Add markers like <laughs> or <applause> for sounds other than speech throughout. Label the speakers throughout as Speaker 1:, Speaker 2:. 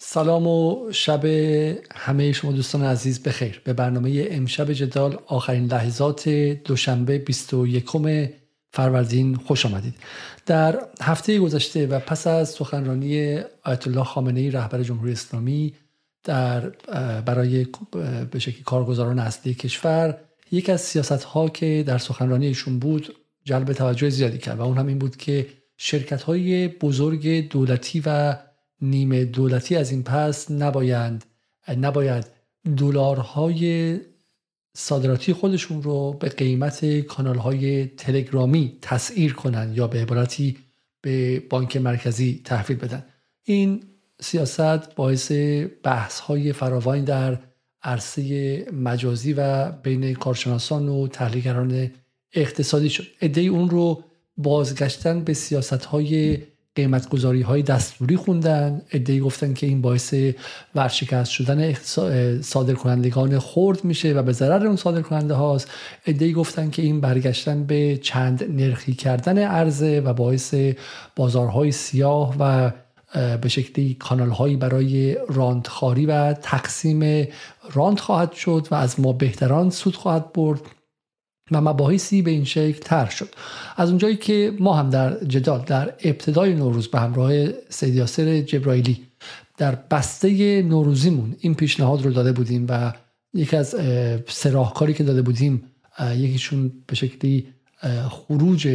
Speaker 1: سلام و شب همه شما دوستان عزیز بخیر. به برنامه امشب جدال آخرین لحظات دوشنبه 21 فروردین خوش آمدید. در هفته گذشته و پس از سخنرانی آیت الله خامنه ای رهبر جمهوری اسلامی در برای به شکلی کارگزاران اصلی کشور یک از سیاست ها که در سخنرانی ایشون بود جلب توجه زیادی کرد و اون هم این بود که شرکت های بزرگ دولتی و نیمه دولتی از این پس نبایند نباید دلارهای صادراتی خودشون رو به قیمت کانال های تلگرامی تسعیر کنند یا به عبارتی به بانک مرکزی تحویل بدن. این سیاست باعث بحث های فراوان در عرصه مجازی و بین کارشناسان و تحلیلگران اقتصادی شد. ادهی اون رو بازگشتن به سیاست های قیمت گذاری های دستوری خوندن ادهی گفتن که این باعث ورشکست شدن صادر کنندگان خرد میشه و به ضرر اون صادر کننده هاست. ادهی گفتن که این برگشتن به چند نرخی کردن عرضه و باعث بازارهای سیاه و به شکلی کانال هایی برای راندخاری و تقسیم راند خواهد شد و از ما بهتران سود خواهد برد. و مباحثی به این شکل تر شد. از اونجایی که ما هم در جدال در ابتدای نوروز به همراه سید یاسر جبرائیلی در بسته نوروزیمون این پیشنهاد رو داده بودیم و یکی از سراحکاری که داده بودیم یکیشون به شکلی خروج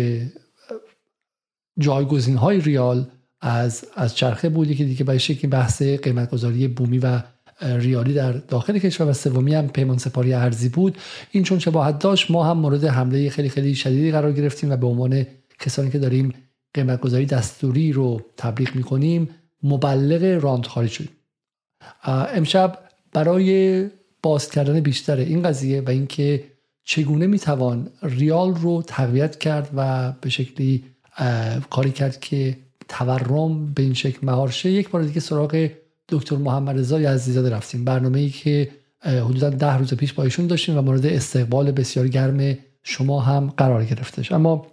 Speaker 1: جایگزین های ریال از از چرخه بود. یکی دیگه به شکلی بحث قیمت گذاری بومی و ریالی در داخل کشور و سومی هم پیمان سپاری ارزی بود. این چون شباهت داشت ما هم مورد حمله خیلی خیلی شدیدی قرار گرفتیم و به عنوان کسانی که داریم قیمت گذاری دستوری رو تبلیغ می‌کنیم مبلغ راند خارج شدیم. امشب برای باز کردن بیشتر این قضیه و اینکه چگونه می‌توان ریال رو تقویت کرد و به شکلی کاری کرد که تورم به این شکل مهار شه یک بار دیگه سراغ دکتر محمد رضا یزدیزاده رفتیم. برنامه ای که حدودا ده روز پیش با ایشون داشتیم و مورد استقبال بسیار گرم شما هم قرار گرفتش. اما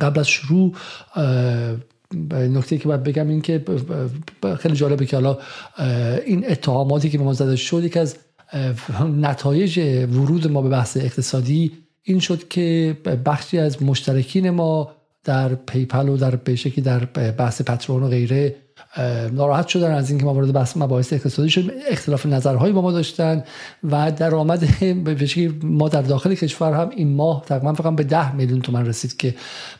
Speaker 1: قبل از شروع نکته که باید بگم این که خیلی جالبه که حالا این اتهاماتی که به ما زده شد یک از نتایج ورود ما به بحث اقتصادی این شد که بخشی از مشترکین ما در پیپل و در بشکی در بحث پترون و غیره ناراحت شدن از اینکه ما وارد بحث مباحث اقتصادی شدیم. اختلاف نظرهایی با ما داشتن و در آمد <laughs> به ما در داخل کشور هم این ماه تقریبا فقط به ده میلیون تومن رسید که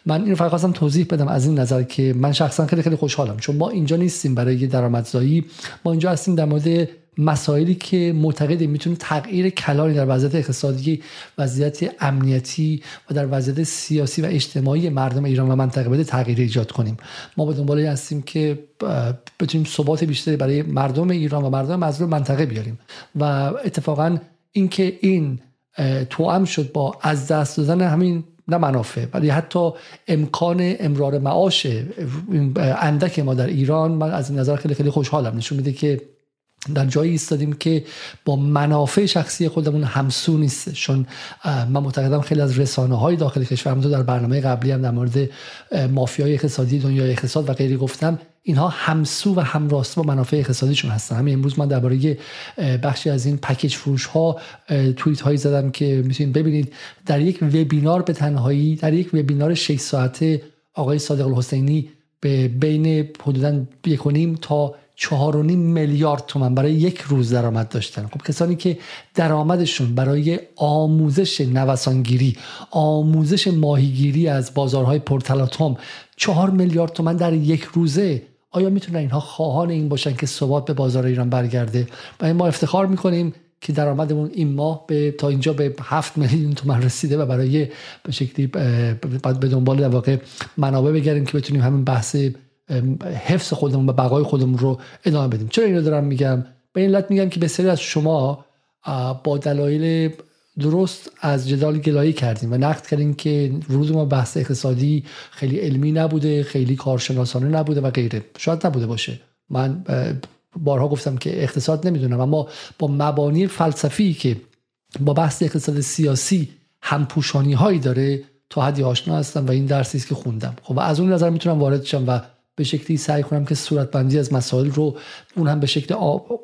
Speaker 1: من این فقط خواستم توضیح بدم از این نظر که من شخصا خیلی خیلی خوشحالم. چون ما اینجا نیستیم برای درآمدزایی. ما اینجا هستیم در مورد مسائلی که معتقدیم می‌تونه تغییر کلانی در وضعیت اقتصادی وضعیت امنیتی و در وضعیت سیاسی و اجتماعی مردم ایران و منطقه بده تغییر ایجاد کنیم. ما به دنبال هستیم که بتونیم ثبات بیشتری برای مردم ایران و مردم مظلوم منطقه بیاریم. و اتفاقا اینکه این توام شد با از دست دادن همین نه منافع ولی حتی امکان امرار معاش اندک ما در ایران من از نظر خیلی خیلی خوشحالم. نشون میده که در جایی ایستادیم که با منافع شخصی خودمون همسو نیست چون من معتقدم خیلی از رسانه های داخل کشور تو در برنامه قبلی هم در مورد مافیای اقتصادی دنیای اقتصاد و غیری گفتم اینها همسو و همراسته با منافع اقتصادیشون هستن. همین امروز من درباره بخشی از این پکیج فروش ها توییت هایی زدم که می‌تونید ببینید. در یک وبینار به تنهایی در یک وبینار 6 ساعته آقای صادق الحسینی به بین حدودا یک تا چهار و نیم میلیارد تومن برای یک روز درآمد داشتن. خب کسانی که درآمدشون برای آموزش نوسانگیری آموزش ماهیگیری از بازارهای پرتلاتوم چهار میلیارد تومن در یک روزه آیا می‌تونن اینها خواهان این باشن که ثبات به بازار ایران برگرده؟ و ما افتخار می‌کنیم که درآمدمون این ماه به تا اینجا به هفت میلیون تومن رسیده و برای به شکلی بعد به دنبال در واقع منابع بگردیم که بتونیم همین بحث حفظ خودمون و بقای خودمون رو ادامه بدیم. چرا اینو دارم میگم؟ به این علت میگم که بسیاری از شما با دلایل درست از جدال گلایی کردیم و نقد کردیم که ورود ما بحث اقتصادی خیلی علمی نبوده خیلی کارشناسانه نبوده و غیره. شاید نبوده باشه. من بارها گفتم که اقتصاد نمی‌دونم اما با مبانی فلسفی که با بحث اقتصاد سیاسی همپوشانی هایی داره تا حدی آشنا هستم و این درسی است که خوندم. خب از اون نظر می‌تونم وارد شم و به شکلی سعی کنم که صورتبندی از مسائل رو اون هم به شکل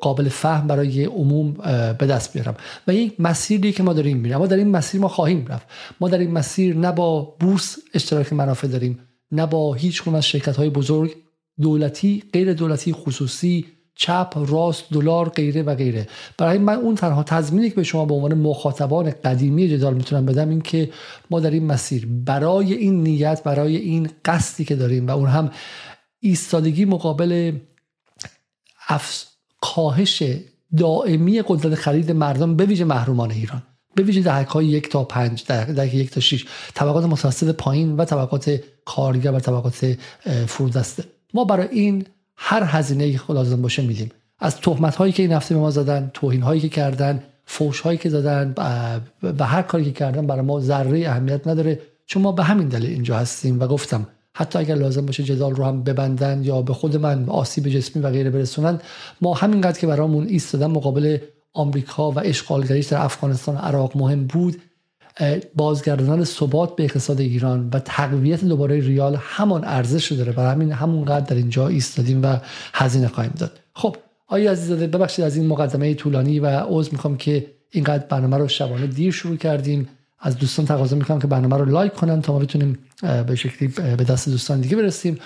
Speaker 1: قابل فهم برای عموم به دست بیارم. و این مسیری که ما داریم میریم. ما در این مسیر ما خواهیم رفت. ما در این مسیر نه با بورس اشتراک منافع داریم نه با هیچ از شرکت های بزرگ دولتی غیر دولتی خصوصی چپ راست دلار غیره و غیره. برای من اون تنها تضمینی که به شما به عنوان مخاطبان قدیمی جدال می‌تونم بدم این که ما در این مسیر برای این نیت برای این قصدی که داریم و اون هم ایستادگی مقابل افس... کاهش دائمی قدرت خرید مردم به ویژه محرومان ایران. به ویژه دهک های یک تا پنج دهک یک تا شیش. طبقات متوسط پایین و طبقات کارگر و طبقات فرودسته ما برای این هر هزینه که لازم باشه میدیم. از تهمت هایی که این هفته به ما زدن توهین هایی که کردن فوش هایی که زدن و هر کاری که کردن برای ما ذره اهمیت نداره. چون ما به همین دلیل اینجا هستیم و گفتم حتی اگر لازم باشه جدال رو هم ببندن یا به خود من آسیب جسمی و غیره برسونن ما همینقدر که برامون ایستادن مقابل آمریکا و اشغالگریش در افغانستان و عراق مهم بود بازگرداندن ثبات به اقتصاد ایران و تقویت دوباره ریال همان ارزش رو داره. برای همین همونقدر در اینجا ایستادیم و هزینه خواهیم داد. خب آیا عزیزاده ببخشید از این مقدمه طولانی و عذر می‌خوام که اینقدر برنامه رو شبانه دیر شروع کردیم. از دوستان تقاضا می‌کنم که برنامه رو لایک کنن تا ما بتونیم به شکلی به دست دوستان دیگه برسیم.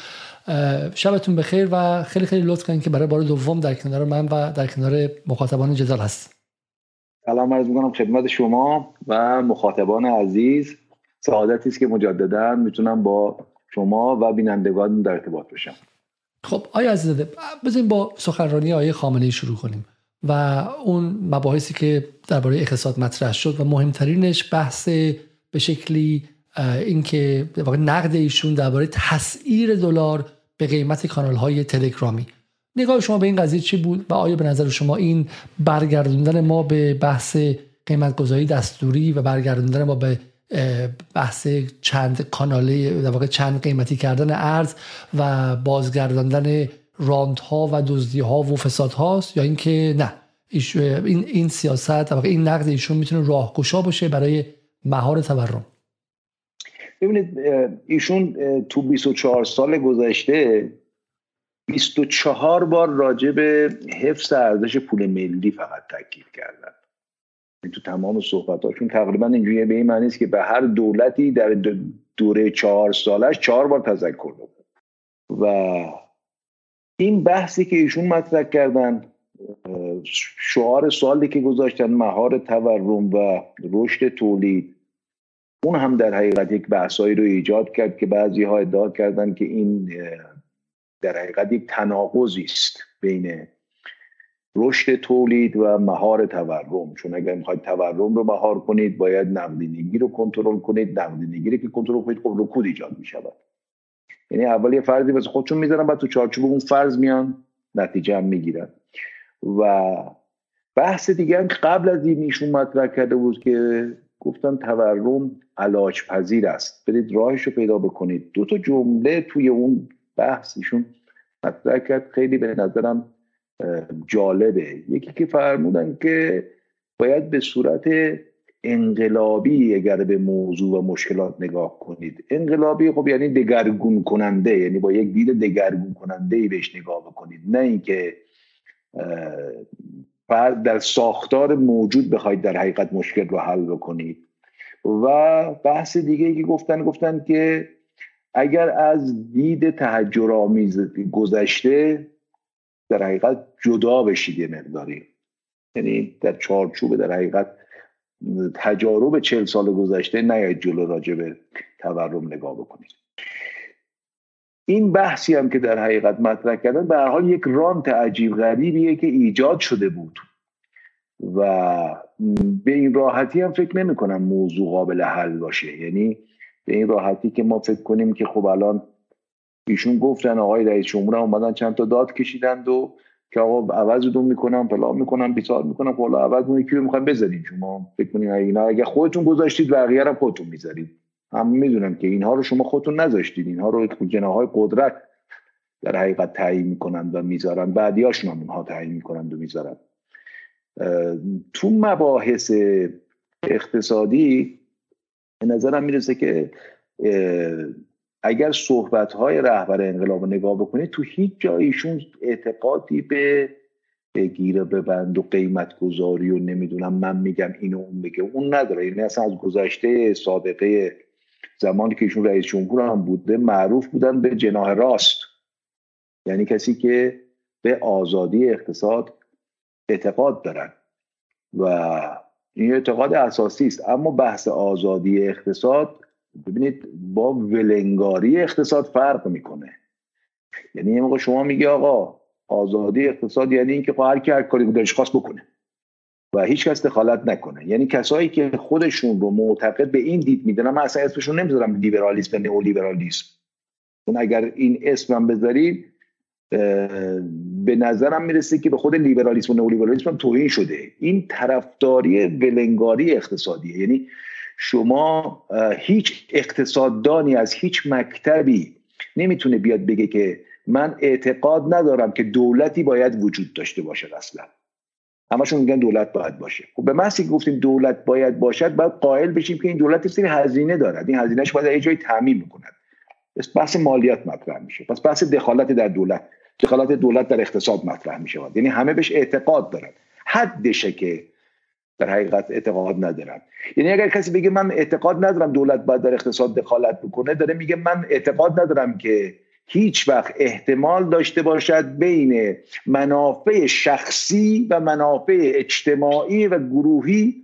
Speaker 1: شبتون بخیر و خیلی خیلی لطف کنید که برای بار دوم در کنار من و در کنار مخاطبان جدال هست.
Speaker 2: سلام عرض می‌کنم خدمت شما و مخاطبان عزیز. سعادتی است که مجددا می‌تونم با شما و بینندگان در ارتباط باشم.
Speaker 1: خب آیا عزیزاده بزنیم با سخنرانی آیه خامنه ای شروع کنیم. و اون مباحثی که درباره اقتصاد مطرح شد و مهمترینش بحث به شکلی اینکه نقد ایشون درباره تسعیر دلار به قیمت کانال های تلگرامی. نگاه شما به این قضیه چی بود و آیا به نظر شما این برگردوندن ما به بحث قیمت گذاری دستوری و برگردوندن ما به بحث چند کاناله در واقع چند قیمتی کردن ارز و بازگرداندن راند ها و دزدی ها و فساد هاست یا اینکه نه. این این سیاست این نقد ایشون می‌تونه راهگشا باشه برای مهار تورم.
Speaker 2: ببینید ایشون تو 24 سال گذشته 24 بار راجع به حفظ ارزش پول ملی فقط تاکید کردن. تو تمام صحبتاشون تقریبا اینجوری به این معنی است که به هر دولتی در دوره چهار سالش چهار بار تذکر داد و این بحثی که ایشون مطرح کردن شعار سالی که گذاشتن مهار تورم و رشد تولید اون هم در حقیقت یک بحثایی رو ایجاد کرد که بعضی ها ادعا کردن که این در حقیقت یک تناقضی است بین رشد تولید و مهار تورم. چون اگر می‌خواید تورم رو مهار کنید باید نقدینگی رو کنترل کنید. نقدینگی رو که کنترل کنید خب رکود ایجاد می‌شود. یعنی اول یه فرضی واسه خودشون می‌ذارن بعد تو چارچوب اون فرض میان نتیجه هم می‌گیرن. و بحث دیگه هم قبل از این ایشون مطرح کرده بود که گفتن تورم علاج پذیر است. برید راهش رو پیدا بکنید. دو تا جمله توی اون بحث ایشون مطرح کرد. خیلی به نظرم جالبه. یکی که فرمودن که باید به صورت انقلابی اگر به موضوع و مشکلات نگاه کنید. انقلابی خب یعنی دگرگون کننده یعنی با یک دید دگرگون کننده ای بهش نگاه بکنید. نه اینکه در ساختار موجود بخواید در حقیقت مشکل رو حل بکنید. و بحث دیگه ای که گفتن گفتن که اگر از دید تحجرآمیز گذشته در حقیقت جدا بشید یه مقداری. یعنی در چارچوب در حقیقت تجارب چل سال گذشته نیاید جلو راجع به تورم نگاه بکنید. این بحثی هم که در حقیقت مطرح کردن به حال یک رانت عجیب غریبیه که ایجاد شده بود. و به این راحتی هم فکر نمی کنم موضوع قابل حل باشه. یعنی به این راحتی که ما فکر کنیم که خب الان ایشون گفتن آقای رئیس جمهور اومدن چند تا داد کشیدند و که آقا عوضتون می‌کنم فلان می‌کنم بیسار می‌کنم. حالا عوض اون یکی رو می‌خوایم شما؟ فکر کنید اینا اگه خودتون گذاشتید بقیه رو خودتون می‌ذارید. هم می‌دونم که اینها رو شما خودتون نذاشتید. اینها رو جناهای قدرت در حقیقت تعیین می‌کنند و می‌ذارن بعدیاشون هم اونها تعیین می‌کنند و می‌ذارن تو مباحث اقتصادی به نظرم می‌رسه که اگر صحبت های رهبر انقلاب نگاه بکنید تو هیچ جایشون اعتقادی به بگیره بند و قیمت گذاری و نمی‌دونم من میگم اینو اون بگه اون نداره. یعنی اصلا از گذشته سابقه زمانی که ایشون رئیس جمهور هم بوده معروف بودن به جناه راست. یعنی کسی که به آزادی اقتصاد اعتقاد دارن. و این اعتقاد اساسی است. اما بحث آزادی اقتصاد ببینید با ولنگاری اقتصاد فرق می‌کنه. یعنی یه موقع شما میگی آقا آزادی اقتصاد یعنی اینکه هر کی هر کاری دلش خواست بکنه و هیچ کس دخالت نکنه. یعنی کسایی که خودشون رو معتقد به این دید می‌دونن من اصلا اسمشون نمی‌ذارم لیبرالیسم و نئولیبرالیسم اون اگر این اسمم بذارید به نظرم می‌رسه که به خود لیبرالیسم و نئولیبرالیسم توهین شده. این طرفداری ولنگاری اقتصادیه. یعنی شما هیچ اقتصاددانی از هیچ مکتبی نمی‌تونه بیاد بگه که من اعتقاد ندارم که دولتی باید وجود داشته باشه اصلا. همشون میگن دولت باید باشه. خب به محضی که گفتیم دولت باید باشد باید قائل بشیم که این دولت سری هزینه دارد. این هزینهش باید یه جایی تعمین بکند. پس بحث مالیات مطرح میشه. پس بحث دخالت در دولت دخالت دولت در اقتصاد مطرح میشه. یعنی همه بهش اعتقاد دارن. حدشه که در حقیقت اعتقاد ندارن یعنی اگر کسی بگه من اعتقاد ندارم دولت باید در اقتصاد دخالت بکنه داره میگه من اعتقاد ندارم که هیچ وقت احتمال داشته باشد بین منافع شخصی و منافع اجتماعی و گروهی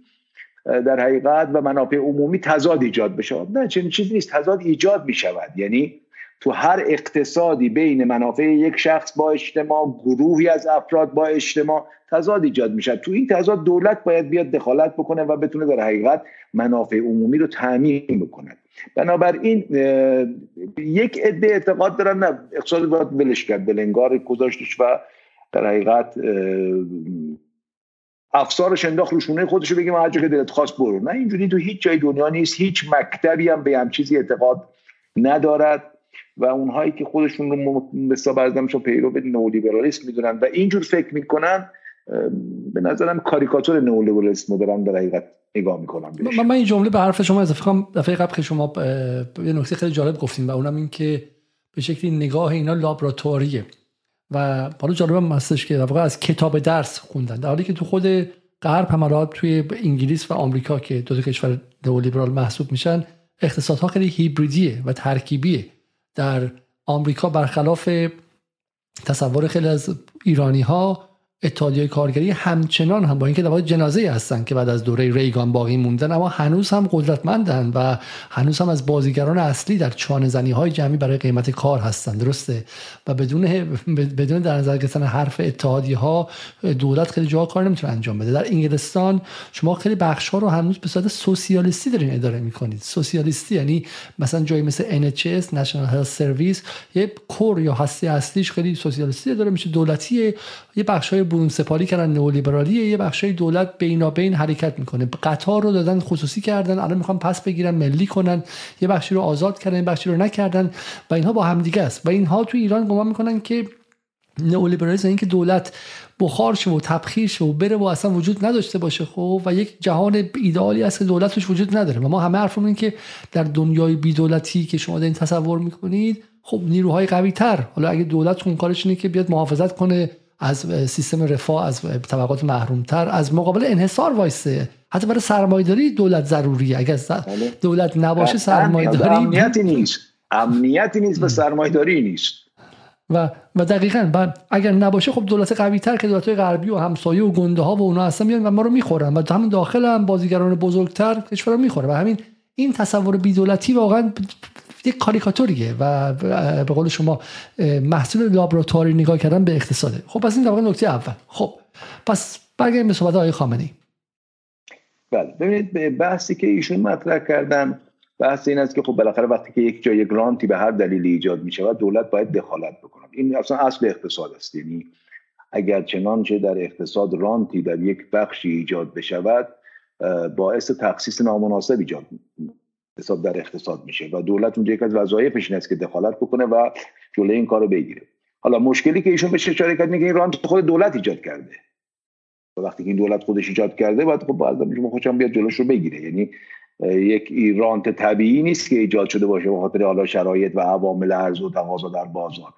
Speaker 2: در حقیقت و منافع عمومی تضاد ایجاد بشه. نه چنین چیزی نیست. تضاد ایجاد می شود یعنی تو هر اقتصادی بین منافع یک شخص با اجتماع گروهی از افراد با اجتماع تضاد ایجاد میشه تو این تضاد دولت باید بیاد دخالت بکنه و بتونه در حقیقت منافع عمومی رو تعمین بکنه بنابراین یک عده اعتقاد دارن نه اقتصاد باید ولش کرد بلنگار گذاشتش و در حقیقت افسارش انداخت روشونه خودشو بگیم هر که دلت خواست برو. نه اینجوری تو هیچ جای دنیا نیست هیچ مکتبی هم به هم چیزی اعتقاد ندارد و اونهایی که خودشون رو به پیرو به نئولیبرالیسم می‌دونن و اینجور فکر می‌کنن به نظرم کاریکاتور نئولیبرالیسم دارن در حقیقت نگاه می‌کنم
Speaker 1: من, من این جمله به حرف شما اضافه کنم. دفعه قبل که شما یه نکته خیلی جالب گفتیم و اونم این که به شکلی نگاه اینا لابراتواریه و حالا جالبم هستش که واقعا از کتاب درس خوندن. در حالی که تو خود غرب هم توی انگلیس و آمریکا که دو تا کشور نئولیبرال محسوب میشن اقتصادها خیلی هیبریدیه و ترکیبیه. در آمریکا برخلاف تصور خیلی از ایرانی ها اتحادیه کارگری همچنان هم با اینکه در جنازه هستن که بعد از دوره ریگان باقی موندن اما هنوز هم قدرتمندن و هنوز هم از بازیگران اصلی در چانه زنی های جمعی برای قیمت کار هستن. درسته؟ و بدون بدون در نظر گرفتن حرف اتحادی ها دولت خیلی جا کار نمی‌تونه انجام بده. در انگلستان شما خیلی بخش ها رو هنوز به صورت سوسیالیستی دارین اداره می‌کنید. سوسیالیستی یعنی مثلا جایی مثل NHS National Health Service یه کور یا هستی اصلیش خیلی سوسیالیستی اداره میشه. دولتیه یه بخش های برون سپاری کردن نئولیبرالیه یه بخشای دولت بینابین حرکت می‌کنه. قطار رو دادن خصوصی کردن الان می‌خوان پس بگیرن ملی کنن یه بخشی رو آزاد کردن یه بخشی رو نکردن و اینها با همدیگه است. و اینها تو ایران گمان می‌کنن که نئولیبرالیسم اینکه دولت بخار شه و تبخیر شه و بره و اصلا وجود نداشته باشه خب و یک جهان ایدئالی است که دولتش وجود نداره. و ما همه حرفمون که در دنیای بی دولتی که شما این تصور می‌کنید خب نیروهای قوی تر حالا اگه دولت اون کارش اینه که بیاد محافظت کنه از سیستم رفاه از طبقات محرومتر از مقابل انحصار وایسته حتی برای سرمایداری دولت ضروریه. اگر بله. دولت نباشه سرمایداری
Speaker 2: امنیتی نیست. امنیتی نیست و سرمایداری نیست.
Speaker 1: و و دقیقا اگر نباشه خب دولت قوی تر که دولت های غربی و همسایه و گنده ها و اونا هستن میان و ما رو می‌خورن. و همین داخل هم بازیگران بزرگتر کشور رو می‌خوره. و همین این تصور بی دولتی واقعا یک کاریکاتوریه و به قول شما محصول لابراتواری نگاه کردن به اقتصاده. خب پس این در نکته اول. خب پس برگردیم به صحبت آقای خامنه‌ای.
Speaker 2: بله ببینید به بحثی که ایشون مطرح کردن بحث این است که خب بالاخره وقتی که یک جای گرانتی به هر دلیلی ایجاد می شود دولت باید دخالت بکنه. این اصلا اصل اقتصاد است. یعنی اگر چنانچه در اقتصاد رانتی در یک بخشی ایجاد بشود باعث تخصیص نامناسب ایجاد حساب در اقتصاد میشه و دولت اونجا یک از وظایفش این است که دخالت بکنه و جلوی این کارو بگیره. حالا مشکلی که ایشون بهش اشاره کرد میگه این رانت خود دولت ایجاد کرده. و وقتی که این دولت خودش ایجاد کرده باید خب باید شما خوشم بیاد جلوش رو بگیره. یعنی یک رانت طبیعی نیست که ایجاد شده باشه به خاطر حالا شرایط و عوامل ارز و تقاضا در بازار.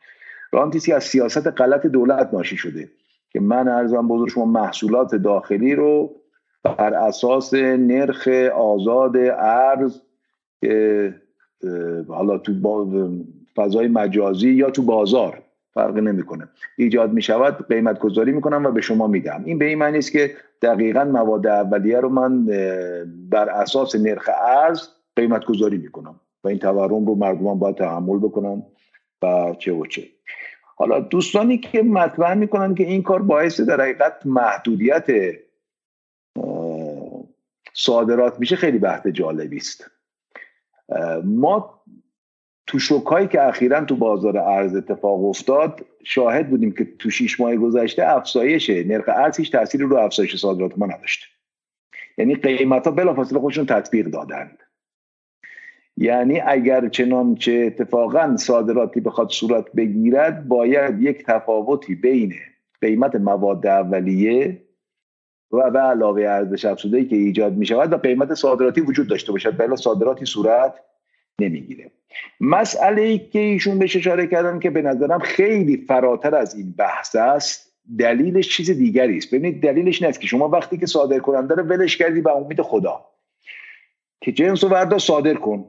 Speaker 2: رانتی از سیاست غلط دولت ناشی شده که من ارزم بزرگ شما محصولات داخلی رو بر اساس نرخ آزاد ارز که حالا تو فضای مجازی یا تو بازار فرق نمی‌کنه. ایجاد می شود قیمت گذاری می‌کنم و به شما میدم. این به این معنی است که دقیقا مواد اولیه رو من بر اساس نرخ ارز قیمت گذاری می‌کنم و این تورم رو مردمان باید تحمل بکنن و چه و چه. حالا دوستانی که مطمئن می‌کنن که این کار باعث در حقیقت محدودیت صادرات میشه خیلی بحث جالبی است. ما تو شوکایی که اخیرا تو بازار ارز اتفاق افتاد شاهد بودیم که تو شیش ماه گذشته افزایش نرخ ارز هیچ تاثیری رو افزایش صادرات ما نداشته یعنی قیمت ها بلافاصله خودشون تطبیق دادند. یعنی اگر چنانچه اتفاقا صادراتی بخواد صورت بگیرد باید یک تفاوتی بین قیمت مواد اولیه و به علاوه ارزش افزوده که ایجاد می شود و قیمت صادراتی وجود داشته باشد. بلا صادراتی صورت نمی‌گیره. مسئله ای که ایشون بهش اشاره کردن که به نظرم خیلی فراتر از این بحث است دلیلش چیز دیگری است. ببینید دلیلش نیست که شما وقتی که صادر کننده رو ولش کردی به امید خدا که جنس و وردا صادر کن.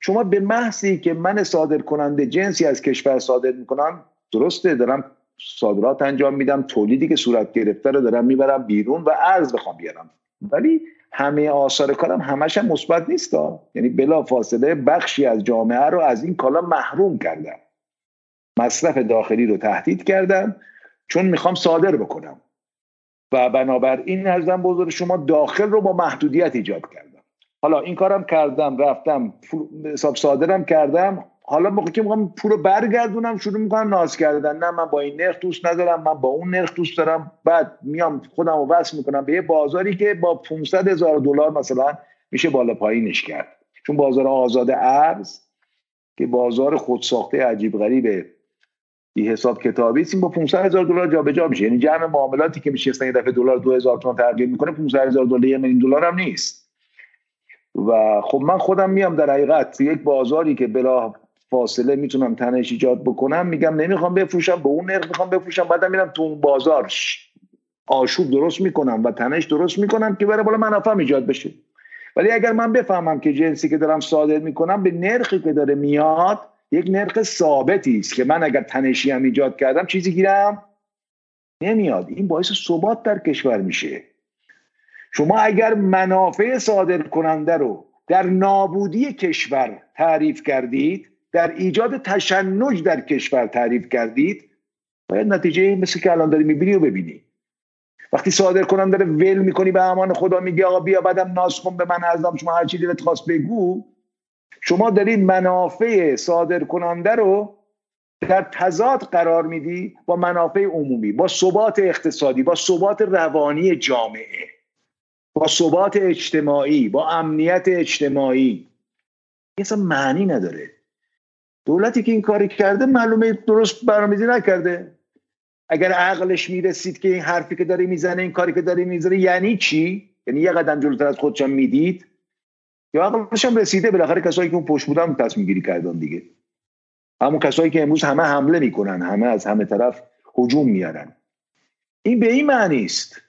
Speaker 2: شما به محضی که من صادر کننده جنسی از کشور صادر می‌کنم درسته؟ دارم صادرات انجام میدم تولیدی که صورت گرفته رو دارم می‌برم بیرون و ارز بخوام بیارم. ولی همه آثار کارم همش هم مثبت نیست یعنی بلا فاصله بخشی از جامعه رو از این کالا محروم کردم. مصرف داخلی رو تهدید کردم چون می‌خوام صادر بکنم. و بنابراین نظرم بزرگ شما داخل رو با محدودیت ایجاد کردم. حالا این کارم کردم رفتم حساب صادرم کردم حالا موقع که می‌خوام پول رو برگردونم شروع می‌کنم ناز کردن. نه من با این نرخ دوست ندارم من با اون نرخ دوست دارم. بعد میام خودم رو وصل می‌کنم به یه بازاری که با 500 هزار دلار مثلا میشه بالا پایینش کرد. چون بازار آزاد ارز که بازار خودساخته عجیب غریبه. بی حساب کتابی است. با 500 هزار دلار جابجا میشه. یعنی جمع معاملاتی که میشه یه دفعه دلار 2000 تومان تغییر می‌کنه 500 هزار دلار یه میلیون دلار هم نیست. و خب من خودم میام در حقیقت یک بازاری که بلا فاصله می‌تونم تنش ایجاد بکنم میگم نمی‌خوام بفروشم به اون نرخ می‌خوام بفروشم بعدم میرم تو اون بازار. آشوب درست می‌کنم و تنش درست می‌کنم که برای بالا منافع ایجاد بشه. ولی اگر من بفهمم که جنسی که دارم صادر می‌کنم به نرخی که داره میاد یک نرخ ثابتی است که من اگر تنشی هم ایجاد کردم چیزی گیرم نمیاد. این باعث ثبات در کشور میشه. شما اگر منافع صادر کننده رو در نابودی کشور تعریف کردید در ایجاد تشنج در کشور تعریف کردید باید نتیجه مثل که الان داری می‌بینی و ببینی. وقتی صادر کننده رو ول می‌کنی به امان خدا میگی آقا بیا بعدم ناز کن به من ازم شما هر چی دلت خواست بگو. شما دارید منافع صادر کننده رو در تضاد قرار میدی با منافع عمومی با ثبات اقتصادی با ثبات روانی جامعه با ثبات اجتماعی با امنیت اجتماعی. اصلا معنی نداره. دولتی که این کاری کرده معلومه درست برنامه‌ریزی نکرده. اگر عقلش می‌رسید که این حرفی که داره می‌زنه این کاری که داره می‌زنه یعنی چی؟ یعنی یه قدم جلوتر از خودشم می‌دید؟ یا عقلش هم رسیده؟ بالاخره کسایی که اون پشت بودن تصمیم گیری کردن دیگه. همون کسایی که امروز همه حمله می‌کنن همه از همه طرف هجوم میارن. این به این معنی است.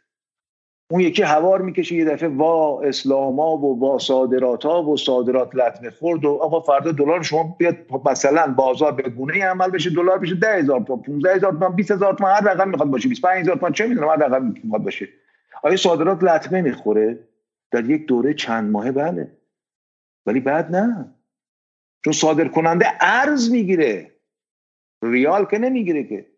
Speaker 2: اون یکی هوار می‌کشه یه دفعه وا اسلاما و وا صادرات ها و صادرات لطمه خورد و آقا فردا دلار شما بیاد مثلا بازار به گونه عمل بشه دلار بشه 10000 تومان 15000 تومان 20000 تومان هر رقم می‌خواد باشه 25000 تومان چه می‌دونم هر رقم می‌خواد باشه. آیا صادرات لطمه می‌خوره؟ در یک دوره چند ماهه؟ بله. ولی بعد نه. چون صادر کننده ارز می‌گیره. ریال که نمی‌گیره که.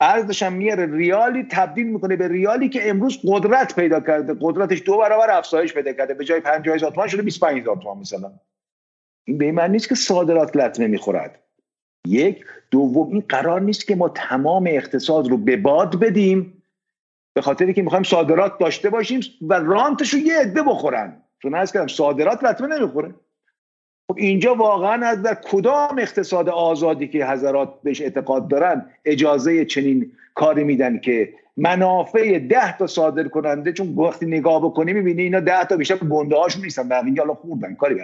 Speaker 2: ارزش هم میاره ریالی تبدیل می‌کنه به ریالی که امروز قدرت پیدا کرده. قدرتش دو برابر افزایش پیدا کرده. به جای 50000 تومان شده 25000 تومان مثلا. این به معنی نیست که صادرات لطمه می‌خورد. یک. دوم این قرار نیست که ما تمام اقتصاد رو به باد بدیم. به خاطری که می‌خوایم صادرات داشته باشیم و رانتش رو یه عده بخورن. چون از کردم صادرات لطمه نمی‌خوره. خب اینجا واقعا از در کدام اقتصاد آزادی که حضرات بهش اعتقاد دارن اجازه چنین کاری میدن که منافع ده تا صادر کننده چون وقتی نگاه بکنی می‌بینی اینا ده تا بیشتر گنده هاشون نیستن. بقیه حالا خوردن کاری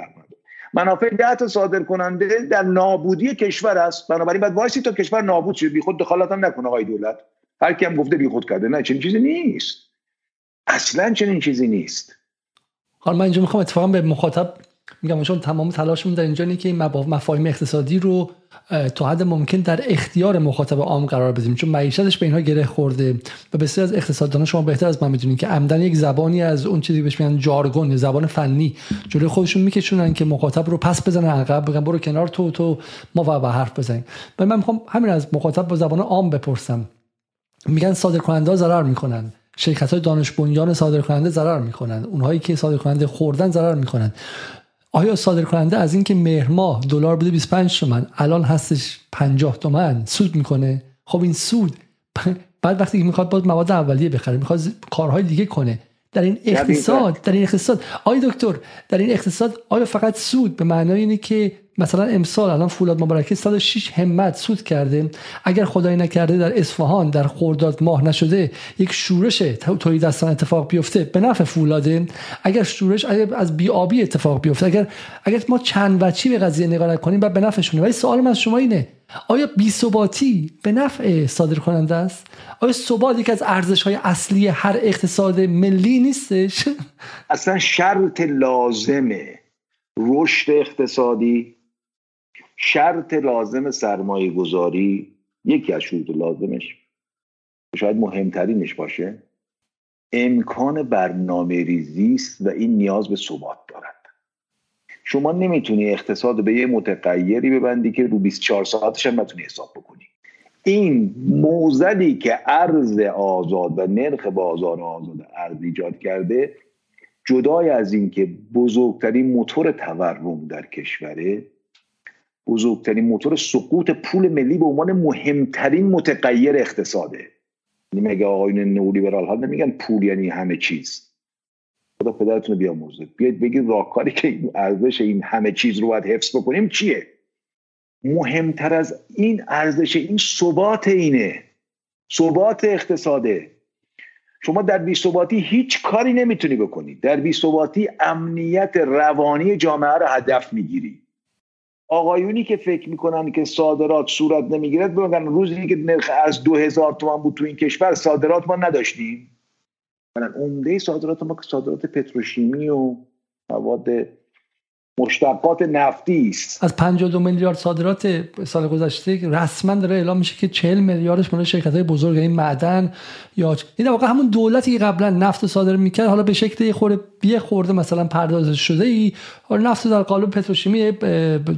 Speaker 2: منافع ده تا صادر کننده در نابودی کشور است. بنابراین باید وایسی تا کشور نابود شه. بیخود دخالت هم نکنه آقای دولت. هر کی هم گفته بیخود کرده. نه چنین چیزی نیست. اصلا چنین چیزی نیست.
Speaker 1: حالا من اینجا می‌خوام اتفاقا به مخاطب میگم چون تمام تلاشمون در اینجا که این مفاهیم اقتصادی رو تا حد ممکن در اختیار مخاطب عام قرار بدیم. چون معیشتش به اینها گره خورده و بسیار از اقتصاددانا شما بهتر از من می‌دونید که عمدن یک زبانی از اون چیزی بهش میگن جارگون زبان فنی جلوی خودشون میکشونن که مخاطب رو پس بزنن عقب بگن برو کنار تو تو ما و حرف بزنیم. و من می‌خوام همین از مخاطب با زبان عام بپرسم. میگن صادر کننده ضرر می‌کنن. شرکت های دانش بنیان صادر کننده ضرر می‌کنن. اونهایی که صادر کننده خوردن ضرر می‌کنن. آیا صادر کننده از اینکه مهر ماه دلار بوده 25 تومن الان هستش 50 تومن سود می‌کنه؟ خب این سود بعد وقتی می‌خواد باز مواد اولیه بخره می‌خواد کارهای دیگه کنه. در این اقتصاد در این اقتصاد آیا دکتر در این اقتصاد آیا فقط سود به معنای اینه که مثلا امسال الان فولاد مبارکه 106 همت سود کرده. اگر خدای نکرده در اصفهان در خرداد ماه نشده یک شورش تولید دستان اتفاق بیفته به نفع فولاده. اگر شورش از بیابی اتفاق بیفته اگر اگر ما چند وچی به قضیه نگاه نکنیم بعد به نفعشونه. ولی سوال از شما اینه آیا بی ثباتی به نفع صادر کننده است؟ آیا ثبات یک از ارزش های اصلی هر اقتصاد ملی نیستش؟
Speaker 2: اصلا شرط لازمه رشد اقتصادی شرط لازم سرمایه گذاری یکی از شروط لازمش شاید مهمترینش باشه امکان برنامه ریزی است و این نیاز به ثبات دارد. شما نمی‌تونی اقتصاد به یه متغیری ببندی که رو 24 ساعتش هم نتونی حساب بکنی. این موزلی که ارز آزاد و نرخ بازار آزاد ارز ایجاد کرده جدای از اینکه بزرگترین موتور تورم در کشوره بزرگترین موتور سقوط پول ملی به عنوان مهمترین متغیر اقتصاده. یعنی مگه آقایون نولیبرال ها نمیگن پول یعنی همه چیز؟ خدا پدرتون رو بیاموزه بیاید بگید راهکاری که ارزش این همه چیز رو باید حفظ بکنیم چیه؟ مهمتر از این ارزش این ثبات اینه. ثبات اقتصاده. شما در بی ثباتی هیچ کاری نمی‌تونی بکنی. در بی ثباتی امنیت روانی جامعه رو هدف می‌گیری. آقایونی که فکر می‌کنن که صادرات صورت نمی‌گیرد بگن روزی که نرخ از دو هزار تومن بود تو این کشور صادرات ما نداشتیم. مثلا عمده صادرات ما که صادرات پتروشیمی و مواد مشتقات نفتی است.
Speaker 1: از 52 میلیارد صادرات سال گذشته رسما داره اعلام میشه که 40 میلیاردش مال شرکت های بزرگ این معدن یا این واقعا همون دولتی که قبلا نفت صادر می‌کرد حالا به شکل یه خورده یه خورده مثلا پرداز شده ای حالا نفت در قالب پتروشیمی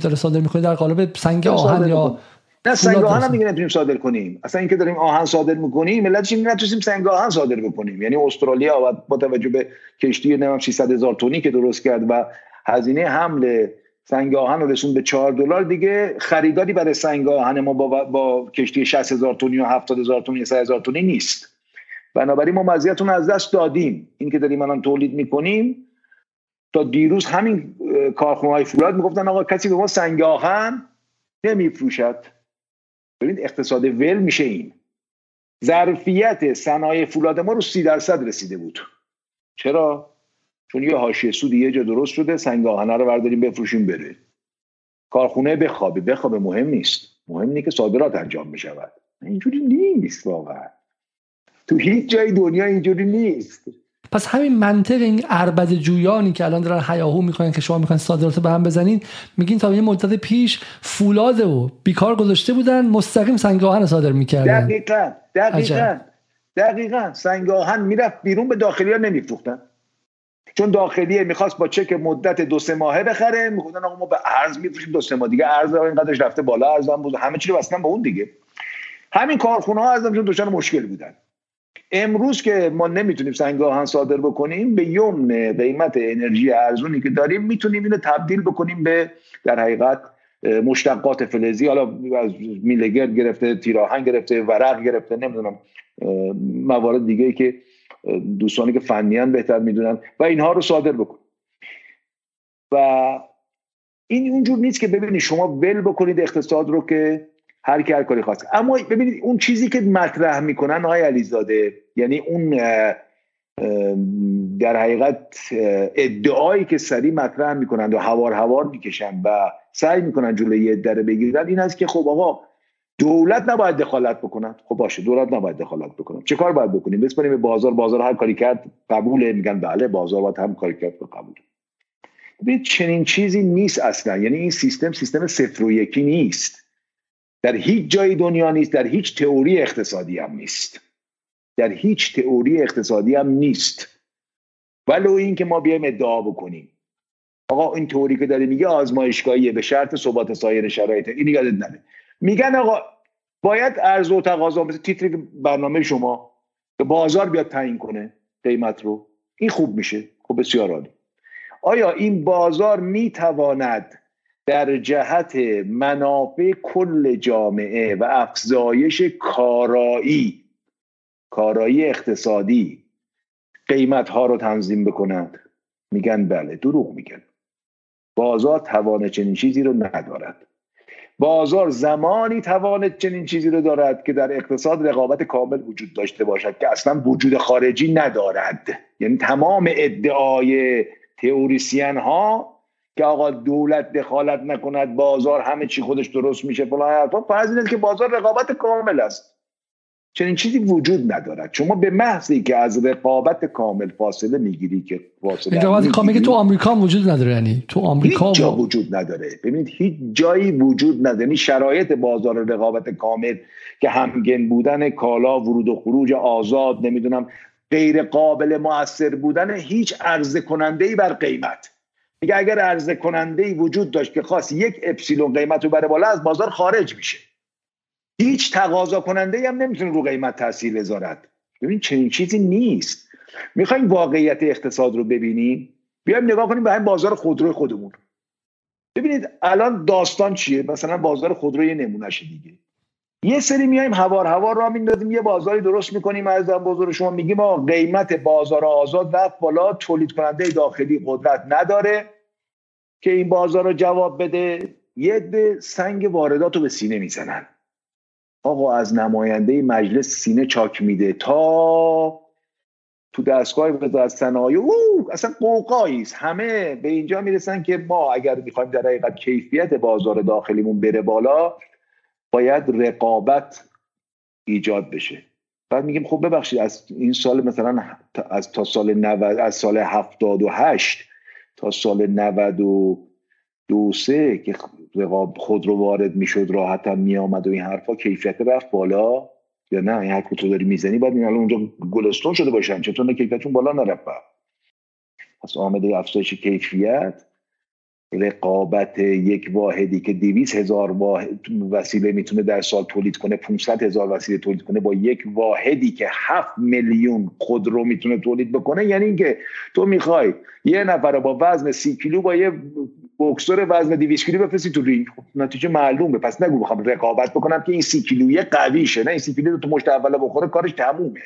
Speaker 1: داره صادر می‌کنه در قالب سنگ آهن یا
Speaker 2: نه سنگ آهن هم دیگه نمی‌تونیم صادر کنیم. اصلا اینکه داریم آهن صادر می‌کنیم ملتش این نتونیم سنگ آهن صادر بکنیم. یعنی استرالیا با توجه به کشتی نمیم 600 هزار تونی که درست کرد و هزینه حمل سنگ آهن رو رسون به 4 دلار دیگه خریداری برای سنگ آهن ما با, با کشتی 60 هزار تونی و 70 هزار تونی 100 هزار تونی نیست. بنابراین ما مزیتون از دست دادیم. این که داریم الان تولید می‌کنیم. تا دیروز همین کارخونه های فولاد می‌گفتن آقا کسی به ما سنگ آهن نمیفروشد. ببینید اقتصاد ول میشه این. ظرفیت صنایع فولاد ما رو سی درصد رسیده بود. چرا؟ چون یه حاشیه سود یه جا درست شده سنگ آهنه رو برداریم بفروشیم بره. کارخونه بخوابه. بخوابه مهم نیست. مهم اینه که صادرات انجام بشود. اینجوری نیست واقعا. تو هیچ جای دنیا اینجوری نیست.
Speaker 1: پس همین منطق این اربد جویانی که الان دارن حیاهو می‌کنن که شما می‌خواین صادرات به هم بزنین میگین تا یه مدت پیش فولاد و بیکار گذاشته بودن مستقیم سنگ آهن صادر می‌کردن.
Speaker 2: دقیقا. دقیقا. دقیقا. سنگ آهن می‌رفت بیرون به داخلی ها نمیفروختن. چون داخلیه می‌خواست با چک مدت دو سه ماهه بخره. می‌گفتن آقا ما به ارز میفروشیم دو سه ماه دیگه. ارز اینقدرش رفته بالا ارز هم بود. همه چی بستن با اون دیگه. همین کارخونه ها ازم دچار مشکل بودن. امروز که ما نمی‌تونیم سنگ آهن صادر بکنیم به یمن قیمت انرژی ارزونی که داریم می‌تونیم اینو تبدیل بکنیم به در حقیقت مشتقات فلزی. حالا از میلگرد گرفته تیراهن گرفته ورق گرفته نمی‌دونم موارد دیگه که دوستانی که فنیان بهتر می‌دونن و اینها رو صادر بکن. و این اونجور نیست که ببینید شما ول بکنید اقتصاد رو که هر کی هر کاری خواست. اما ببینید اون چیزی که مطرح می‌کنن آقای علیزاده یعنی اون در حقیقت ادعایی که سری مطرح می‌کنند و هوار هوار می‌کشن و سعی می‌کنن جلوی ادعا بگیرن این است که خب آقا دولت نباید دخالت بکنن خب باشه دولت نباید دخالت بکنن چه کار باید بکنیم؟ بسپاریم به بازار بازار هر کاری کرد قبوله. میگن بله بازار باید هم کاری کرد قبول. ببینید چنین چیزی نیست اصلا. یعنی این سیستم سیستم صفر و یکی نیست. در هیچ جای دنیا نیست در هیچ تئوری اقتصادی هم نیست. در هیچ تئوری اقتصادی هم نیست. ولو این که ما بیایم ادعا بکنیم. آقا این تئوری که داره میگه آزمایشگاهیه به شرط ثبات سایر شرایط. این یادت نره. میگن آقا باید عرضه و تقاضا مثل تیتر برنامه شما به بازار بیاد تعیین کنه قیمت رو. این خوب میشه. خب بسیار عالی. آیا این بازار می‌تواند در جهت منافع کل جامعه و افزایش کارایی کارایی اقتصادی قیمت ها رو تنظیم بکند؟ میگن بله دروغ میگن. بازار توان چنین چیزی رو ندارد. بازار زمانی توان چنین چیزی رو دارد که در اقتصاد رقابت کامل وجود داشته باشد که اصلا وجود خارجی ندارد. یعنی تمام ادعای تئوریسین ها که آقا دولت دخالت نکند بازار همه چی خودش درست میشه فلان حرفا فرض که بازار رقابت کامل است. چنین چیزی وجود ندارد. شما به محضی که از رقابت کامل فاصله می‌گیری که فاصله
Speaker 1: رقابت کامل تو آمریکا وجود نداره یعنی تو آمریکا
Speaker 2: هیچ جا وجود نداره. ببینید هیچ جایی وجود نداره. یعنی شرایط بازار رقابت کامل که همگن بودن کالا ورود و خروج آزاد نمی‌دونم غیر قابل موثر بودن هیچ عرضه کننده ای بر قیمت. میگه اگر عرضه کننده ای وجود داشت که خاص یک اپسیلون قیمت رو بره بالا از بازار خارج میشه. هیچ تقاضا کننده هم نمی‌تونه رو قیمت تاثیر بذارد ببین چنین چیزی نیست. می‌خوایم واقعیت اقتصاد رو ببینیم. بیایم نگاه کنیم به همین بازار خودروی خودمون. ببینید الان داستان چیه؟ مثلا بازار خودرو یه نمونهشه دیگه. یه سری میایم هوار هوار را میندازیم یه بازاری درست می‌کنیم. از بزرگ شما میگیم ما قیمت بازار آزاد رفت بالا تولید کننده داخلی قدرت نداره که این بازار رو جواب بده. یه سنگ واردات رو به سینه می‌زنن. آقا از نماینده مجلس سینه چاک میده تا تو دستگاه وزارت صنایع. او اصلا قوقایی همه به اینجا می‌رسن که ما اگر می‌خوایم در حقیقت کیفیت بازار داخلیمون بره بالا باید رقابت ایجاد بشه. بعد میگیم خب ببخشید از این سال مثلا از تا سال 90 از سال 78 تا سال 92 سه که رقاب خود رو وارد می‌شد راحت هم میآمد و این حرفا کیفیت رفت بالا یا نه؟ این حرف تو داری می‌زنی بعد این اونجا گلستون شده باشن چطور نه کیفیتشون بالا نرفت پس آمده افزایش کیفیت. رقابت یک واحدی که دیویس هزار واحد وسیله می‌تونه در سال تولید کنه 500 هزار وسیله تولید کنه با یک واحدی که 7 میلیون خودرو می‌تونه تولید بکنه یعنی اینکه تو می‌خوای یه نفر با وزن سی کیلو با یه بوکسور وزن 200 کیلو بفرستی تو رینگ. خب نتیجه معلومه پس نگو بخوام رقابت بکنم که این سی کیلویه قویشه. نه این سی کیلو تو مشت اول بخوره کارش تمومه.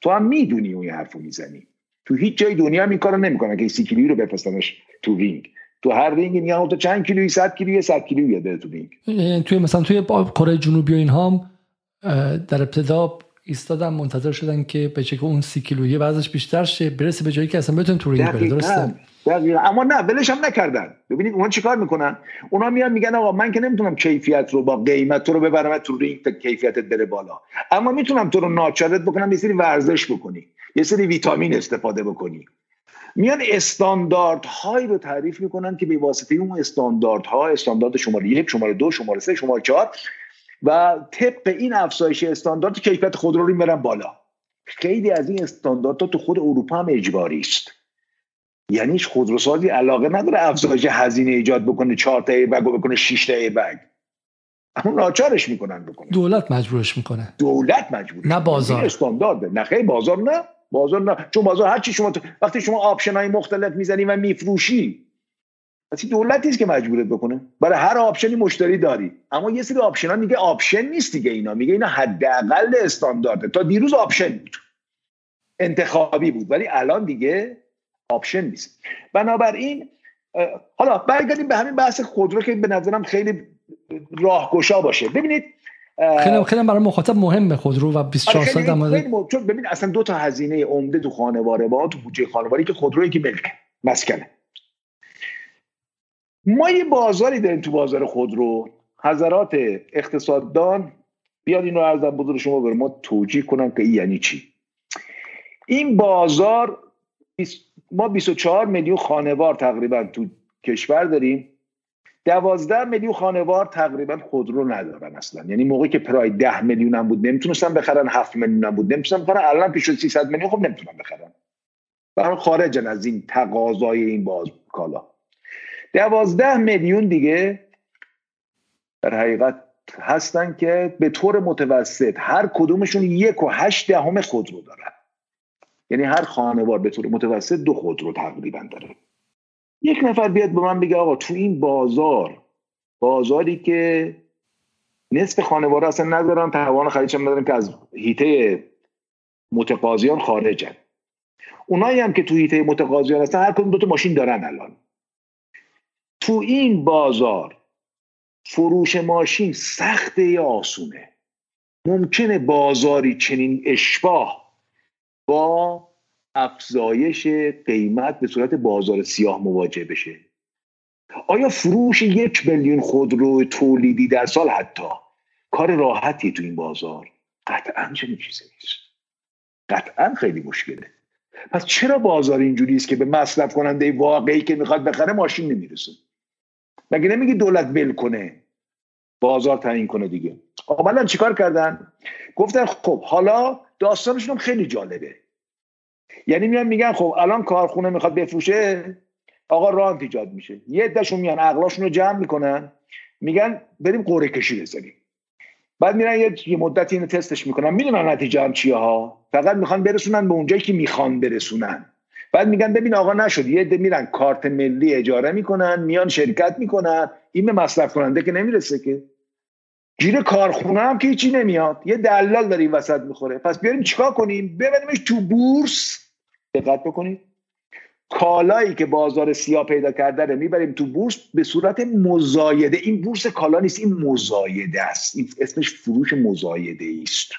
Speaker 2: تو هم می‌دونی اون حرفو می‌زنی. تو هیچ جای دنیا هم این کارو نمی‌کنن که این سی کیلویی رو بفرستنش تو رینگ. تو هر رینگ میگن تو چند کیلویی؟ 100 کیلویی؟ 100 کیلویی بده تو رینگ.
Speaker 1: توی مثلا توی کره جنوبی و اینها هم در ابتدا ایستادن منتظر شدن که به چه اون سی کیلویی وزنش بیشتر شه برسه به جایی که اصلا بتونه تو رینگ بره. درسته؟
Speaker 2: اما نه ولش هم نکردن. ببینید اونها چیکار می‌کنن؟ اونا میان میگن آقا من که نمی‌تونم کیفیت رو با قیمت رو ببرم تو رینگ تا کیفیتت بره بالا. اما می‌تونم تو رو ناچارت بکنم یه سری ورزش بکنی. یه سری ویتامین استفاده بکنی. میان استانداردهایی رو تعریف می‌کنن که به واسطه اون استانداردها استاندارد شماره یک شماره دو شماره سه شماره چهار و طبق این افزایش استاندارد کیفیت خودرو رو می‌برن بالا. خیلی از این استانداردها تو خود اروپا هم اجباری است یعنی خودروسازی علاقه نداره افزایش هزینه ایجاد بکنه چهار تا airbag بکنه 6 تا airbag اما ناچارش می‌کنن بکنه.
Speaker 1: دولت مجبورش می‌کنه.
Speaker 2: دولت مجبور.
Speaker 1: نه بازار.
Speaker 2: استاندارده نه خیلی بازار نه. بازار نه. چون بازار هر چی شما وقتی شما option های مختلف می‌زنی و میفروشی پس دولتی است که مجبورت بکنه. برای هر option ی مشتری داری. اما یه سری option ها میگه option نیست دیگه اینا. میگه اینا حداقل استاندارده. تا دیروز option بود. انتخابی بود. ولی الان دیگه option نیست. بنابراین حالا برگردیم به همین بحث خودرو که به نظرم خیلی راهگشا باشه. ببینید
Speaker 1: خیلی خیلی برای مخاطب مهمه خودرو و 24 ساعت
Speaker 2: در چون ببین اصلا دو تا هزینه عمده تو خانواره با تو بودجه خانواری که خودرویی که ملک مسکنه. ما یه بازاری داریم تو بازار خودرو. حضرات اقتصاددان بیاد اینو ارزم بزرگ شما بر ما توجیه کنن که این یعنی چی. این بازار ما 24 میلیون خانوار تقریبا تو کشور داریم. دوازده میلیون خانوار تقریبا خودرو ندارن اصلا. یعنی موقعی که پرای ده میلیون هم بود نمی‌تونستن بخرن هفت میلیون هم بود. نمی‌تونستن بخرن الان پیش 300 میلیون خب نمی‌تونن بخرن. برای خارجن از این تقاضای این باز کالا. دوازده میلیون دیگه در حقیقت هستن که به طور متوسط هر کدومشون یک و هشت دهم خودرو دارن. یعنی هر خانوار به طور متوسط دو خودرو تقریبا داره. یک نفر بیاد به من بگه آقا تو این بازار بازاری که نصف خانوار اصلا ندارن توان خریدش ندارن که از هیته متقاضیان خارجن. اونایی هم که تو هیته متقاضیان هستن هر کدوم دو تا ماشین دارن الان. تو این بازار فروش ماشین سخته یا آسونه؟ ممکنه بازاری چنین اشباه با افزایش قیمت به صورت بازار سیاه مواجه بشه. آیا فروش یک میلیون خودرو تولیدی در سال حتی کار راحتی تو این بازار؟ قطعا چنین چیزی نیست؟ قطعا خیلی مشکله. پس چرا بازار اینجوری است که به مصرف کننده واقعی که می‌خواد بخره ماشین نمی‌رسه؟ مگه نمیگی دولت بل کنه؟ بازار تعیین کنه دیگه. آقا چیکار کردن؟ گفتن خب حالا داستانشون خیلی جالبه. یعنی میان میگن خب الان کارخونه می‌خواد بفروشه آقا رانت ایجاد میشه. یه عدهشون میان عقلاشون رو جمع می‌کنن میگن بریم قرعه کشی بزنیم. بعد میرن یه مدتی اینو تستش می‌کنن. می‌دونن نتیجه هم چیه ها. فقط می‌خوان برسونن به اونجایی که می‌خوان برسونن. بعد میگن ببین آقا نشد. یه عده میرن کارت ملی اجاره می‌کنن میان شرکت می‌کنن. این به مصرف کننده که نمی‌رسه که. گیر کارخونه هم که هیچی نمیاد. یه دلال داره این وسط می‌خوره. پس بیاریم چیکار کنیم؟ ببریمش تو بورس. دقت بکنید. کالایی که بازار سیاه پیدا کرده رو می‌بریم تو بورس به صورت مزایده. این بورس کالا نیست این مزایده است. این اسمش فروش مزایده است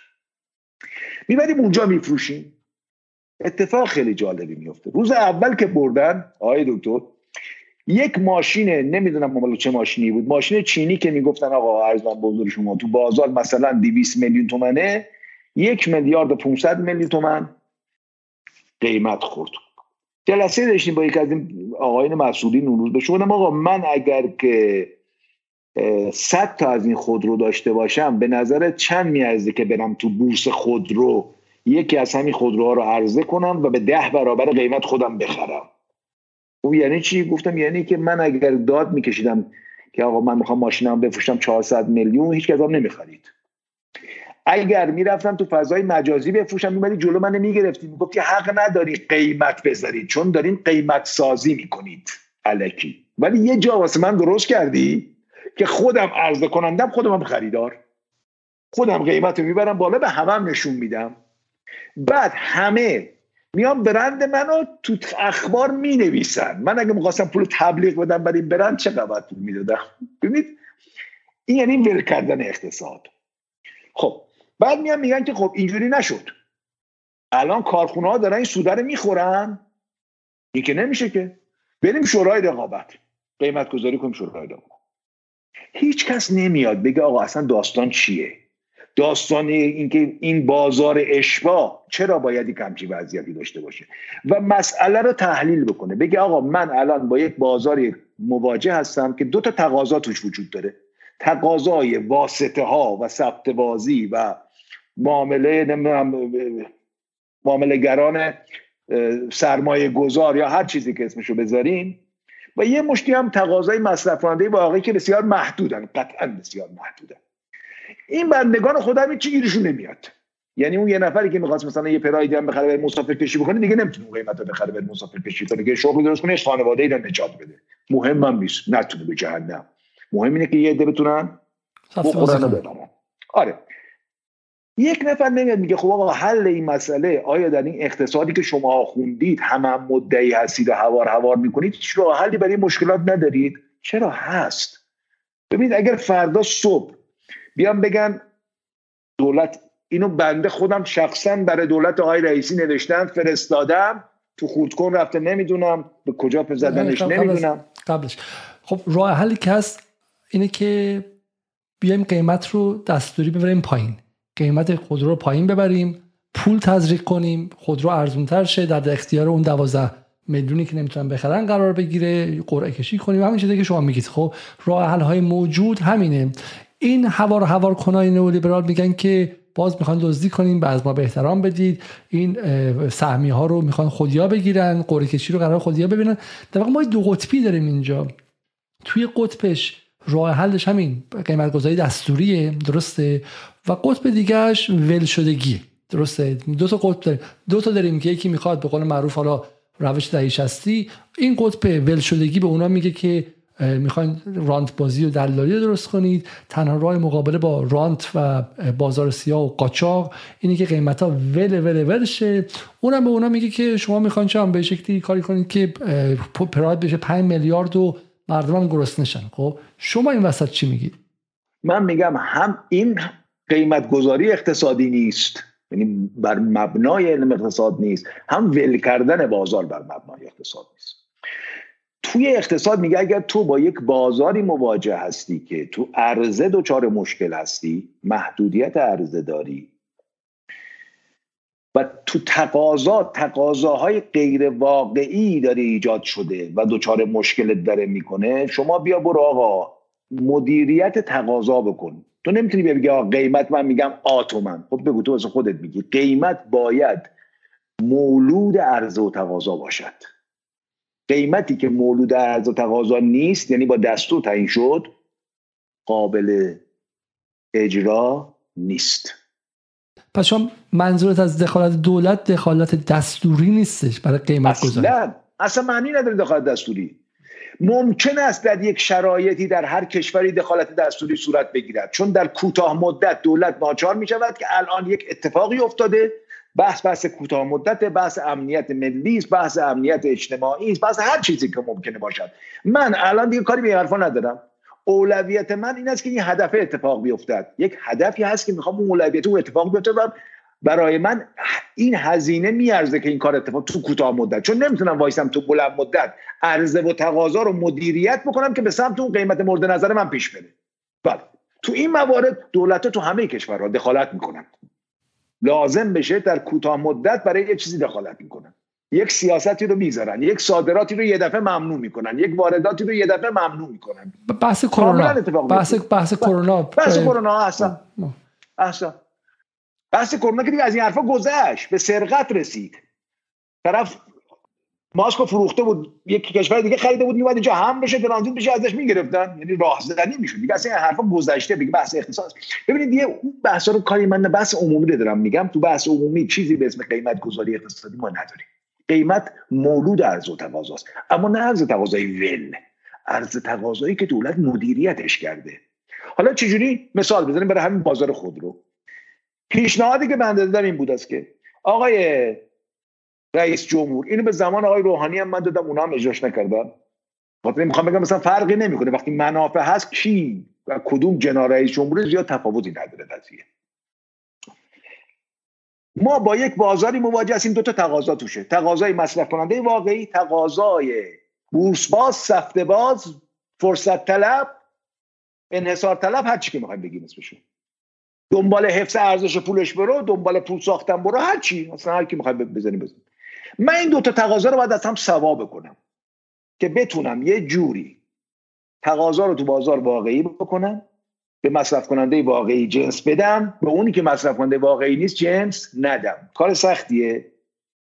Speaker 2: می‌بریم اونجا میفروشیم. اتفاق خیلی جالبی میفته روز اول که بردن آقای دکتر یک ماشین نمی‌دونم مال چه ماشینی بود ماشین چینی که می‌گفتن آقا ارزم بزرگ شما تو بازار مثلا 200 میلیون تومنه یک میلیارد و 500 میلیون تومن قیمت خورد. جلسه داشتیم با یک از این آقاین مسئولین اون روز به شما آقا من اگر که صد تا از این خودرو داشته باشم به نظر چند میارزه که برم تو بورس خودرو؟ یکی از همین خودروها رو عرضه کنم و به ده برابر قیمت خودم بخرم. او یعنی چی؟ گفتم یعنی که من اگر داد میکشیدم که آقا من می‌خوام ماشینم بفروشم 400 میلیون هیچ کدام نمی‌خرید. اگر می‌رفتم تو فضای مجازی بفروشم میمدی جلو من می‌گرفتی. می‌گفتی حق نداری قیمت بذارید چون دارین قیمت سازی می‌کنید. علکی ولی یه جا واسه من درست کردی که خودم عرضه کنندم خودم هم خریدار. خودم قیمت رو می‌برم بالا به همم هم نشون میدم. بعد همه میان برند منو تو اخبار می نویسن من اگه می‌خواستم پول تبلیغ بدم برای برند چقدر پول می‌دادم؟ ببینید؟ این یعنی ول کردن اقتصاد. خب بعد میان میگن که خب اینجوری نشد. الان کارخونه ها دارن این سوده رو می‌خورن. این که نمیشه که. بریم شورای رقابت. قیمت گذاری کنیم شورای رقابت. هیچ کس نمیاد بگه آقا اصلا داستان چیه؟ داستان اینکه این بازار اشباه چرا باید یک همچی وضعیتی داشته باشه و مسئله رو تحلیل بکنه. بگه آقا من الان با یک بازاری مواجه هستم که دو تا تقاضا توش وجود داره. تقاضای واسطه ها و ثبت بازی و معامله نمی‌دونم معامله گران سرمایه گذار یا هر چیزی که اسمشو بذاریم و یه مشتی هم تقاضای مصرف کننده واقعی که بسیار محدودن قطعا بسیار محدودن. این بندگان خودم هیچ گیرشون نمیاد؟ یعنی اون یه نفری که می‌خواست مثلا یه پرایدی هم بخره بر مسافر کشی بکنه دیگه نمی‌تونه قیمت رو بخره بر مسافر کشی کنه. که شغل درست کنه خانواده ای رو نجات بده. مهم هم نیست نتونه به جهنم. مهم اینه که یه عده بتونن بخورن و آره. یک نفر نمیاد میگه خب آقا حل این مسئله آیا در این اقتصادی که شما خوندید هم, هم مدعی هستید و هوار هوار می‌کنید هیچ راه حلی برای مشکلات ندارید؟ چرا هست؟ ببینید اگر فردا صبح بیان بگن دولت اینو بنده خودم شخصا برای دولت آقای رئیسی نوشتم فرستادم تو خودکن رفته نمی‌دونم به کجا زدنش نمی‌دونم.
Speaker 1: قبلش. خب راه حلی که هست اینه که بیایم قیمت رو دستوری ببریم پایین. قیمت خودرو رو پایین ببریم پول تزریق کنیم خودرو ارزونتر شه در اختیار اون دوازده میلیونی که نمی‌تونن بخرن قرار بگیره قرعه کشی کنیم همین چیزی که شما میگید. خب راه حل های موجود همینه. این هوار هوار کنای نئولیبرال میگن که باز می‌خوان دزدی کنیم به از ما به بدید. این سهمی ها رو می‌خوان خودیا بگیرن قرعه کشی رو قرار خودیا ببینن. در واقع ما دو قطبی داریم اینجا. توی قطبش راه حلش همین قیمت گذاری دستوریه درسته؟ و قطب دیگهش ول شدگیه درسته؟ دو تا قطب داریم. دو تا داریم که یکی می‌خواد به قول معروف حالا روش دهیش هستی این قطب ول شدگی به اونا میگه که می‌خواین رانت بازی و دلالی درست کنید. تنها راه مقابله با رانت و بازار سیاه و قاچاق اینه که قیمت ها ول ول ول شه اونم به اونا میگه که شما می‌خواین چه به شکلی کاری کنید که پراید بشه 5 میلیارد و مردم هم گرسنشن خب شما این وسط چی میگید؟
Speaker 2: من میگم هم این قیمت گذاری اقتصادی نیست یعنی بر مبنای علم اقتصاد نیست هم ول کردن بازار بر مبنای اقتصاد نیست. توی اقتصاد میگه اگر تو با یک بازاری مواجه هستی که تو عرضه دچار مشکل هستی محدودیت عرضه داری. و تو تقاضا تقاضاهای غیر واقعی داره ایجاد شده و دچار مشکلت داره می‌کنه شما بیا برو آقا مدیریت تقاضا بکن. تو نمی‌تونی بگی آقا قیمت من میگم آتومن خب بگو تو واسه خودت میگی. قیمت باید مولود عرضه و تقاضا باشد. قیمتی که مولود عرضه و تقاضا نیست یعنی با دستور تعیین شد قابل اجرا نیست.
Speaker 1: پس شما منظورت از دخالت دولت دخالت دستوری نیستش برای قیمت گذاری؟
Speaker 2: اصلا. اصلا معنی نداره دخالت دستوری. ممکن است در یک شرایطی در هر کشوری دخالت دستوری صورت بگیرد. چون در کوتاه مدت دولت ناچار می شود که الان یک اتفاقی افتاده بحث بحث کوتاه مدت بحث امنیت ملی است بحث امنیت اجتماعی است بحث هر چیزی که ممکنه باشد. من الان دیگه کاری به حرفا ندارم. اولویت من این است که این هدف اتفاق بیفتد. یک هدفی هست که می‌خوام اون اولویت اون اتفاق بیفته و برای من این هزینه میارزه که این کار اتفاق تو کوتاه مدت چون نمی‌تونم وایسم تو بلند مدت عرضه و تقاضا رو مدیریت بکنم که به سمت اون قیمت مورد نظر من پیش بره. بله. تو این موارد دولت تو همه کشورها دخالت می‌کنن. لازم بشه در کوتاه مدت برای یه چیزی دخالت می‌کنن یک سیاستی رو می‌ذارن یک صادراتی رو یه دفعه ممنوع می‌کنن یک وارداتی رو یه دفعه ممنوع می‌کنن.
Speaker 1: بحث کرونا. بحث بحث کرونا.
Speaker 2: بحث کرونا اصلا. اصلا. بحث کرونا که دیگه از این حرفا گذشت. به سرقت رسید. طرف ماسکو فروخته بود. یک کشور دیگه خریده بود میومد اینجا هم بشه ترانزیت بشه ازش می‌گرفتن. یعنی راهزنی می‌شد. دیگه اصلا این حرفا گذشته دیگه بحث اقتصاد ببینید اون بحثا رو کاری من بحث عمومی دارم میگم. تو بحث عمومی چیزی به اسم قیمت گذاری اقتصادی ما نداریم. قیمت مولود عرضه و تقاضاست. اما نه عرض تقاضای ول عرض تقاضایی که دولت مدیریتش کرده. حالا چجوری؟ مثال بزنیم برای همین بازار خودرو. پیشنهادی که بنده دادم این بود است که آقای رئیس جمهور. اینو به زمان آقای روحانی هم من دادم اونا هم اجراش نکردن. خاطر می‌خوام بگم مثلا فرقی نمی‌کنه. وقتی منافع هست کی و کدوم جنا رئیس جمهور زیاد تفاوتی نداره قضیه. ما با یک بازاری مواجه هستیم دو تا تقاضا توشه. تقاضای مصرف کننده واقعی تقاضای بورس باز سفته باز فرصت طلب انحصار طلب هر چی که می‌خوایم بگیم اسمشون. دنبال حفظ ارزش پولش برو دنبال پول ساختن برو هر چی. اصلا هر کی می‌خواد بزنی بزن من این دو تا تقاضا رو باید از هم سوا بکنم که بتونم یه جوری تقاضا رو تو بازار واقعی بکنم به مصرف کننده واقعی جنس بدم. به اونی که مصرف کننده واقعی نیست جنس ندم. کار سختیه.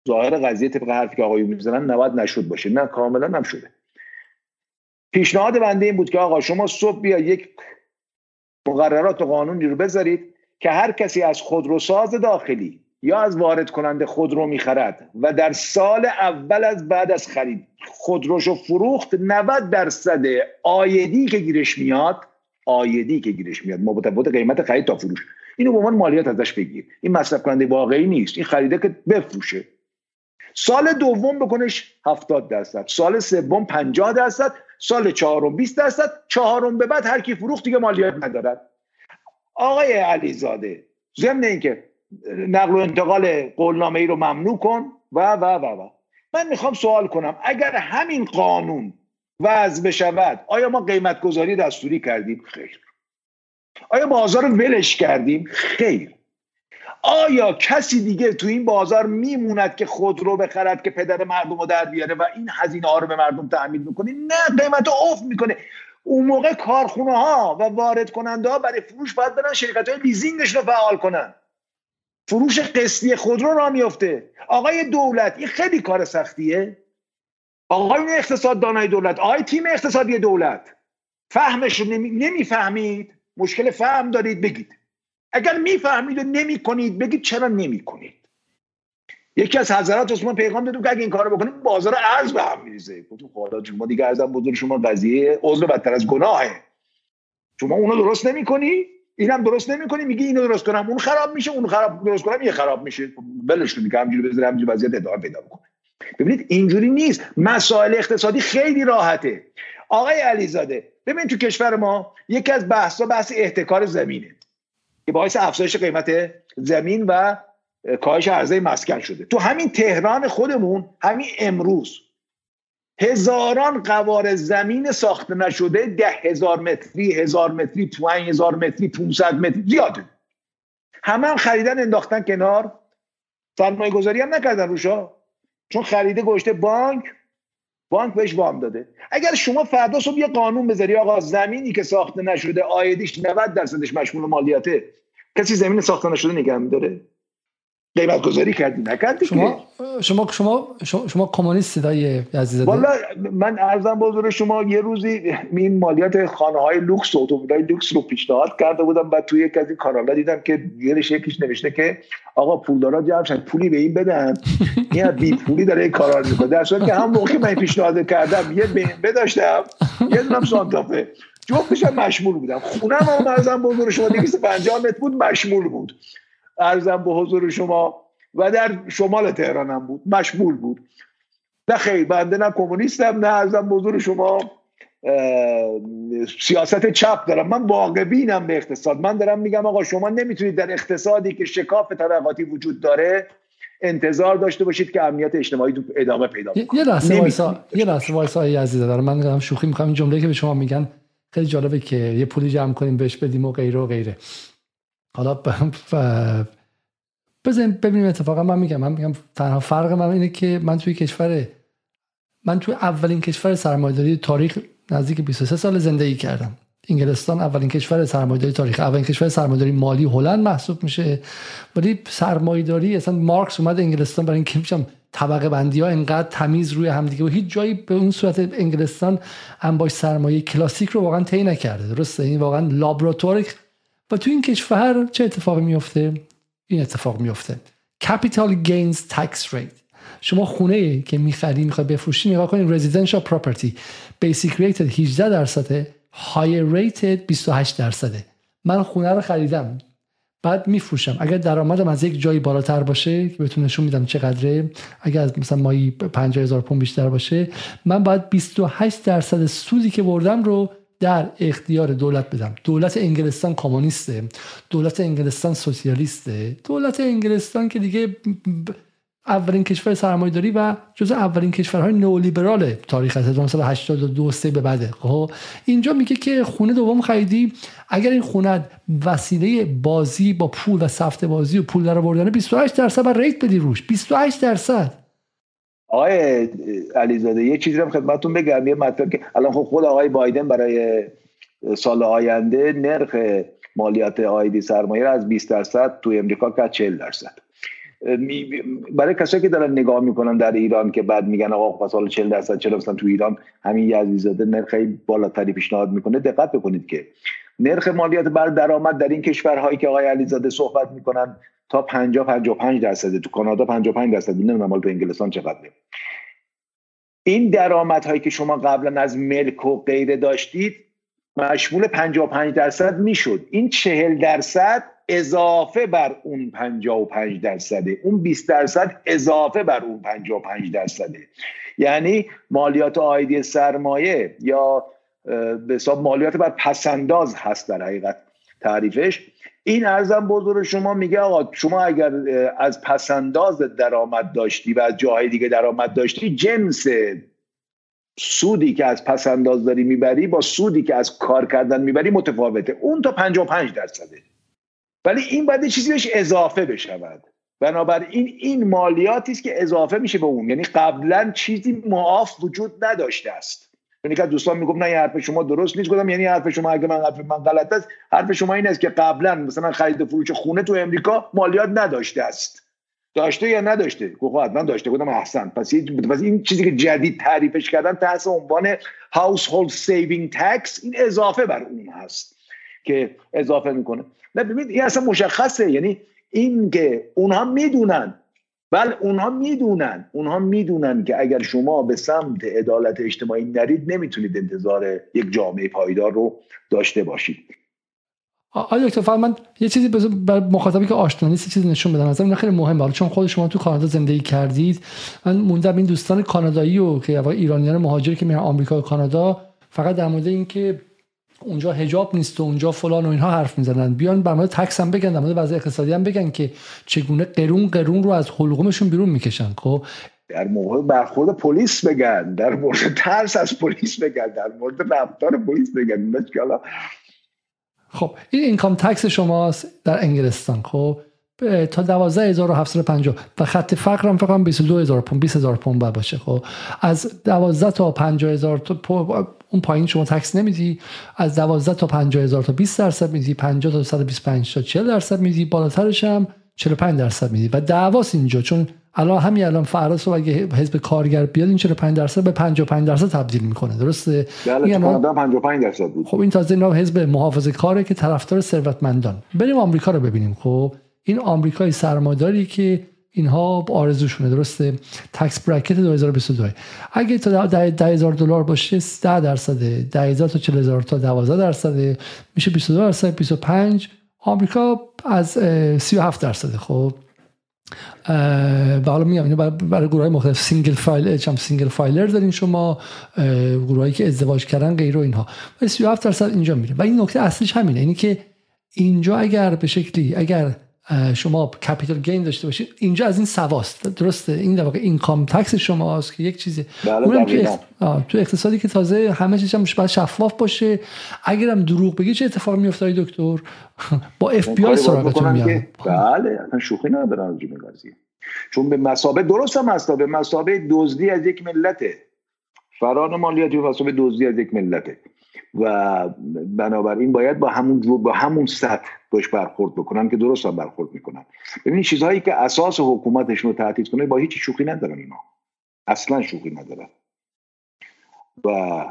Speaker 2: ظاهر قضیه طبق حرفی که آقایون می‌زنن نباید نشد باشه. نه کاملا نشده پیشنهاد بنده این بود که آقا شما صبح بیا یک مقررات و قانونی رو بذارید که هر کسی از خودروساز داخلی یا از وارد کننده خودرو می‌خرد و در سال اول از بعد از خرید خودروشو فروخت 90 درصد آیدی که گیرش میاد آیدی که گیرش میاد متفاوت قیمت خرید تا فروش. اینو به عنوان مالیات ازش بگیر. این مصرف کننده واقعی نیست این خریده که بفروشه. سال دوم بکنش 70 درصد سال سوم 50 درصد سال چهارم 20 درصد چهارم به بعد هر کی فروخت دیگه مالیات ندارد. آقای علیزاده ضمن اینکه نقل و انتقال قولنامه ای رو ممنوع کن. و و و و. من می‌خوام سوال کنم. اگر همین قانون وضع بشود آیا ما قیمت گذاری دستوری کردیم؟ خیر. آیا بازار رو ولش کردیم؟ خیر. آیا کسی دیگه تو این بازار میموند که خودرو بخرد که پدر مردم رو در بیاره و این هزینه ها رو به مردم تحمیل می‌کنه نه قیمت رو افت می‌کنه. اون موقع کارخونه ها و وارد کننده ها برای فروش باید برن شرکت های لیزینگش رو فعال کنن. فروش قسطی خودرو را میفته آقای دولت این خیلی کار سختیه. آقای اقتصاد دانای دولت آقای تیم اقتصادی دولت فهمش رو نمی‌فهمید. مشکل فهم دارید بگید. اگر می‌فهمید و نمی کنید بگید چرا نمی کنید یکی از حضرات عثمان پیغام دادم که اگه این کارو بکنیم بازار ارز به هم میریزه. گفتم خدا شما دیگه ارزم بزرگ شما قضیه عذر بدتر از گناهه. شما اونو درست نمی‌کنی؟ اینم درست نمی‌کنی میگی اینو درست کنم اون خراب میشه اون خراب درست کنم یه خراب میشه. ولش دیگه همینجوری بذار همینجوری وضعیت ادامه پیدا بکنه. ببینید اینجوری نیست. مسائل اقتصادی خیلی راحته. آقای علیزاده ببین تو کشور ما یکی از بحثا بحث احتکار زمینه که باعث افزایش قیمت زمین و کاهش عرضه مسکن شده. تو همین تهران خودمون همین امروز هزاران قوار زمین ساخته نشده ده هزار متری هزار متری پنج هزار متری 500 متری. زیاده همه هم خریدن انداختن کنار. سرمایه گذاری هم نکردن روشا. چون خریده گشته بانک بانک بهش وام داده. اگر شما فردا صبح یه قانون بذاری آقا زمینی که ساخته نشده آیدیش 90 درصدش مشمول مالیاته. کسی زمین ساخته نشده نگه میداره؟ قیمت گذاری کردی نکردی
Speaker 1: شما شما شما شما, شما کمونیست صدای عزیزاده
Speaker 2: والا من ارزم بزرگ شما یه روزی این مالیات خانه های لوکس اتومبیل لوکس رو پیشنهاد کرده بودم بعد توی یک از این کانالا دیدم که یه یکیش نوشته که آقا پولدارا جمع شن پولی به این بدن. <laughs> این بی پولی داره این کارا می‌کنه. در که هم موقع من پیشنهاد کردم یه BMW داشتم یه دونم سانتافه جفتش مشمول بودم. خونم هم عرضم به حضور شما 250 متر بود مشمول بود. ارزم به حضور شما و در شمال تهرانم بود مشمول بود. نه خیلی بنده نه کمونیستم نه ارزم به حضور شما سیاست چپ دارم. من واقع به اقتصاد. من دارم میگم آقا شما نمی‌تونید در اقتصادی که شکاف طبقاتی وجود داره انتظار داشته باشید که امنیت اجتماعی تو ادامه پیدا
Speaker 1: کنه یه لحظه وایسا یه لحظه وایسا عزیز دارم من دارم شوخی می‌کنم. این جمله که به شما میگن خیلی جالبه که یه پولی جمع کنیم بهش بدیم و غیره و غیره. حالا بزنیم ببینیم اتفاقا. من میگم من میگم تنها فرق من اینه که من توی کشور من توی اولین کشور سرمایه‌داری تاریخ نزدیک 23 سال زندگی کردم. انگلستان اولین کشور سرمایه‌داری تاریخ اولین کشور سرمایه‌داری مالی هلند محسوب میشه. ولی سرمایه‌داری اصلا مارکس اومد انگلستان برای اینکه میشم طبقه بندی ها انقدر تمیز روی همدیگه و هیچ جایی به اون صورت انگلستان انباش سرمایه کلاسیک رو واقعا طی نکرده. درسته؟ این واقعا لابراتوری و تو این کشور چه اتفاقی میفته این اتفاق میفته capital gains tax rate شما خونه که می‌خری می‌خوای بفروشی نگاه کنید residential property basic rate 18 درصده higher rate 28 درصده. من خونه رو خریدم. بعد میفروشم. اگر درآمدم از یک جایی بالاتر باشه که بهتون نشون میدم چقدره اگر از مثلا مایی 50000 پوند بیشتر باشه من باید 28 درصد سودی که بردم رو در اختیار دولت بدم. دولت انگلستان کمونیسته دولت انگلستان سوسیالیسته. دولت انگلستان که دیگه اولین کشور سرمایه داری و جز اولین کشورهای نولیبرال تاریخ از 1982 سه به بعده. خب اینجا میگه که خونه دوم خریدی. اگر این خونه وسیله بازی با پول و سفت بازی و پول در آوردن 28 درصد بر ریت بدی روش. 28 درصد.
Speaker 2: آقای علیزاده یه چیزی رو خدمتتون بگم یه مطلب که الان خب خود آقای بایدن برای سال آینده نرخ مالیات آیدی سرمایه از 20 درصد توی امریکا که 40 درصد. برای کسایی که دارن نگاه می‌کنن در ایران که بعد میگن آقا پس حالا 40 درصد چرا مثلا تو ایران همین یزدی زاده نرخ بالاتری پیشنهاد می‌کنه. دقت بکنید که نرخ مالیات بر درآمد در این کشورهایی که آقای علیزاده صحبت می‌کنن تا 50 55 درصد تو کانادا 55 درصد نمی‌دونم تو انگلستان چقدره این درآمدهایی که شما قبلا از ملک و غیره داشتید مشمول 55 درصد می‌شد. این 40 درصد اضافه بر اون 55 درصده. اون 20 درصد اضافه بر اون 55 درصده. یعنی مالیات آیدی سرمایه یا به حساب مالیات بر پسنداز هست در حقیقت تعریفش. این ارزم بزرگ شما میگه آقا شما اگر از پسنداز درآمد داشتی و از جاهای دیگه درآمد داشتی جنس سودی که از پسنداز داری می‌بری با سودی که از کار کردن می‌بری متفاوته. اون تا 55 درصده. ولی این باید چیزی بهش اضافه بشود. بنابراین این مالیاتی است که اضافه میشه به اون. یعنی قبلا چیزی معاف وجود نداشته است. یعنی که دوستان می‌گفت نه این حرف شما درست نیست. گفتم یعنی حرف شما اگه من حرف من غلط است حرف شما این است که قبلا مثلا خرید فروش خونه تو امریکا مالیات نداشته است. داشته یا نداشته؟ گفت حتما داشته. بوده احسنت. پس این چیزی که جدید تعریفش کردن تحت عنوان household saving tax این اضافه بر اون هست که اضافه می‌کنه. نه ببینید این اصلا مشخصه. یعنی این که اونها می‌دونن بل اونها می‌دونن اونها می‌دونن که اگر شما به سمت عدالت اجتماعی نرید نمی‌تونید انتظار یک جامعه پایدار رو داشته باشید.
Speaker 1: آیا دکتر من یه چیزی بر مخاطبی که آشنا نیست چیزی نشون بدم. این خیلی مهمه. حالا چون خود شما تو کانادا زندگی کردید من موندم این دوستان کانادایی و که ایرانیان مهاجری که میرن آمریکا و کانادا فقط در مورد اینکه اونجا هجاب نیست و اونجا فلان و اینها حرف می‌زنن. بیان بر مورد تکس هم بگن در مورد وضع اقتصادی هم بگن که چگونه قرون قرون رو از حلقومشون بیرون می‌کشن. خب؟
Speaker 2: در مورد برخورد پلیس بگن در مورد ترس از پلیس بگن در مورد رفتار پلیس بگن.
Speaker 1: خب این اینکام تکس شماست در انگلستان. خب تا 12750 و خط فقر هم فقط 22000 پوند 20000 پوند باشه. خب از 12 تا 50000 تا اون پایین شما تکس نمیدی. از 12 تا 50000 تا 20 درصد میدی. 50 تا 125 تا 40 درصد میدی. بالاترش هم 45 درصد میدی. و دعواس اینجا چون الان همین الان فرض رو اگه حزب کارگر بیاد این 45 درصد به 55 درصد تبدیل می‌کنه. درسته؟
Speaker 2: بله این 55 درصد بود.
Speaker 1: خب این تازه اینا حزب محافظه کاره که طرفدار ثروتمندان. بریم آمریکا رو ببینیم. خب این آمریکای سرمایه‌داری که اینها آرزوشونه درسته؟ tax bracket 2022 اگه تا 10000 دلار باشه 10 درصد 10000 تا 40000 تا 12 درصد میشه 22 درصد 25 آمریکا از 37 درصد خب. و حالا میگم اینو برای گروه های مختلف single file چم single filer دارین شما گروهایی که ازدواج کردن غیر و اینها. و 37 درصد اینجا میره. و این نکته اصلیش همینه. اینی که اینجا اگر به شکلی اگر شما capital gain داشته باشید. اینجا از این سواست. درسته؟ این در واقع income tax شماست که یک چیزی.
Speaker 2: بله اونم
Speaker 1: تو اقتصادی که تازه همه چیز هم باید شفاف باشه. اگرم دروغ بگی چه اتفاقی میفته دکتر؟ با اف بی آی سراغتون میاد
Speaker 2: بله اصلا شوخی ندارن از قضیه. چون به مثابه درست هم هست به مثابه دزدی از یک ملته. فران مالیاتی و مسابه دزدی از یک ملته. و بنابراین باید با همون با همون سطح باش برخورد بکنن که درست هم برخورد می‌کنن. ببینید چیزهایی که اساس حکومتشون رو تهدید کنه با هیچ شوخی ندارن اینا. اصلا شوخی ندارن. و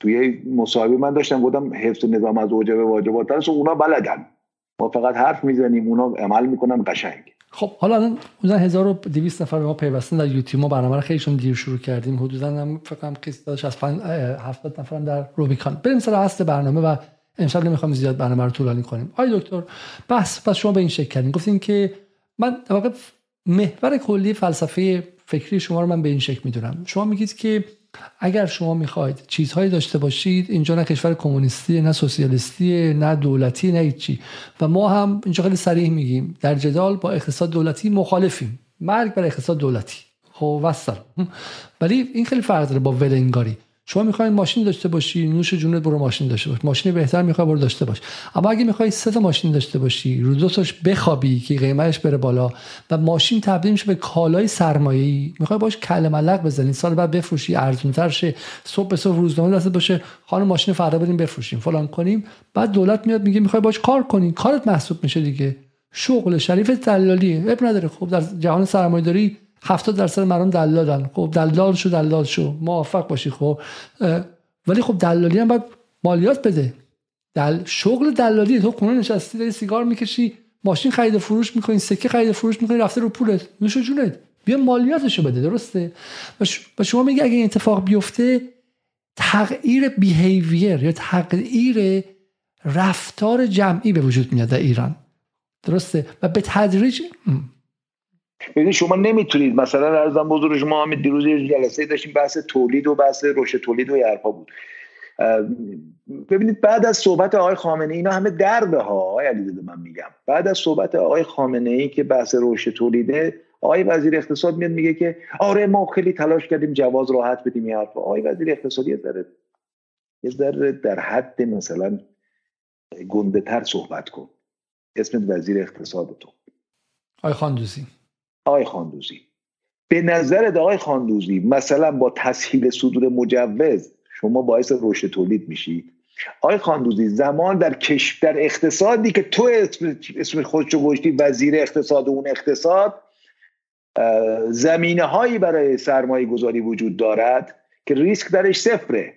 Speaker 2: توی مصاحبه من داشتم گفتم حفظ نظام از اوجب واجبات هست و اونا بلدن. ما فقط حرف می‌زنیم اونا عمل می‌کنن قشنگ.
Speaker 1: خب حالا الان حدودا 1200 نفر به ما پیوستن در یوتیوب. ما برنامه رو خیلیشون دیر شروع کردیم. حدودا هم فکر کنم کسی داشت از 70 نفر در روبیکان. بریم سر اصل برنامه و امشب نمی‌خوام زیاد برنامه رو طولانی کنیم. آقای دکتر بس پس شما به این شکل کردین. گفتین که من در واقع محور کلی فلسفه فکری شما رو من به این شکل می‌دونم. شما میگید که اگر شما می‌خواید چیزهایی داشته باشید اینجا نه کشور کمونیستی نه سوسیالیستی نه دولتی نه هیچی. و ما هم اینجا خیلی صریح میگیم در جدال با اقتصاد دولتی مخالفیم. مرگ بر اقتصاد دولتی. خب ولی این خیلی فرق داره با ولنگاری. شما می‌خواید ماشین داشته باشی نوش جونت برو ماشین داشته باش. ماشین بهتر می‌خوای برو داشته باش. اما اگه می‌خوای سه تا ماشین داشته باشی رو دو تاش بخوابی که قیمتش بره بالا و ماشین تبدیل میشه به کالای سرمایه‌ای می‌خوای باش کله ملق بزنی سال بعد بفروشی ارزونتر شه صبح به صبح روزنامه دست باشه خانم ماشین فردا بریم بفروشیم. فلان کنیم. بعد دولت میاد میگه می‌خوای باش کار کنی. کارت محسوب میشه دیگه. شغل شریف دلالی اب نداره. خب در جهان سرمایه‌داری 70 درصد مردم دلالن. خب دلال شو دلال شو. موفق باشی خب. ولی خب دلالی هم باید مالیات بده. دل... شغل دلالی. تو خونه نشستی داری سیگار می‌کشی ماشین خرید فروش می‌کنی سکه خرید فروش می‌کنی رفته رو پولت. نوش جونت. بیا مالیاتشو بده درسته؟ و شما میگه اگه این اتفاق بیفته تغییر بیهیویر یا تغییر رفتار جمعی به وجود میاد در ایران. درسته؟ و به تدریج
Speaker 2: ببینید شما نمی‌تونید مثلا ارزم بزرگ شما همین دیروز یه جلسه داشتیم بحث تولید و بحث رشد تولید و حرفا بود. ببینید بعد از صحبت آقای خامنه اینا همه دربه ها آقای علیزاده من میگم. بعد از صحبت آقای خامنه ای که بحث رشد تولیده آقای وزیر اقتصاد میاد میگه که آره ما خیلی تلاش کردیم جواز راحت بدیم این حرف آقای وزیر اقتصادی ذره یه ذره در حد مثلا گنده تر صحبت کن. اسم وزیر اقتصاد تو.
Speaker 1: آقای خاندوزی
Speaker 2: آقای خاندوزی. به نظر آقای خاندوزی مثلا با تسهیل صدور مجوز شما باعث رشد تولید میشید. آقای خاندوزی زمان در کش در اقتصادی که تو اسم خودشو گشتی وزیر اقتصاد و اون اقتصاد زمینه هایی برای سرمایه گذاری وجود دارد که ریسک درش صفره.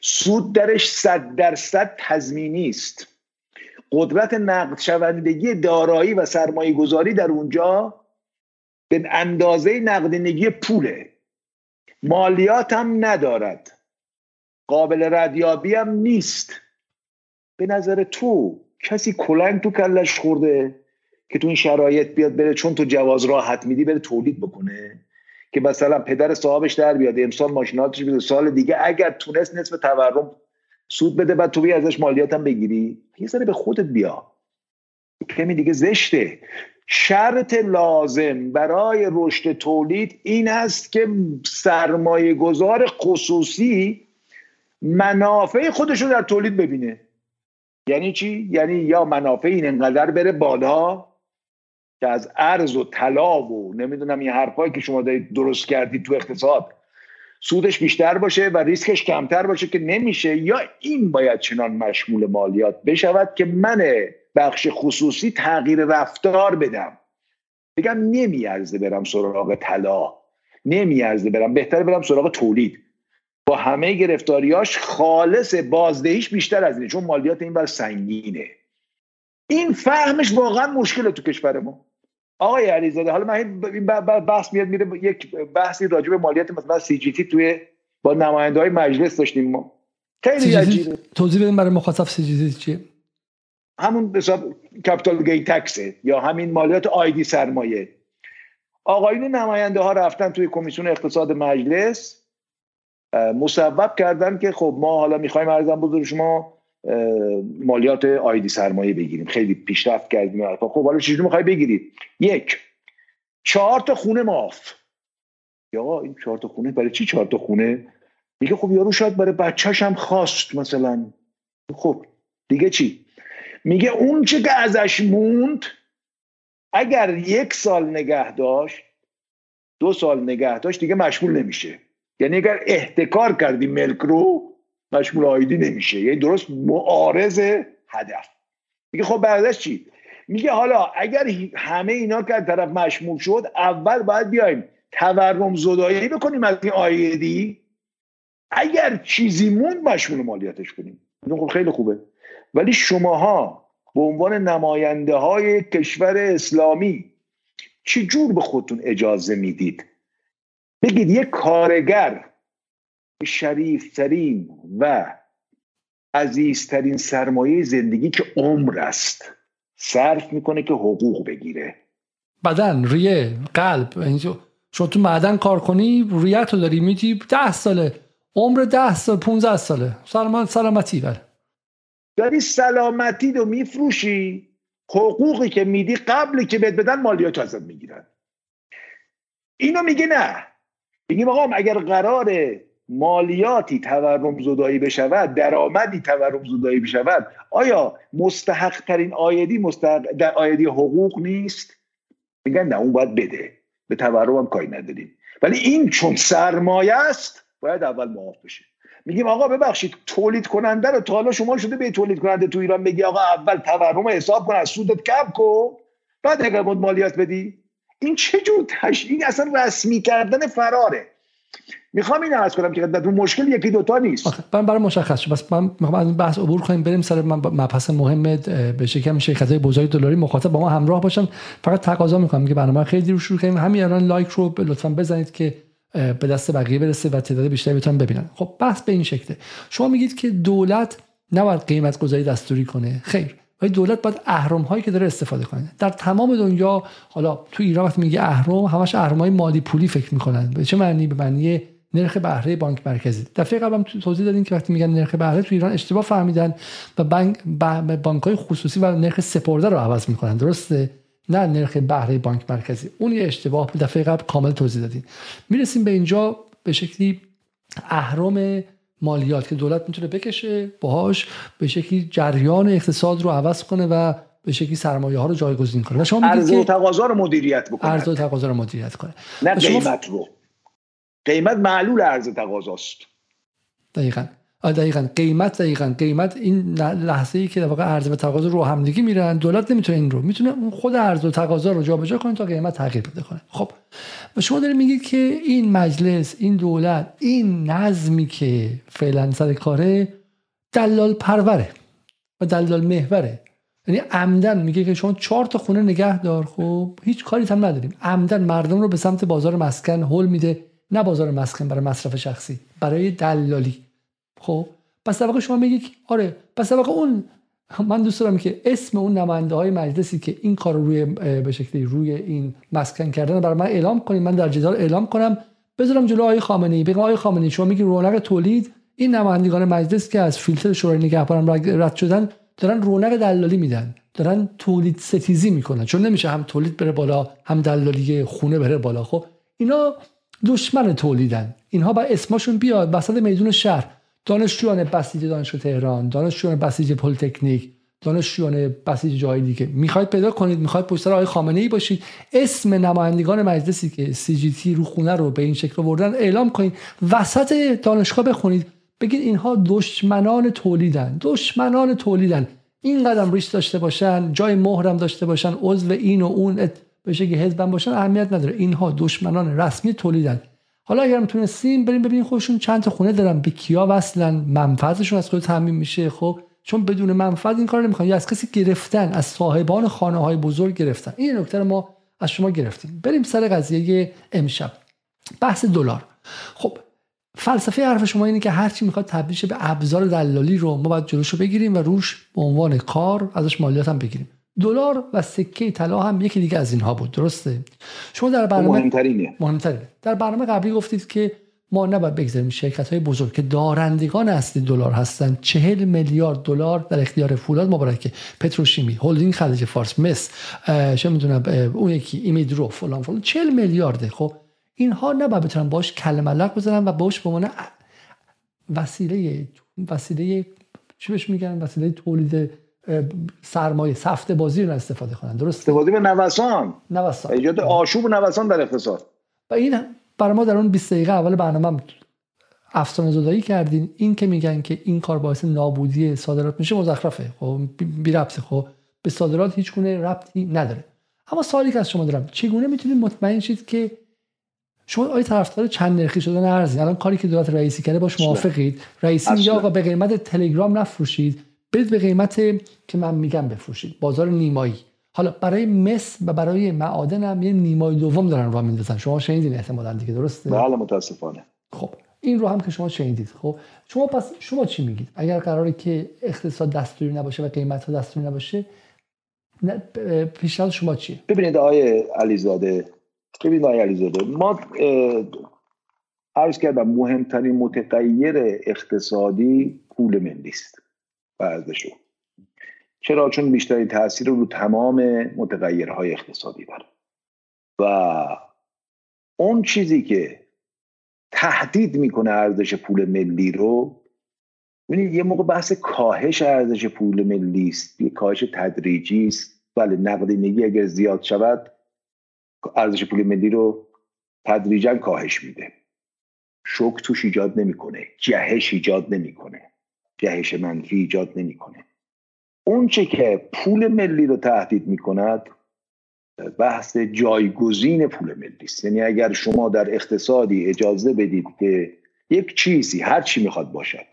Speaker 2: سود درش صد درصد تضمینی است قدرت نقد شوندگی دارایی و سرمایه گذاری در اونجا به اندازه نقدینگی پوله. مالیات هم ندارد. قابل ردیابی هم نیست. به نظر تو کسی کلنگ تو کلش خورده که تو این شرایط بیاد بره چون تو جواز راحت میدی بره تولید بکنه؟ که مثلا پدر صاحبش در بیاد امسال ماشیناتش بده. سال دیگه اگر تونست نصف تورم سود بده بعد تو بیا ازش مالیات هم بگیری. یه ذره به خودت بیا. کمی دیگه زشته. شرط لازم برای رشد تولید این است که سرمایه گذار خصوصی منافع خودش رو در تولید ببینه یعنی چی؟ یعنی یا منافع این انقدر بره بالا که از ارز و طلا و نمی‌دونم این حرفایی که شما دارید درست کردید تو اقتصاد سودش بیشتر باشه و ریسکش کمتر باشه که نمیشه یا این باید چنان مشمول مالیات بشود که من بخش خصوصی تغییر رفتار بدم. بگم نمیارزه برم سراغ طلا. نمیارزه برم. بهتر برم سراغ تولید. با همه گرفتاریاش خالص بازدهیش بیشتر از اینه چون مالیات این بر سنگینه. این فهمش واقعا مشکله تو کشور ما. آقای علیزاده حالا من این بحث میاد میره یک بحثی راجع به مالیات مثلا CGT توی با نماینده های مجلس داشتیم ما. خیلی عجیبه.
Speaker 1: توضیح بدیم برای مخاطب CGT چیه؟
Speaker 2: همون حساب capital gain tax ه یا همین مالیات عایدی سرمایه. آقایون نماینده ها رفتن توی کمیسیون اقتصاد مجلس مصوب کردن که خب ما حالا می‌خوایم عرضم به حضور شما مالیات آیدی سرمایه بگیریم. خیلی پیشرفت کردیم خب حالا چجوری می‌خوای بگیرید یک چهار تا خونه معاف. یا این چهار تا خونه برای چی چهار تا خونه؟ میگه خب یارو شاید برای بچهش هم خواست مثلا. خب دیگه چی؟ میگه اون چه که ازش موند اگر یک سال نگه داشت دو سال نگه داشت دیگه مشمول نمیشه. یعنی اگر احتکار کردی ملک رو مشمول آیدی نمیشه. یعنی درست معارض هدف. میگه خب بعدش چی؟ میگه حالا اگر همه اینا که طرف مشمول شد اول باید بیایم تورم زدایی بکنیم از این آیدی. اگر چیزی موند مشمول مالیاتش کنیم. خب خیلی خوبه. ولی شماها به عنوان نماینده های کشور اسلامی چی جور به خودتون اجازه می‌دید؟ بگید یک کارگر شریفترین و عزیزترین سرمایه زندگی که عمر است صرف می‌کنه که حقوق بگیره.
Speaker 1: بدن ریه قلب شما تو معدن کار کنی ریت رو داری میتی ده ساله. عمر ده سال 15 ساله. سلامت سلامتی بله.
Speaker 2: داری سلامتی رو میفروشی حقوقی که میدی قبلی که بهت بدن مالیات ازت می‌گیرن. اینو میگه نه. میگیم آقا اگر قرار مالیاتی تورم زدایی بشود درآمدی تورم زدایی بشود آیا مستحق ترین آیدی مستحق در آیدی حقوق نیست؟ میگن نه اون باید بده. به تورم هم کاری نداریم. ولی این چون سرمایه است باید اول معاف بشه. میگیم آقا ببخشید تولید کننده رو تا حالا شما شده به تولید کننده تو ایران بگی آقا اول تورم حساب کن از سودت کم کن. بعد اگر مالیات بدی. این چه جور تش... این اصلا رسمی کردن فراره. می‌خوام این عرض کنم که در مشکل یکی دوتا نیست.
Speaker 1: من برای مشخص شد. بس من می‌خوام از بحث عبور کنیم بریم سر مبحث مهم به شکم شرکت های بزرگ دلاری مخاطب با ما همراه باشن. فقط تقاضا می‌کنم که برنامه خیلی رو شروع کنیم همین الان لایک رو لطفا بزنید که به دست بقیه برسه و تعداد بیشتری بتونن ببینن. خب بحث به این شکله. شما میگید که دولت نباید قیمت گذاری دستوری کنه. خیر. ولی دولت باید اهرم هایی که داره استفاده کنه. در تمام دنیا حالا تو ایران وقتی میگه اهرم همش اهرم های مالی پولی فکر می‌کنن. به چه معنی؟ به معنی نرخ بهره بانک مرکزی. دفعه قبلم توضیح دادیم که وقتی میگن نرخ بهره تو ایران اشتباه فهمیدن و بانک های خصوصی و نرخ سپرده رو عوض می‌کنن. درسته؟ نه نرخ بهره بانک مرکزی. اون یه اشتباه دفعه قبل کامل توضیح دادیم می‌رسیم به اینجا به شکلی اهرام مالیات که دولت می‌تونه بکشه باهاش به شکلی جریان اقتصاد رو عوض کنه و به شکلی سرمایه ها رو جایگزین کنه. و
Speaker 2: شما عرضه و تقاضا رو مدیریت بکنه
Speaker 1: عرضه و تقاضا رو مدیریت کنه.
Speaker 2: نه قیمت رو. قیمت معلول عرضه تقاضاست.
Speaker 1: دقیقاً. دقیقا. قیمت دقیقا. قیمت این لحظه ای که در واقع عرضه و تقاضا رو همدیگه میرن دولت نمی‌تونه این رو. می‌تونه خود عرضه و تقاضا رو جابجا کنه تا قیمت تغییر بده کنه. خب. و شما دارید میگید که این مجلس این دولت این نظمی که فعلا سر کاره دلال پروره و دلال محوره. یعنی عمدن میگه که شما چهار تا خونه نگه دار. خب هیچ کاری هم نداریم. عمدن مردم رو به سمت بازار مسکن هول میده نه بازار مسکن برای مصرف شخصی برای دلالی. خب پس واقع شما میگی آره پس واقع اون من دوست دارم که اسم اون نماینده های مجلسی که این کار روی به شکلی روی این مسکن کردن برای من اعلام کنیم. من در جدال اعلام کنم. بذارم جلو آقای خامنه ای بگم آقای خامنه ای شما میگی رونق تولید این نمایندگان مجلس که از فیلتر شورای نگهبان رد شدن دارن رونق دلالی میدن. دارن تولید ستیزی می‌کنن. چون نمیشه هم تولید بره بالا هم دلالی خونه بره بالا. خب اینا دشمن تولیدن. اینها با اسمشون بیاد. وسط میدون شهر. دانشجویان بسیج دانشگاه تهران دانشجویان بسیج پلیتکنیک دانشجویان بسیج جای دیگه. می‌خواید پیدا کنید می‌خواید پشت آقای خامنه ای باشید. اسم نمایندگان مجلسی که سی جی تی رو خونه رو به این شکل بردن اعلام کنید. وسط دانشگاه بخونید. بگید اینها دشمنان تولیدن. دشمنان تولیدن. این قدم ریش داشته باشن جای مهرم داشته باشن عضو این و اون بشه که حزبم باشن اهمیت نداره. اینها دشمنان رسمی تولیدن. حالا اگر می‌تونستیم بریم ببینیم خودشون چند تا خونه دارن به کیا وصلن منفعتشون از خود تعمین میشه؟ خب چون بدون منفعت این کار نمی‌کنن. یا از کسی گرفتن از صاحبان خانه های بزرگ گرفتن. این نکته ما از شما گرفتیم. بریم سر قضیه امشب. بحث دلار. خب فلسفه حرف شما اینه که هرچی می‌خواد تبدیل به ابزار دلالی رو ما باید جلوشو بگیریم و روش به عنوان کار ازش مالیات هم بگیریم. دلار و سکه طلا هم یکی دیگه از اینها بود. درسته؟ شما در برنامه
Speaker 2: مهمترینه.
Speaker 1: مهمترینه در برنامه قبلی گفتید که ما نباید بگذاریم شرکت های بزرگ که دارندگان اصلی دلار هستند چهل میلیارد دلار در اختیار فولاد مبارکه پتروشیمی هلدینگ خلیج فارس مس چه می‌دونم اون یکی ایمیدرو فلان فلان 40 میلیارده. خب اینها نباید بتونن باش کلمه لق بزنن و باش به عنوان وسیله وسیله چی بهش میگن؟ وسیله تولید سرمایه سفت بازی رو استفاده کنن. درست؟
Speaker 2: استفاده به نوسان.
Speaker 1: نوسان.
Speaker 2: ایجاد آشوب و نوسان در اقتصاد.
Speaker 1: و این برای ما در اون 20 دقیقه اول برنامه افسانه زدایی کردین. این که میگن که این کار باعث نابودی صادرات میشه مزخرفه. خب بی ربطه. خب به صادرات هیچ گونه ربطی نداره. اما سوالی که از شما دارم چگونه می‌تونید مطمئن شید که شما آیا طرفدار چند نرخی شدن ارزی الان کاری که دولت رئیسی کرده باش موافقید. رئیسی میگه آقا به قیمت تلگرام نفروشید. برید به قیمت که من میگم بفروشید. بازار نیمایی. حالا برای مس و برای معادن هم یه نیمای دوم دارن راه میندازن. شما شنیدین احتمالاً دیگه درسته؟
Speaker 2: بله متاسفانه.
Speaker 1: خب این رو هم که شما شنیدید. خب شما پس شما چی میگید؟ اگر قراره که اقتصاد دستوری نباشه و قیمت ها دستوری نباشه پیشنهاد شما چیه؟
Speaker 2: ببینید آقای علیزاده ببینید آقای علیزاده ما عرض کردم مهمترین متغیر اقتصادی پول ملی است. ارزشو چرا؟ چون بیشترین تاثیر رو تمام متغیرهای اقتصادی داره. و اون چیزی که تهدید می‌کنه ارزش پول ملی رو ببینید یه موقع بحث کاهش ارزش پول ملی است. یه کاهش تدریجی است. بله نقدینگی اگر زیاد شود ارزش پول ملی رو تدریجا کاهش میده. شک توش ایجاد نمی‌کنه. جهش ایجاد نمی‌کنه. جهش منفی ایجاد نمی‌کنه. اون چه که پول ملی رو تهدید می‌کند بحث جایگزین پول ملی است. یعنی اگر شما در اقتصادی اجازه بدید که یک چیزی هر چی می‌خواد باشد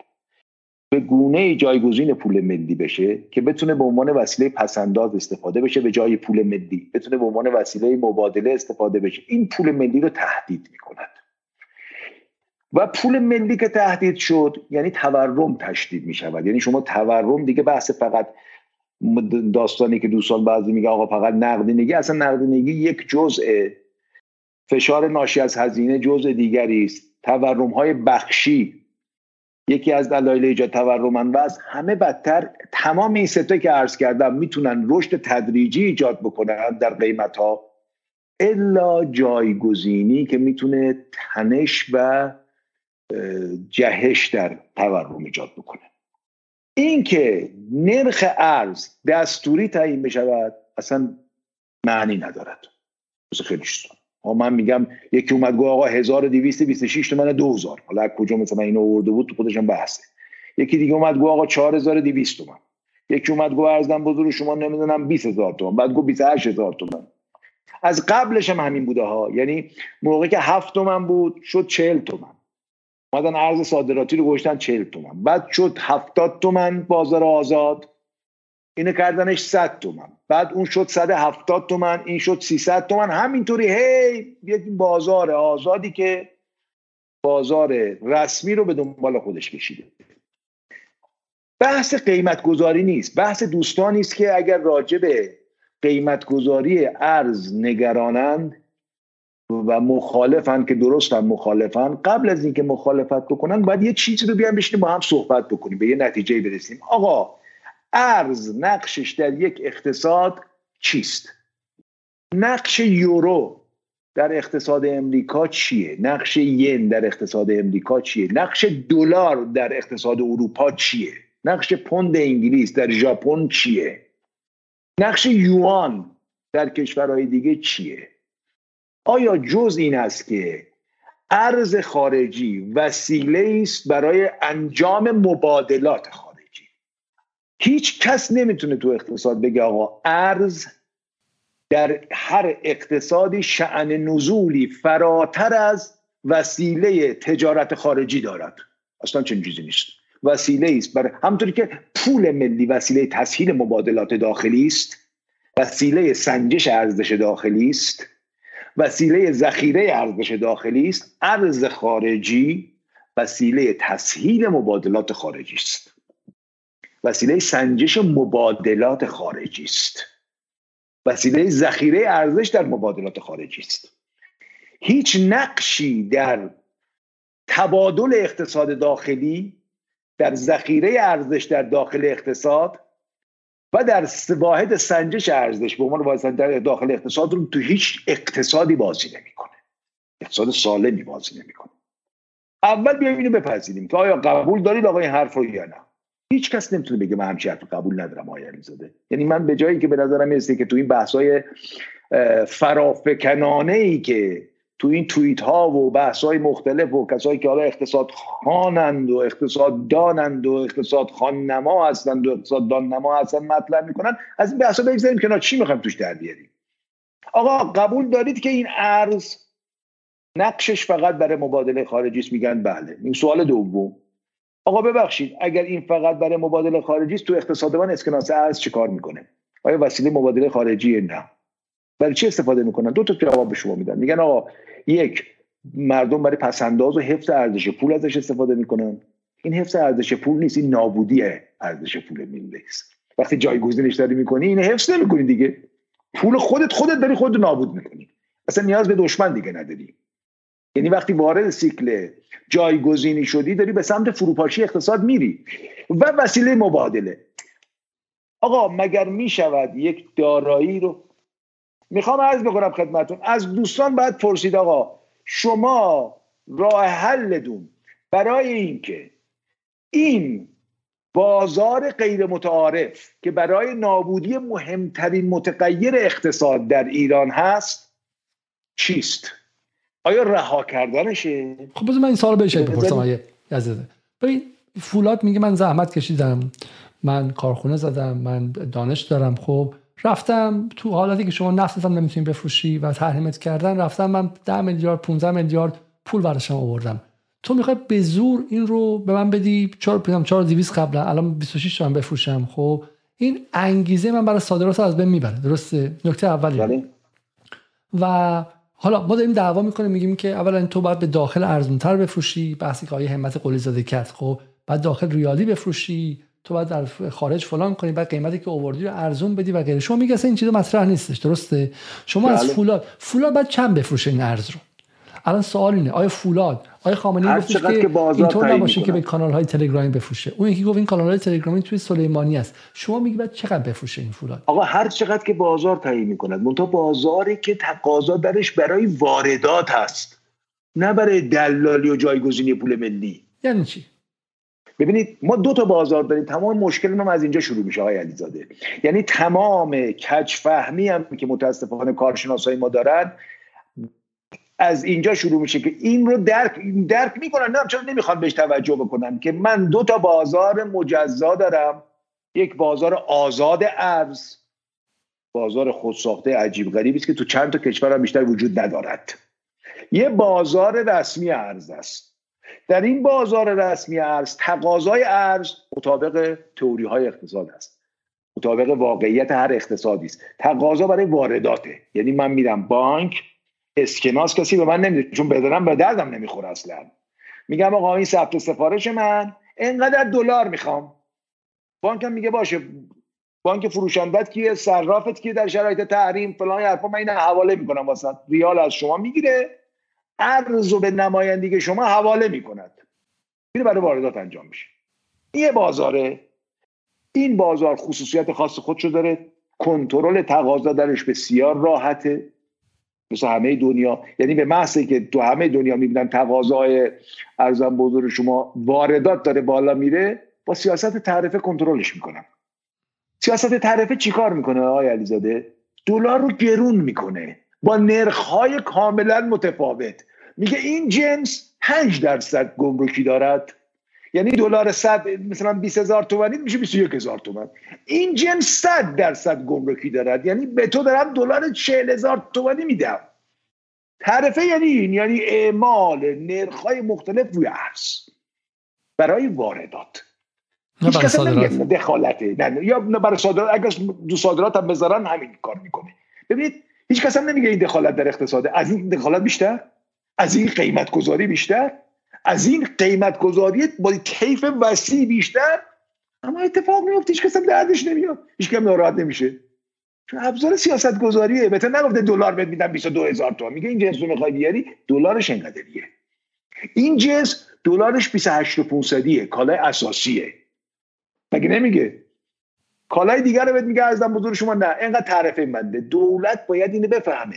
Speaker 2: به گونه جایگزین پول ملی بشه که بتونه به عنوان وسیله پسنداز استفاده بشه به جای پول ملی بتونه به عنوان وسیله مبادله استفاده بشه این پول ملی رو تهدید می‌کند. و پول ملی که تهدید شد یعنی تورم تشدید می شود یعنی شما تورم دیگه بحث فقط داستانی که دوستان بعضی میگه آقا فقط نقدینگی اصلا نقدینگی یک جزء فشار ناشی از هزینه جزء دیگری است. تورم های بخشی یکی از دلایل ایجاد تورم است همه بدتر تمام این سته که عرض کردم می‌تونن رشد تدریجی ایجاد بکنن در قیمت ها الا جایگزینی که می‌تونه تنش و جهش در تورم ایجاد بکنه. این که نرخ ارز دستوری تعیین بشود اصلا معنی ندارد. مثل خیلی من میگم یکی اومد گفت آقا 1226 تومن 2000 حالا کجا مثلا اینو آورده بود تو خودشم بحثه. یکی دیگه اومد گفت آقا 4200 تومن. یکی اومد گفت ارزم بزرگ شما نمی‌دونم 20000 تومن. بعد گفت 28000 تومن. از قبلش هم همین بوده ها. یعنی موقعی که 7 تومن بود شد 40 تومن. اومدن ارز صادراتی رو گذاشتن 40 تومن. بعد شد 70 تومن بازار آزاد. اینو کردنش 100 تومن. بعد اون شد 170 تومن این شد 300 تومن. همینطوری هی یک بازار آزادی که بازار رسمی رو به دنبال خودش کشیده. بحث قیمت گذاری نیست. بحث دوستانی است که اگر راجع به قیمت گذاری ارز نگرانند و مخالفن که درست هم مخالفن. قبل از اینکه مخالفت بکنن باید یه چیزی رو بیان بشینیم با هم صحبت بکنیم به یه نتیجه برسیم. آقا ارز نقشش در یک اقتصاد چیست؟ نقش یورو در اقتصاد امریکا چیه؟ نقش ین در اقتصاد امریکا چیه؟ نقش دلار در اقتصاد اروپا چیه؟ نقش پوند انگلیس در ژاپن چیه؟ نقش یوان در کشورهای دیگه چیه؟ آیا جز این است که ارز خارجی وسیله است برای انجام مبادلات خارجی؟ هیچ کس نمی‌تونه تو اقتصاد بگه آقا ارز در هر اقتصادی شعن نزولی فراتر از وسیله تجارت خارجی دارد. اصلا چنین چیزی نیست. وسیله است برای همطوری که پول ملی وسیله تسهیل مبادلات داخلی است وسیله سنجش ارزش داخلی است وسیله ذخیره ارزش داخلی است. ارز خارجی وسیله تسهیل مبادلات خارجی است. وسیله سنجش مبادلات خارجی است. وسیله ذخیره ارزش در مبادلات خارجی است. هیچ نقشی در تبادل اقتصاد داخلی در ذخیره ارزش در داخل اقتصاد و در واحد سنجش ارزش به عنوان واحد داخل اقتصاد رو تو هیچ اقتصادی بازی نمی‌کنه. اقتصاد سالمی بازی نمی‌کنه. اول بیایم اینو بپذیریم که آیا قبول دارید آقا این حرف رو یا نه. هیچ کس نمی‌تونه بگه من همچین حرف قبول ندارم آقای علیزاده. یعنی من به جایی که به نظرم می‌رسه که تو این بحث های فرافکنانه ای که تو این توییت ها و بحث های مختلف و کسایی که حالا اقتصاد خانند و اقتصاد دانند و اقتصاد خان نما هستند و اقتصاد دان نما هستند مطلب می‌کنن از این بحث ها بگذاریم کنار. چی می‌خوایم توش در بیاریم؟ آقا قبول دارید که این ارز نقشش فقط برای مبادله خارجی است؟ میگن بله. این سوال دوم. آقا ببخشید اگر این فقط برای مبادله خارجی است تو اقتصاد من اسکناس ارز چیکار می‌کنه؟ آیا وسیله مبادله خارجی نه. برای چی استفاده می‌کنن؟ دو تا جواب به شما میدن. میگن آقا یک مردم برای پسنداز و حفظ ارزش پول ازش استفاده می‌کنن. این حفظ ارزش پول نیست این نابودی ارزش پول است وقتی جایگزینش داری می‌کنی این حفظ نمی‌کنی دیگه. پول خودت خودت داری خودت نابود می‌کنی. اصلا نیاز به دشمن دیگه نداری. یعنی وقتی وارد سیکل جایگزینی شدی داری به سمت فروپاشی اقتصاد میری و وسیله مبادله. آقا مگر می‌شود یک دارایی رو می‌خوام عرض بکنم خدمتون از دوستان باید پرسید آقا شما راه حلتون برای اینکه این بازار غیر متعارف که برای نابودی مهمترین متغیر اقتصاد در ایران هست چیست؟ آیا رها کردنشه؟
Speaker 1: خب بذار من این سوال بهش بپرسم آیه ببین فولاد میگه من زحمت کشیدم من کارخونه زدم من دانش دارم خب؟ رفتم تو حالتی که شما نفت هم نمی‌تونی بفروشی و تحریمت کردن رفتم من 10 میلیارد 15 میلیارد پول براشم آوردم. تو می‌خوای به زور این رو به من بدی 4 پیام 4 200 قبلا الان 26 تومن بفروشم خب؟ این انگیزه من برای صادرات از بین می‌بره درسته؟ نکته اولی. بله. و حالا ما داریم دعوا می‌کنیم میگیم که اولا تو باید به داخل ارزونتر بفروشی بحثی که آیه همت قلی زاده کرد خب؟ بعد داخل ریالی بفروشی تو باید در خارج فلان کنی بعد قیمتی که آوردی رو ارزون بدی و غیره. شما میگه این چیز مطرح نیستش درسته؟ شما از بله. فولاد فولاد بعد چند بفروشه این ارز رو؟ الان سوال اینه آیا فولاد آیا خامنه‌ای گفت که, که اینطور نباشه که به کانال های تلگرامی بفروشه؟ اون یکی گفت این کانال های تلگرامی توی سلیمانی است. شما میگی بعد چقدر بفروشه این فولاد؟
Speaker 2: آقا هر چقدر که بازار تعیین می‌کند. منتها بازاری که تقاضا درش برای واردات هست. نه برای دلالی و جایگزینی پول ملی.
Speaker 1: یعنی چی؟
Speaker 2: ببینید ما دو تا بازار داریم تمام مشکل ما از اینجا شروع میشه آقای علیزاده. یعنی تمام کج فهمی هم که متاسفانه کارشناسای ما دارن از اینجا شروع میشه که این رو درک درک می‌کنن. نه چرا نمی‌خوان بهش توجه بکنن؟ که من دو تا بازار مجزا دارم. یک بازار آزاد ارز بازار خودساخته عجیب غریبی است که تو چند تا کشور هم بیشتر وجود ندارد. یه بازار رسمی ارز است. در این بازار رسمی ارز تقاضای ارز مطابق تئوری های اقتصاد است. مطابق واقعیت هر اقتصادی است. تقاضا برای وارداته. یعنی من میرم بانک اسکناس کسی به من نمیده چون بدارم به دردم نمی‌خوره اصلا. میگم آقا این ثبت سفارش من اینقدر دلار می‌خوام. بانکم میگه باشه بانک فروشندت کیه صرافت کیه در شرایط تحریم فلان حرفا من این حواله می‌کنم واسه. ریال از شما می‌گیره. ارز به نمایندگی شما حواله می‌کند. میره برای واردات انجام میشه. یه بازاره این بازار خصوصیت خاص خودشو داره کنترل تقاضا درش بسیار راحته. مثل همه دنیا یعنی به محضی که تو همه دنیا می‌بینن تقاضای ارزم بزرگ شما واردات داره بالا میره با سیاست تعرفه کنترلش می‌کنن. سیاست تعرفه چیکار می‌کنه آقای علیزاده؟ دلار رو گرون می‌کنه. با نرخهای کاملا متفاوت. میگه این جنس 5 درصد گمرکی دارد. یعنی دلار 100 مثلا 20 هزار تومانی میشه 21 هزار تومن. این جنس 100 درصد گمرکی دارد. یعنی به تو دارم دلار 40 هزار تومانی میدم. تعرفه یعنی این یعنی اعمال نرخهای مختلف روی ارز. برای واردات. هیچ نمیگه دخالته. نه یا برای صادرات. اگر دو صادرات هم بذارن همین کار می‌کنه. ببینید هیچ کس هم نمیگه این دخالت در اقتصاده از این دخالت بیشتر؟ از این قیمت گذاری بیشتر؟ از این قیمت گذاری با کیف وسیع بیشتر؟ اما اتفاق میفته هیچ کس هم دردش نمیاد. هیچ کم ناراحت نمیشه. چون ابزار سیاست گذاریه بهتر نگفته دلار بهت میدم 22 هزار تومان. میگه این جنس رو می‌خوای بیاری؟ دلارش انقدریه. این جنس دلارش 28 و 500 کالای اساسیه. مگه نمیگه؟ کالای دیگر رو بهت میگه ازم بزرگ شما نه. اینقدر تعرفه منده دولت باید اینو بفهمه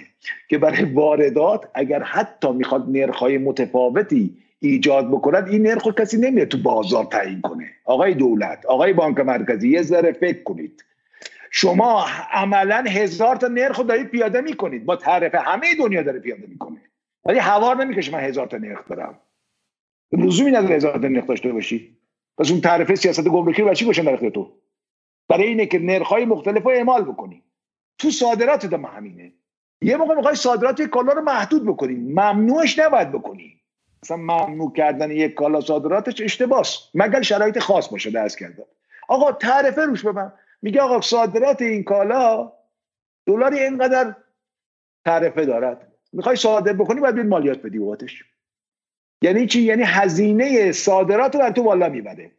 Speaker 2: که برای واردات اگر حتی می‌خواد نرخهای متفاوتی ایجاد بکند این نرخ کسی نمیاد تو بازار تعیین کنه. آقای دولت آقای بانک مرکزی یه ذره فکر کنید. شما عملا هزار تا نرخ دارید پیاده می‌کنید. با تعرفه همه دنیا داره پیاده می‌کنه. ولی هوار نمی‌کشه من هزار تا نرخ دارم. لزومی نداره هزار تا نرخ داشته باشی. پس اون تعرفه سیاست گمرکی رو چی باشه در تو؟ برای اینه که نرخ‌های مختلف رو اعمال بکنی. تو صادرات دم همینه. یه موقع می‌خوای صادرات یک کالا رو محدود بکنی. ممنوعش نباید بکنی. مثلا ممنوع کردن یک کالا صادراتش اشتباس. مگر شرایط خاص باشه دست کرده. آقا تعرفه روش ببن میگه آقا صادرات این کالا دلاری اینقدر تعرفه دارد. می‌خوای صادر بکنی باید مالیات بدی بابتش. یعنی چی؟ یعنی هزینه صادرات رو در تو بالا می‌بره.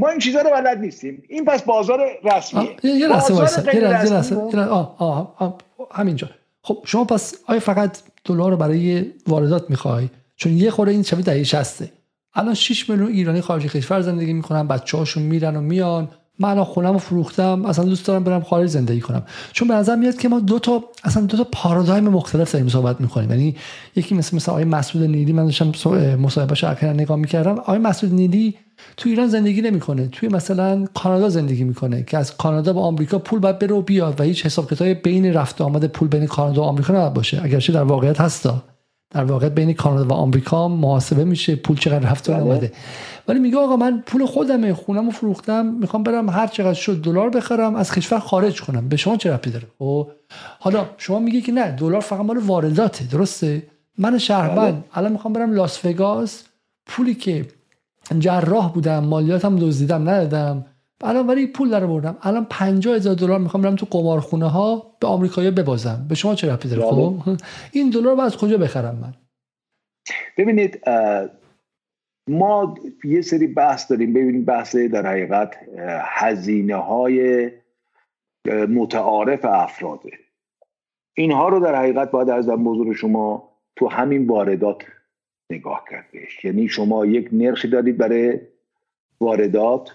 Speaker 2: ما این چیزا رو بلد نیستیم. این پس بازار رسمیه.
Speaker 1: یه لحظه وایسا. یه لحظه آه آه همینجا. خب شما پس آیا فقط دلار رو برای واردات می‌خوای؟ چون یه خوره این شبیه دهه 60 الان 6 میلیون ایرانی خارج کشور زندگی می‌کنن بچه‌هاشون میرن و میان. من الان خونم رو فروختم اصلا دوست دارم برم خارج زندگی کنم. چون به نظر میاد که ما دو تا اصلا دو تا پارادایم مختلف داریم صحبت می‌کنیم. یعنی یکی مثل مثل آقای مسعود نیلی من داشتم مصاحبهش اخیرا نگاه می‌کردم. آقای مسعود نیلی تو ایران زندگی نمی‌کنه توی مثلا کانادا زندگی می‌کنه که از کانادا به آمریکا پول باید بره و بیاد و هیچ حساب کتاب بین رفت آمد پول بین کانادا و آمریکا نباید باشه. اگرچه در واقعیت هستا. در واقع بین کانادا و آمریکا محاسبه میشه پول چقدر رفت و بله. آمده ولی میگه آقا من پول خودمه خونم رو فروختم می‌خوام برم هر چقدر شد دلار بخرم از کشور خارج کنم. به شما چه ربطی داره؟ خب حالا شما میگی که نه دلار فقط مال وارداته درسته؟ من شهروند بله. الان می‌خوام برم لاس وگاس. پولی که جراح بودم مالیاتم دزدیدم ندادم. الان ولی پول در بردم. الان 50 هزار دلار می‌خوام برم تو قمارخونه ها به آمریکایی ببازم. به شما چه ربطی داره؟ بله. خب؟ این دلار رو از کجا بخرم من؟
Speaker 2: ببینید ما یه سری بحث داریم. ببینید بحث در حقیقت هزینه های متعارف افراده. اینها رو در حقیقت باید از بزرگ شما تو همین واردات نگاه کرد بهش. یعنی شما یک نرخی دارید برای واردات.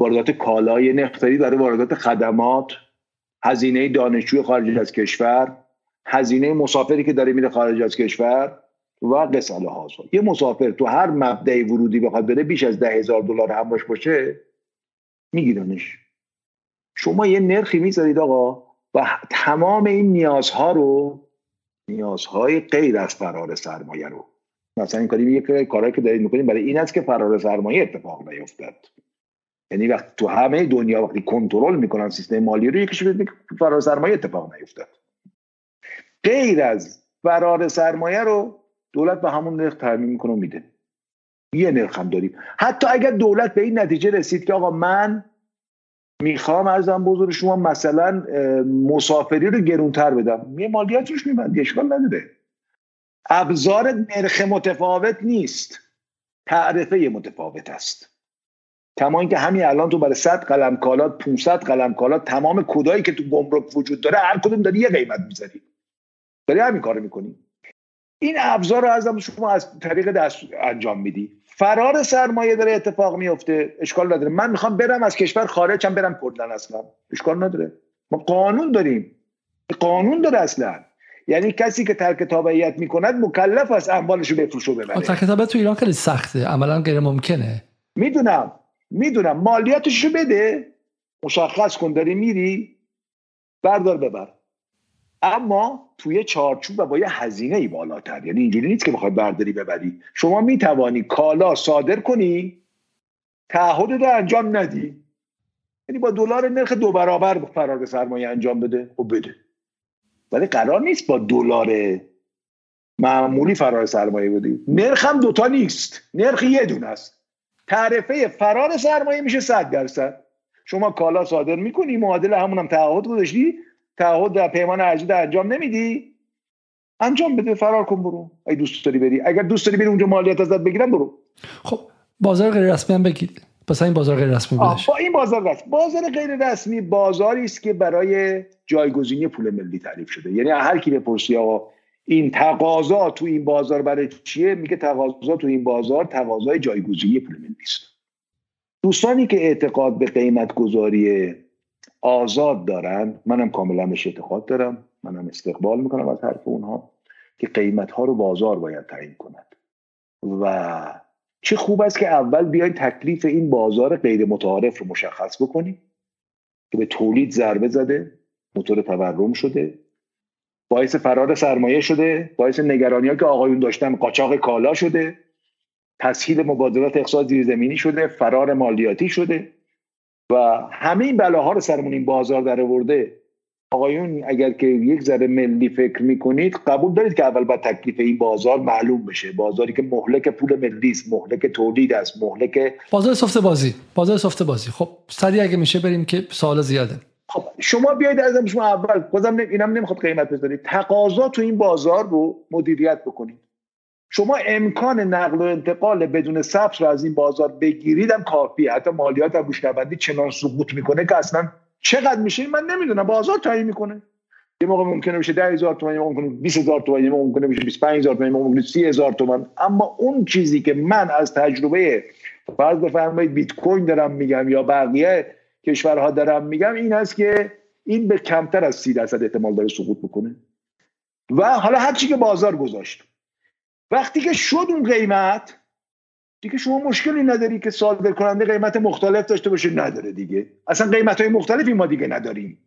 Speaker 2: واردات کالای نرخ دارید برای واردات خدمات هزینه دانشجو خارج از کشور هزینه مسافری که داره میره خارج از کشور و قصه ها یه مسافر تو هر مبدع ورودی بخواد بره بیش از ده هزار دلار همراش باشه میگیرنش. شما یه نرخی می‌ذارید آقا و تمام این نیازها رو نیازهای غیر از فرار سرمایه رو. مثلا این کاری یک کارهایی که دارید می‌کنید برای این است که فرار سرمایه اتفاق نیفتد. یعنی وقتی تو همه دنیا وقتی کنترل می‌کنن سیستم مالی رو یکیش فرار سرمایه اتفاق نیفتد غیر از فرار سرمایه رو دولت به همون نرخ تعمین می‌کنه و میده. یه نرخ هم داریم. حتی اگر دولت به این نتیجه رسید که آقا من می‌خوام ارزم بزرگ شما مثلا مسافری رو گرونتر بدم. یه مالیات روش میبندی اشکال نداره. ابزار نرخ متفاوت نیست. تعرفه متفاوت است. کما اینکه همین الان تو برای 100 قلم کالات 500 قلم کالات تمام کدایی که تو گمرک وجود داره هر کدوم داری یه قیمت می‌ذاری. داری همین کارو می‌کنی. این ابزار رو ازم شما از طریق دست انجام میدی. فرار سرمایه داره اتفاق میفته اشکال نداره. من می‌خوام برم از کشور خارج هم برم کردن اصلا. اشکال نداره. ما قانون داریم. قانون داره اصلا. یعنی کسی که ترک تابعیت می‌کند مکلف است اموالش رو بفروشه ببره.
Speaker 1: ترک تابعیت تو ایران خیلی سخته. عملا غیر ممکنه
Speaker 2: می‌دونم. می‌دونم مالیاتش رو بده. مشخص کن داری میری بردار ببر. اما توی چارچوب و با یه هزینه ای بالاتر. یعنی اینجوری نیست که بخواد برداری ببری. شما می‌توانی کالا صادر کنی تعهد رو انجام ندی. یعنی با دلار نرخ دو برابر فرار سرمایه انجام بده. و خب بده. ولی قرار نیست با دلار معمولی فرار سرمایه بدی. نرخ هم دوتا نیست. نرخ یه دونه است. تعرفه فرار سرمایه میشه 100 درصد. شما کالا صادر می‌کنی معادل همون هم تعهد گذاشتی تعهد در پیمان ارزی انجام نمیدی. انجام بده فرار کن برو. اگه دوست داری بری. اگر دوست داری بری اونجا مالیات ازت بگیرن برو.
Speaker 1: خب بازار غیر رسمی هم بگید پس این بازار غیر رسمی بودش.
Speaker 2: با این بازار رسمی. بازار غیر رسمی بازاری است که برای جایگزینی پول ملی تعریف شده. یعنی هر کی بپرسی آقا این تقاضا تو این بازار برای چیه؟ میگه تقاضا تو این بازار تقاضای جایگزینی پول ملی است دوستانی که اعتقاد به قیمت گذاری آزاد دارن منم کاملا بهش اعتقاد دارم منم استقبال می‌کنم از حرف اونها که قیمت ها رو بازار باید تعیین کند. و چه خوب است که اول بیاین تکلیف این بازار غیر متعارف رو مشخص بکنیم که به تولید ضربه زده موتور تورم شده باعث فرار سرمایه شده باعث نگرانی ها که آقایون داشتن قاچاق کالا شده تسهیل مبادلات اقتصاد زیرزمینی شده فرار مالیاتی شده و همه این بلاها رو سرمون این بازار در آورده. آقایون اگر که یک ذره ملی فکر می‌کنید قبول دارید که اول باید تکلیف این بازار معلوم بشه. بازاری که مهلک پول ملی است مهلک تولید است مهلک
Speaker 1: بازار سفت بازی. بازار سفت بازی. خب سریع اگه میشه بریم که سوال زیاده.
Speaker 2: خب شما بیاید از شما اول بازم اینم نمی‌خواد قیمت بذارید تقاضا تو این بازار رو مدیریت بکنید. شما امکان نقل و انتقال بدون ثبت رو از این بازار بگیریدم کافیه. حتی مالیات بوشنبندی چنان سقوط می‌کنه که اصلا چقدر میشه؟ من نمی‌دونم. بازار تعیین می‌کنه. یه موقع ممکنه بشه 10000 تومان یه موقع ممکنه 20000 تومان یه موقع ممکنه بشه 25000 تومان یه موقع ممکنه 30000 تومان اما اون چیزی که من از تجربه فرض بفرمایید بیت کوین دارم میگم یا بقیه کشورها دارم میگم این است که این به کمتر از 30 درصد احتمال داره سقوط بکنه. و حالا هر چی که بازار گذاشت. وقتی که شد اون قیمت دیگه شما مشکلی نداری که صادر کننده قیمت مختلف داشته باشه نداره دیگه. اصلا قیمت های مختلفی ما دیگه نداریم.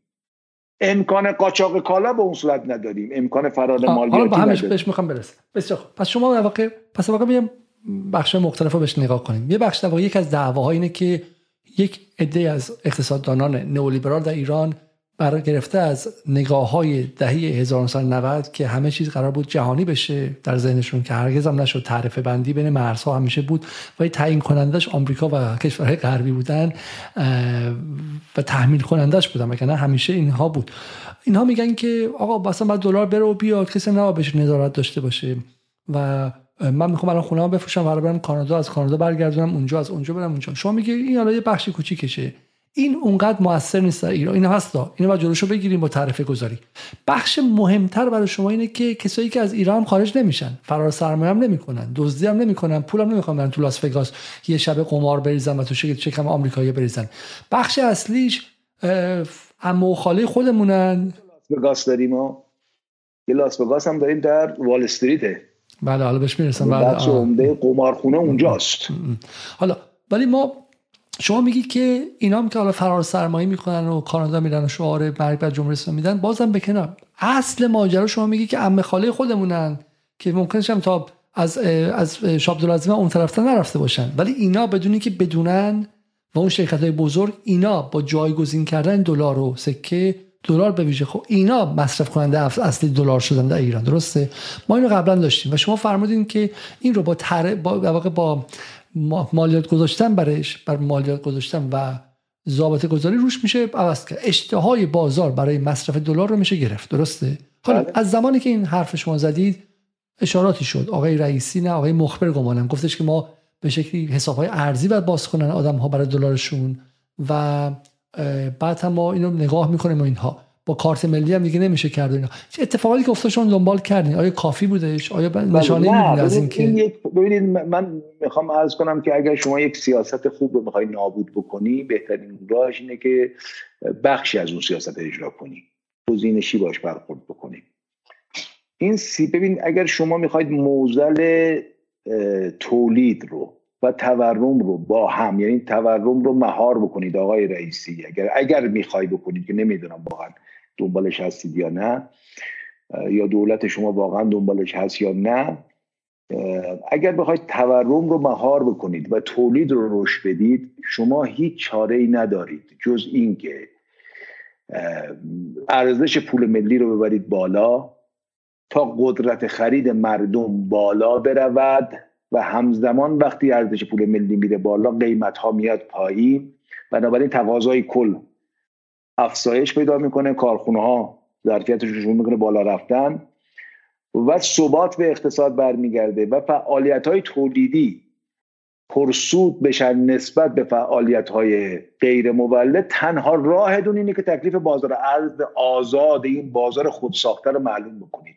Speaker 2: امکان قاچاق کالا به اون صورت نداریم. امکان فرار مالیاتی حالا با همش
Speaker 1: بهش می‌خوام برسه بسیار خوب. پس شما در واقع پس واقع بیام بخش مختلف رو بهش نگاه کنیم. یه بخش در واقع یک از دعواها اینه که یک عده از اقتصاددانان نئولیبرال در ایران برای گرفته از نگاه های دهه 1990 که همه چیز قرار بود جهانی بشه در ذهنشون که هرگز هم نشد تعرفه بندی بین مرزها همیشه بود و تعیین کنندش آمریکا و کشورهای غربی بودن و تحمیل کنندش بودن وگرنه همیشه اینها بود. اینها میگن که آقا مثلا بعد دلار بره و بیاد کسی نباید بهش نظارت داشته باشه. و من می‌خوام الان خونه بفروشم و برم کانادا از کانادا برگردونم اونجا از اونجا برم اونجا. شما میگه این حالا یه بخش کوچیکشه. این اونقدر موثر نیست در ایران. این هست اینو باید جلوشو بگیریم با تعرفه گذاری. بخش مهمتر برای شما اینه که کسایی که از ایران خارج نمیشن. فرار سرمایه هم نمی‌کنن. دزدی هم نمی‌کنن. پول هم نمی‌خوان برن تو لاس وگاس. یه شب قمار بریزن و تو شکم آمریکایی بریزن. بخش اصلیش اما خاله خودمونن.
Speaker 2: لاس وگاس داریم ما یه لاس وگاس هم داریم در وال استریته.
Speaker 1: بله حالا بهش می‌رسم.
Speaker 2: بله عمده قمارخونه اونجاست.
Speaker 1: حالا ولی ما شما میگی که اینا هم که حالا فرار سرمایه می‌کنن و کانادا میرن و شعار مرگ بر جمهوری اسلامی میدن بازم بکنم اصل ماجرا شما میگی که عمه خاله خودمونن که ممکنه هم تا از از شاب اون طرف نرفته باشن. ولی اینا بدونی که بدونن و اون شرکت های بزرگ اینا با جایگزین کردن دلار و سکه دلار به ویژه. خب اینا مصرف کننده اصلی دلار شدن در ایران درسته؟ ما اینو قبلا داشتیم و شما فرمودین که این رو با تر... با با مالیات گذاشتن برش بر مالیات گذاشتن و ضابطه گذاری روش میشه عوض کرد. اشتهای بازار برای مصرف دلار رو میشه گرفت درسته؟ حالا بله. از زمانی که این حرف شما زدید اشاراتی شد. آقای رئیسی نه آقای مخبر گمانم. گفتش که ما به شکلی حساب های ارزی باید باز کنن آدم ها برای دلارشون و بعد هم ما اینو نگاه می‌کنیم و اینها. با کارت ملی هم دیگه نمیشه کرد اینا. چه اتفاقاتی که افتاد دنبال کردین؟ آیا کافی بودش؟ آیا بله، نشانه
Speaker 2: می‌بینید از این که ببینید من می‌خوام عرض کنم که اگر شما یک سیاست خوب رو می‌خوای نابود بکنی بهترین راهش اینه که بخشی از اون سیاست اجرا کنی. گزینشی باش برخورد بکنی. این سی ببین اگر شما می‌خواید موزل تولید رو و تورم رو با هم یعنی تورم رو مهار بکنید آقای رئیسی. اگر اگر می‌خوای بکنید که نمی‌دونم واقعا دنبالش هستید یا نه یا دولت شما واقعا دنبالش هست یا نه اگر بخواید تورم رو مهار بکنید و تولید رو رشد بدید شما هیچ چاره ای ندارید. جز اینکه ارزش پول ملی رو ببرید بالا تا قدرت خرید مردم بالا برود. و همزمان وقتی ارزش پول ملی میره بالا قیمت ها میاد پایین. بنابراین تقاضای کل افزایش پیدا می‌کنه کارخونه ها ظرفیتش شروع می‌کنه بالا رفتن و ثبات به اقتصاد برمیگرده و فعالیت های تولیدی پرسود بشن نسبت به فعالیت های غیر مولد. تنها راه دون اینه که تکلیف بازار ارز آزاد این بازار خودساخته رو معلوم بکنید.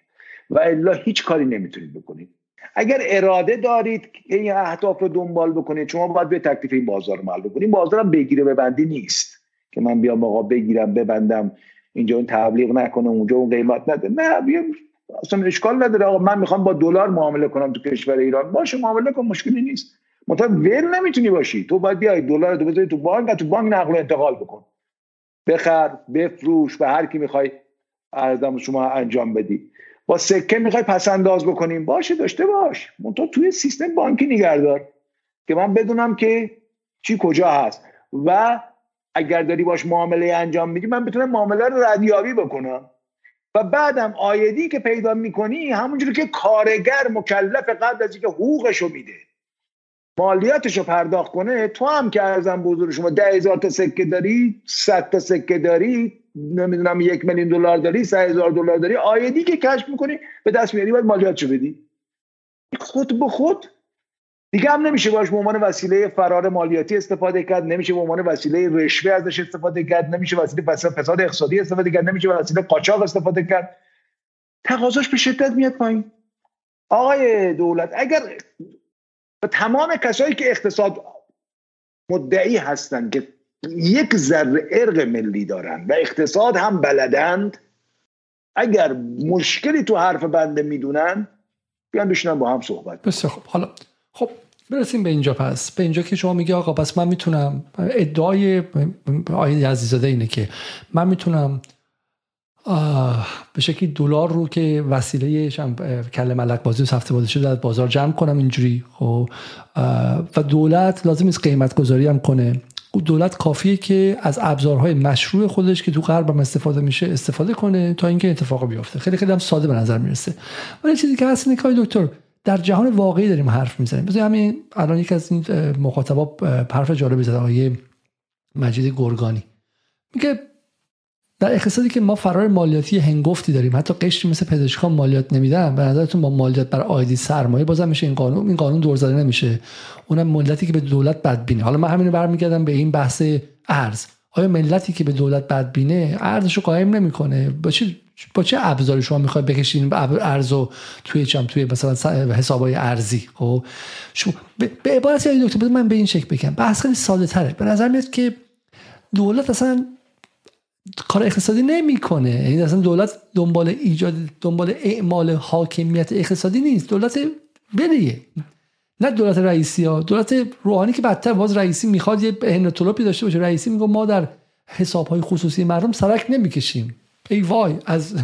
Speaker 2: و الا هیچ کاری نمی‌تونید بکنید. اگر اراده دارید که این اهداف رو دنبال بکنید شما باید به تکلیف این بازار رو معلوم کنید. بازار هم بگیره ببندی نیست که من بیام آقا بگیرم ببندم اینجا این تبلیغ نکنه اونجا اون قیمت نده. نه بیام اصلا اشکال نداره آقا. من می‌خوام با دلار معامله کنم تو کشور ایران. باشه معامله کن مشکلی نیست. منتها ول نمی‌تونی باشی. تو باید بیای دلار تو بذاری تو بانک تو بانک نقل و انتقال بکن. بخر بفروش به هر کی می‌خوای ارزم شما انجام بدی. با سکه می‌خوای پس انداز بکنیم. باشه داشته باش. منتها توی سیستم بانکی نگردار که من بدونم که چی کجا هست. و اگر داری باش معامله انجام میدی من بتونم معامله رو ردیابی بکنم. و بعدم آیدی که پیدا می‌کنی همونجوری که کارگر مکلف قبل از اینکه حقوقش رو میده. مالیاتش رو پرداخت کنه تو هم که ارزم بزرگ شما ده هزار تا سکه داری صد تا سکه داری نمی‌دونم یک میلیون دلار داری سه هزار دلار داری آیدی که کشف می‌کنی به دست میاری باید مالیاتشو بدی. خود به خود. دیگه هم نمیشه باش به عنوان وسیله فرار مالیاتی استفاده کرد نمیشه به عنوان وسیله رشوه ازش استفاده کرد نمیشه وسیله فساد اقتصادی استفاده کرد نمیشه وسیله قاچاق استفاده کرد. تقاضاش به شدت میاد پایین. آقای دولت اگر به تمام کسایی که اقتصاد مدعی هستند که یک ذره ارق ملی دارن و اقتصاد هم بلدند. اگر مشکلی تو حرف بنده می‌دونن بیان بشینن با هم صحبت
Speaker 1: بسیار خب حالا خب برسیم به اینجا پس. به اینجا که شما میگی آقا پس من می‌تونم ادعای آقای عزیزاده اینه که من می‌تونم به شکلی دلار رو که وسیله کل ملک بازی هفته بازی شده بازار جمع کنم اینجوری خب و دولت لازم نیست قیمت گذاری هم کنه. دولت کافیه که از ابزارهای مشروع خودش که تو غرب هم استفاده میشه استفاده کنه تا اینکه اتفاق بیفته. خیلی خیلی هم ساده به نظر می‌رسه. ولی چیزی که هست اینه دکتر در جهان واقعی داریم حرف می‌زنیم. بذار همین الان یکی از این مخاطبا حرف جالبی زد آقای مجید گرگانی. میگه در اقتصادی که ما فرار مالیاتی هنگفتی داریم حتی قشری مثل پزشکان مالیات نمیدن به نظرتون با مالیات بر آیدی سرمایه بازم میشه این قانون؟ این قانون دور زده نمیشه. اونم ملتی که به دولت بدبینه. حالا من همینو برمیگردم به این بحث ارز. آیا ملتی که به دولت بدبینه ارزش رو قایم نمی‌کنه؟ با چه با چه ابزاری شما می‌خواید بکشین ارز و توی چم توی مثلا حسابای ارزی؟ خب؟ به عبارت دکتر من به این شکل بگم. بحث خیلی ساده تره به نظر میاد که دولت اصلا کار اقتصادی نمی‌کنه. یعنی اصلا دولت دنبال ایجاد دنبال اعمال حاکمیت اقتصادی نیست. دولت بلیه نه دولت رئیسی ها. دولت روحانی که بدتر باز رئیسی می‌خواد یه انطلاپی داشته باشه. رئیسی میگه ما در حساب های خصوصی مردم سرک نمی‌کشیم. ای وای از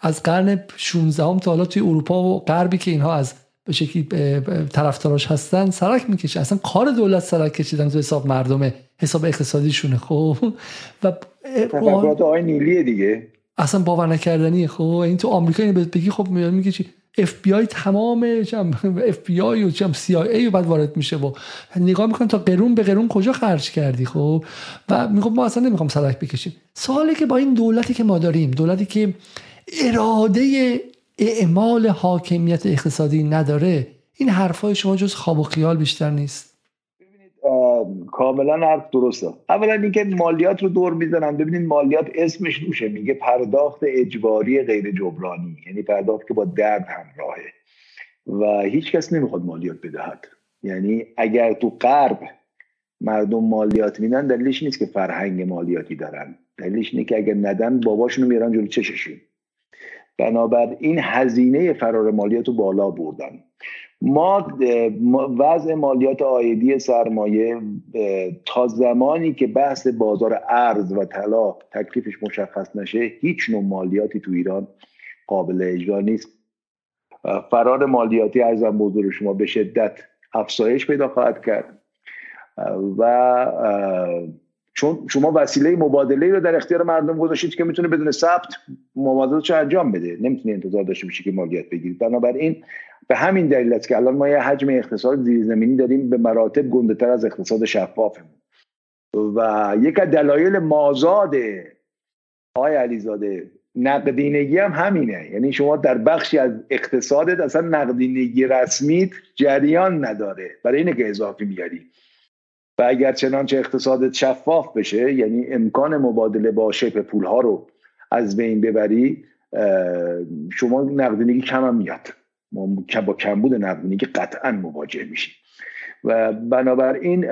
Speaker 1: از قرن 16 هم تا حالا توی اروپا و غربی که اینها از به شکلی طرفداراش هستن سرک می‌کشه. اصلا کار دولت سرک کشیدن تو حساب مردمه حساب اقتصادیشونه. خب؟ و
Speaker 2: تفکرات آقای نیلیه دیگه.
Speaker 1: اصلا باور نکردنیه خب این تو آمریکا اینو بگی خب میگه چی؟ اف بی آی تمام اف بی آی و چم سی آی ای بعد وارد میشه و نگاه می‌کنن تا قرون به قرون کجا خرج کردی خب؟ و میگم ما اصلا نمی‌خوام سرک بکشیم. سوالی که با این دولتی که ما داریم دولتی که اراده اعمال حاکمیت اقتصادی نداره این حرفای شما جز خواب و خیال بیشتر نیست.
Speaker 2: کاملا حرف درسته. اولا اینکه مالیات رو دور می‌زنن. ببینید مالیات اسمش روشه میگه پرداخت اجباری غیر جبرانی. یعنی پرداخت که با درد همراهه و هیچ کس نمی‌خواد مالیات بدهد. یعنی اگر تو غرب مردم مالیات میدن دلیلش نیست که فرهنگ مالیاتی دارن. دلیلش اینه که اگر ندن باباشونو میرن جلو چششون. بنابراین هزینه فرار مالیات رو بالا بردن. ما وضع مالیات آیدی سرمایه تا زمانی که بحث بازار ارز و طلا تکلیفش مشخص نشه هیچ نوع مالیاتی تو ایران قابل اجرا نیست. فرار مالیاتی ارزم بزرگ شما به شدت افزایش پیدا خواهد کرد. و چون شما وسیله مبادله رو در اختیار مردم گذاشتید که می‌تونه بدون ثبت مبادلاتش انجام بده. نمی‌تونه انتظار داشته باشه که مالیات بگیرید بنابراین به همین دلیل است که الان ما یه حجم اقتصاد زیرزمینی داریم به مراتب گنده از اقتصاد شفافمون. و یک از دلایل مازاد آقای علیزاده نقدینگی هم همینه. یعنی شما در بخشی از اقتصادت اصلا نقدینگی رسمیت جریان نداره. برای اینه که اضافی میاری و اگر چنانچه اقتصادت شفاف بشه یعنی امکان مبادله با شپ پول ها رو از بین ببری شما نقدینگی کم هم میاد. ما با کمبود نقدینگی قطعا مواجه میشیم. و بنابراین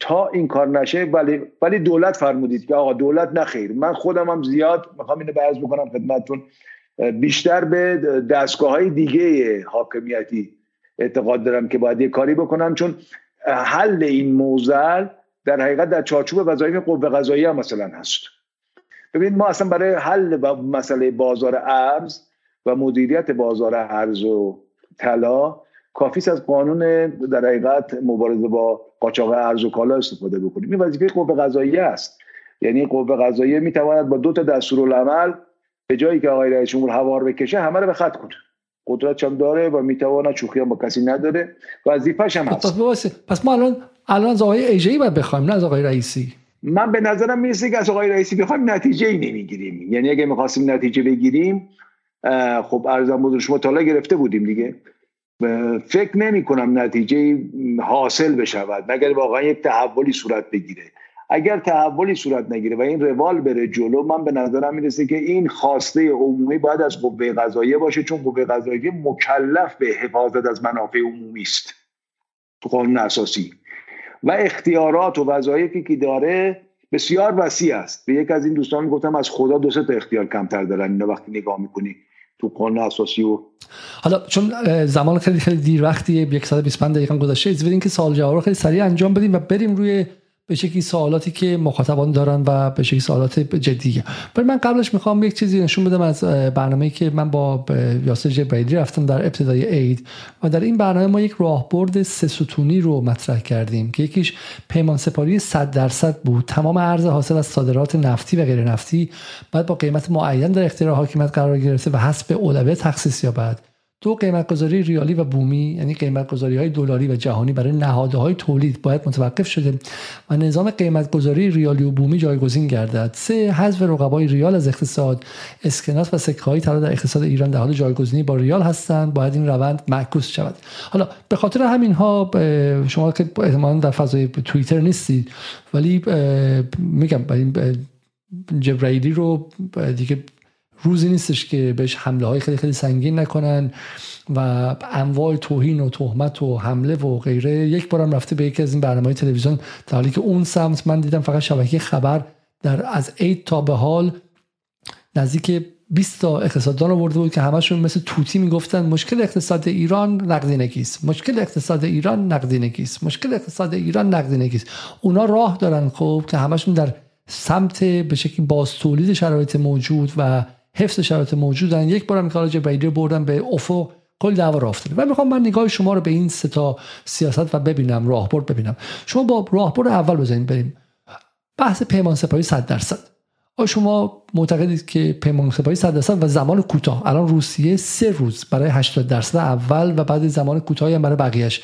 Speaker 2: تا این کار نشه ولی ولی دولت فرمودید که آقا دولت نخیر من خودم هم زیاد می‌خوام اینو برز بکنم خدمتتون. بیشتر به دستگاه های دیگه حاکمیتی اعتقاد دارم که باید یه کاری بکنم چون حل این موزل در حقیقت در چارچوب وظایف قوه قضاییه مثلا هست. ببینید ما اصلا برای حل مسئله بازار ارز و مدیریت بازار ارز و طلا کافی از قانون در حقیقت مبارزه با قاچاق ارز و کالا استفاده بکنیم. این وظیفه قوه قضاییه است. یعنی قوه قضاییه می‌تواند با دو تا دستورالعمل به جایی که آقای رئیس جمهور هوار بکشه همه رو به خط کنه. قدرت هم داره و می‌تواند شوخی هم با کسی نداره. وظیفش هم هست.
Speaker 1: پس, پس ما الان الان از آقای ایجی باید بخوایم نه از آقای رئیسی.
Speaker 2: من به نظرم می‌رسه که از آقای رئیسی بخوایم نتیجه ای نمی‌گیریم. یعنی اگه می‌خواستیم نتیجه بگیریم خب ارزم بزرگ شما تالا گرفته بودیم دیگه. فکر نمی کنم نتیجه حاصل بشود مگر واقعا یک تحولی صورت بگیره. اگر تحولی صورت نگیره و این روال بره جلو من به نظرم می‌رسه که این خواسته عمومی باید از قوه قضاییه باشه چون قوه قضاییه مکلف به حفاظت از منافع عمومی است. تو قانون اساسی. و اختیارات و وظایفی که داره بسیار وسیع است. به یک از این دوستان گفتم از خدا دو تا اختیار کمتر دارن اینا وقتی نگاه می‌کنی. تو قانون اساسی و
Speaker 1: حالا چون زمان خیلی خیلی دیر وقتی 125 دقیقه گذشته از که سال جواب رو خیلی سریع انجام بدیم و بریم روی به شکلی سوالاتی که مخاطبان دارن و به شکلی سوالات جدیه ولی من قبلش می‌خوام یک چیزی نشون بدم از برنامه‌ای که من با یاسر جبرائیلی رفتم در ابتدای عید و در این برنامه ما یک راهبرد سه ستونی رو مطرح کردیم که یکیش پیمان سپاری 100 درصد بود. تمام ارز حاصل از صادرات نفتی و غیر نفتی بعد با قیمت معین در اختیار حاکمیت قرار گرفته و حسب اولویت تخصیص یابد. دو قیمت گذاری ریالی و بومی یعنی قیمت گذاری های دلاری و جهانی برای نهادهای تولید باید متوقف شده و نظام قیمت گذاری ریالی و بومی جایگزین گردد. سه حذف رقبای ریال از اقتصاد. اسکناس و سکه های طلا در اقتصاد ایران در حال جایگزینی با ریال هستند. باید این روند معکوس شود. حالا به خاطر همین ها شما که احتمالاً در فضای توییتر نیستید ولی میگم جبرائیلی رو دیگه روزی نیستش که بهش حمله های خیلی خیلی سنگین نکنن و انواع توهین و تهمت و حمله و غیره یک بارم رفته به یکی از این برنامه های تلویزیون در حالی که اون سمت من دیدم فقط شبکه خبر در از عید تا به حال نزدیک 20 تا اقتصاددان آورده بود که همشون مثل توتی می‌گفتن مشکل اقتصاد ایران نقدینگی است مشکل اقتصاد ایران نقدینگی است مشکل اقتصاد ایران نقدینگی است اونا راه دارن خب که همشون در سمت به شکلی باز تولید شرایط موجود و حفظ شرایط موجودن یک بارم که جبرائیلی بردن به افق کل دعوا راه افتاده. و می‌خوام من نگاه شما رو به این سه تا سیاست و ببینم راهبرد ببینم. شما با راهبرد اول بزنید بریم. بحث پیمان سپاهی 100 درصد. آیا شما معتقدید که پیمان سپاهی 100 درصد و زمان کوتاه؟ الان روسیه سه روز برای 80 درصد اول و بعد زمان کوتاهی هم برای بقیهش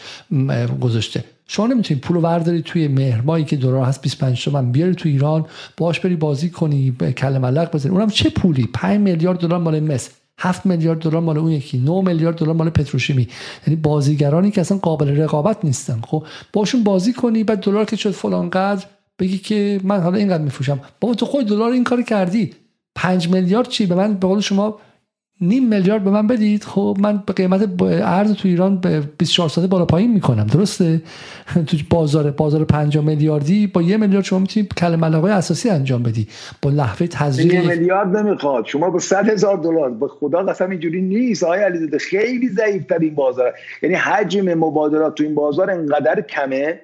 Speaker 1: گذاشته. شما نمی‌تونید پول ورداری توی مهر. که دلار هست 25 تومن. بیاری تو ایران باش بری بازی کنی کل ملق بزنی. اونم چه پولی؟ 5 میلیارد دلار مال مس. 7 میلیارد دلار مال اون یکی. 9 میلیارد دلار مال پتروشیمی. یعنی بازیگرانی که اصلا قابل رقابت نیستن. خب باشون بازی کنی بعد دلار که شد فلان قدر بگی که من حالا اینقدر میفروشم. بابا تو خود دلار این کار کردی. 5 میلیارد چی؟ به من به قول شما نیم میلیارد به من بدید. خب من به قیمت ارز تو ایران به 24 ساعته بالا پایین می‌کنم. درسته؟ <laughs> تو بازار بازار 5 میلیاردی با یه میلیارد شما می‌تونید کلمه علاقه اساسی انجام بدی. با لحظه تزریق
Speaker 2: یه میلیارد نمی‌خواد. شما با 100 هزار دلار. به خدا قسم اینجوری نیست. آقای علیزاده خیلی ضعیف این بازار یعنی حجم مبادلات تو این بازار انقدر کمه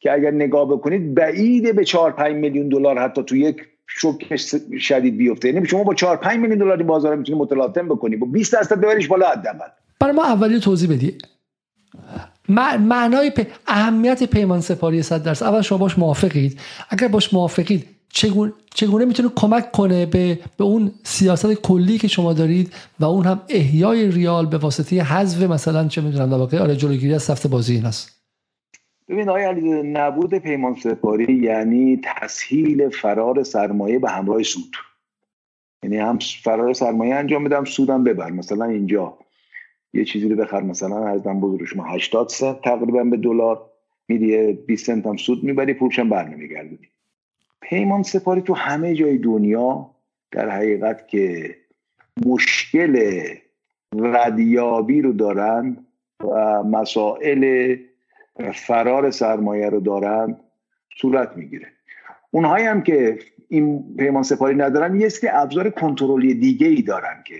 Speaker 2: که اگر نگاه بکنید بعیده به 4 5 میلیون دلار حتی تو یک شوک شدید بیفته. یعنی شما با 4 5 میلیون دلار بازار می‌تونی متلاطم بکنی. با 20 درصد ببریش بالا حداقل.
Speaker 1: برای ما اولی توضیح بدی. معنای پ... اهمیت پیمان سپاری 100 درصد. اول شما باش موافقید. اگر باش موافقید چگونه, چگونه می‌تونه کمک کنه به, به اون سیاست کلی که شما دارید و اون هم احیای ریال به واسطه حذف مثلا چه می‌دونم در واقع آره جلوگیری از سفت بازی این است
Speaker 2: ببین آقای علی نبود پیمان سپاری یعنی تسهیل فرار سرمایه به همراه سود. یعنی هم فرار سرمایه انجام بدم سودم ببر. مثلا اینجا یه چیزی رو بخر مثلا از بزرگ شما 80 سنت تقریبا به دلار میدی 20 سنت هم سود می‌بری پولشم برنمیگردونی پیمان سپاری تو همه جای دنیا در حقیقت که مشکل ردیابی رو دارن و مسائل فرار سرمایه رو دارن صورت می‌گیره. اونهایی هم که این پیمان سپاری ندارن یه سری ابزار کنترلی دیگه ای دارن که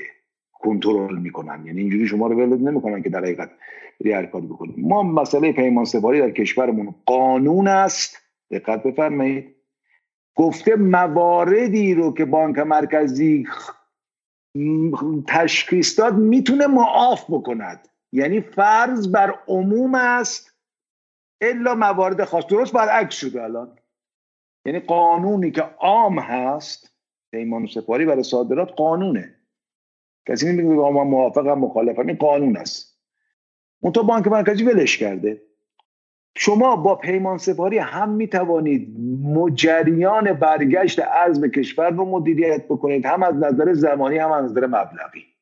Speaker 2: کنترل می‌کنن. یعنی اینجوری شما رو ولد نمی‌کنن که در حقیقت هر کاری بکنید ما مسئله پیمان سپاری در کشورمون قانون است. دقت بفرمایید. گفته مواردی رو که بانک مرکزی تشخیص داد می‌تونه معاف بکند. یعنی فرض بر عموم است الا موارد خاص. درست برعکس شده الان. یعنی قانونی که عام هست پیمان سپاری برای صادرات قانونه. کسی نمیگه ما موافقم مخالفم این قانون است. اون تو بانک مرکزی ولش کرده. شما با پیمان سپاری هم می توانید مجریان برگشت ارز به کشور رو مدیریت بکنید هم از نظر زمانی هم از نظر مبلغی.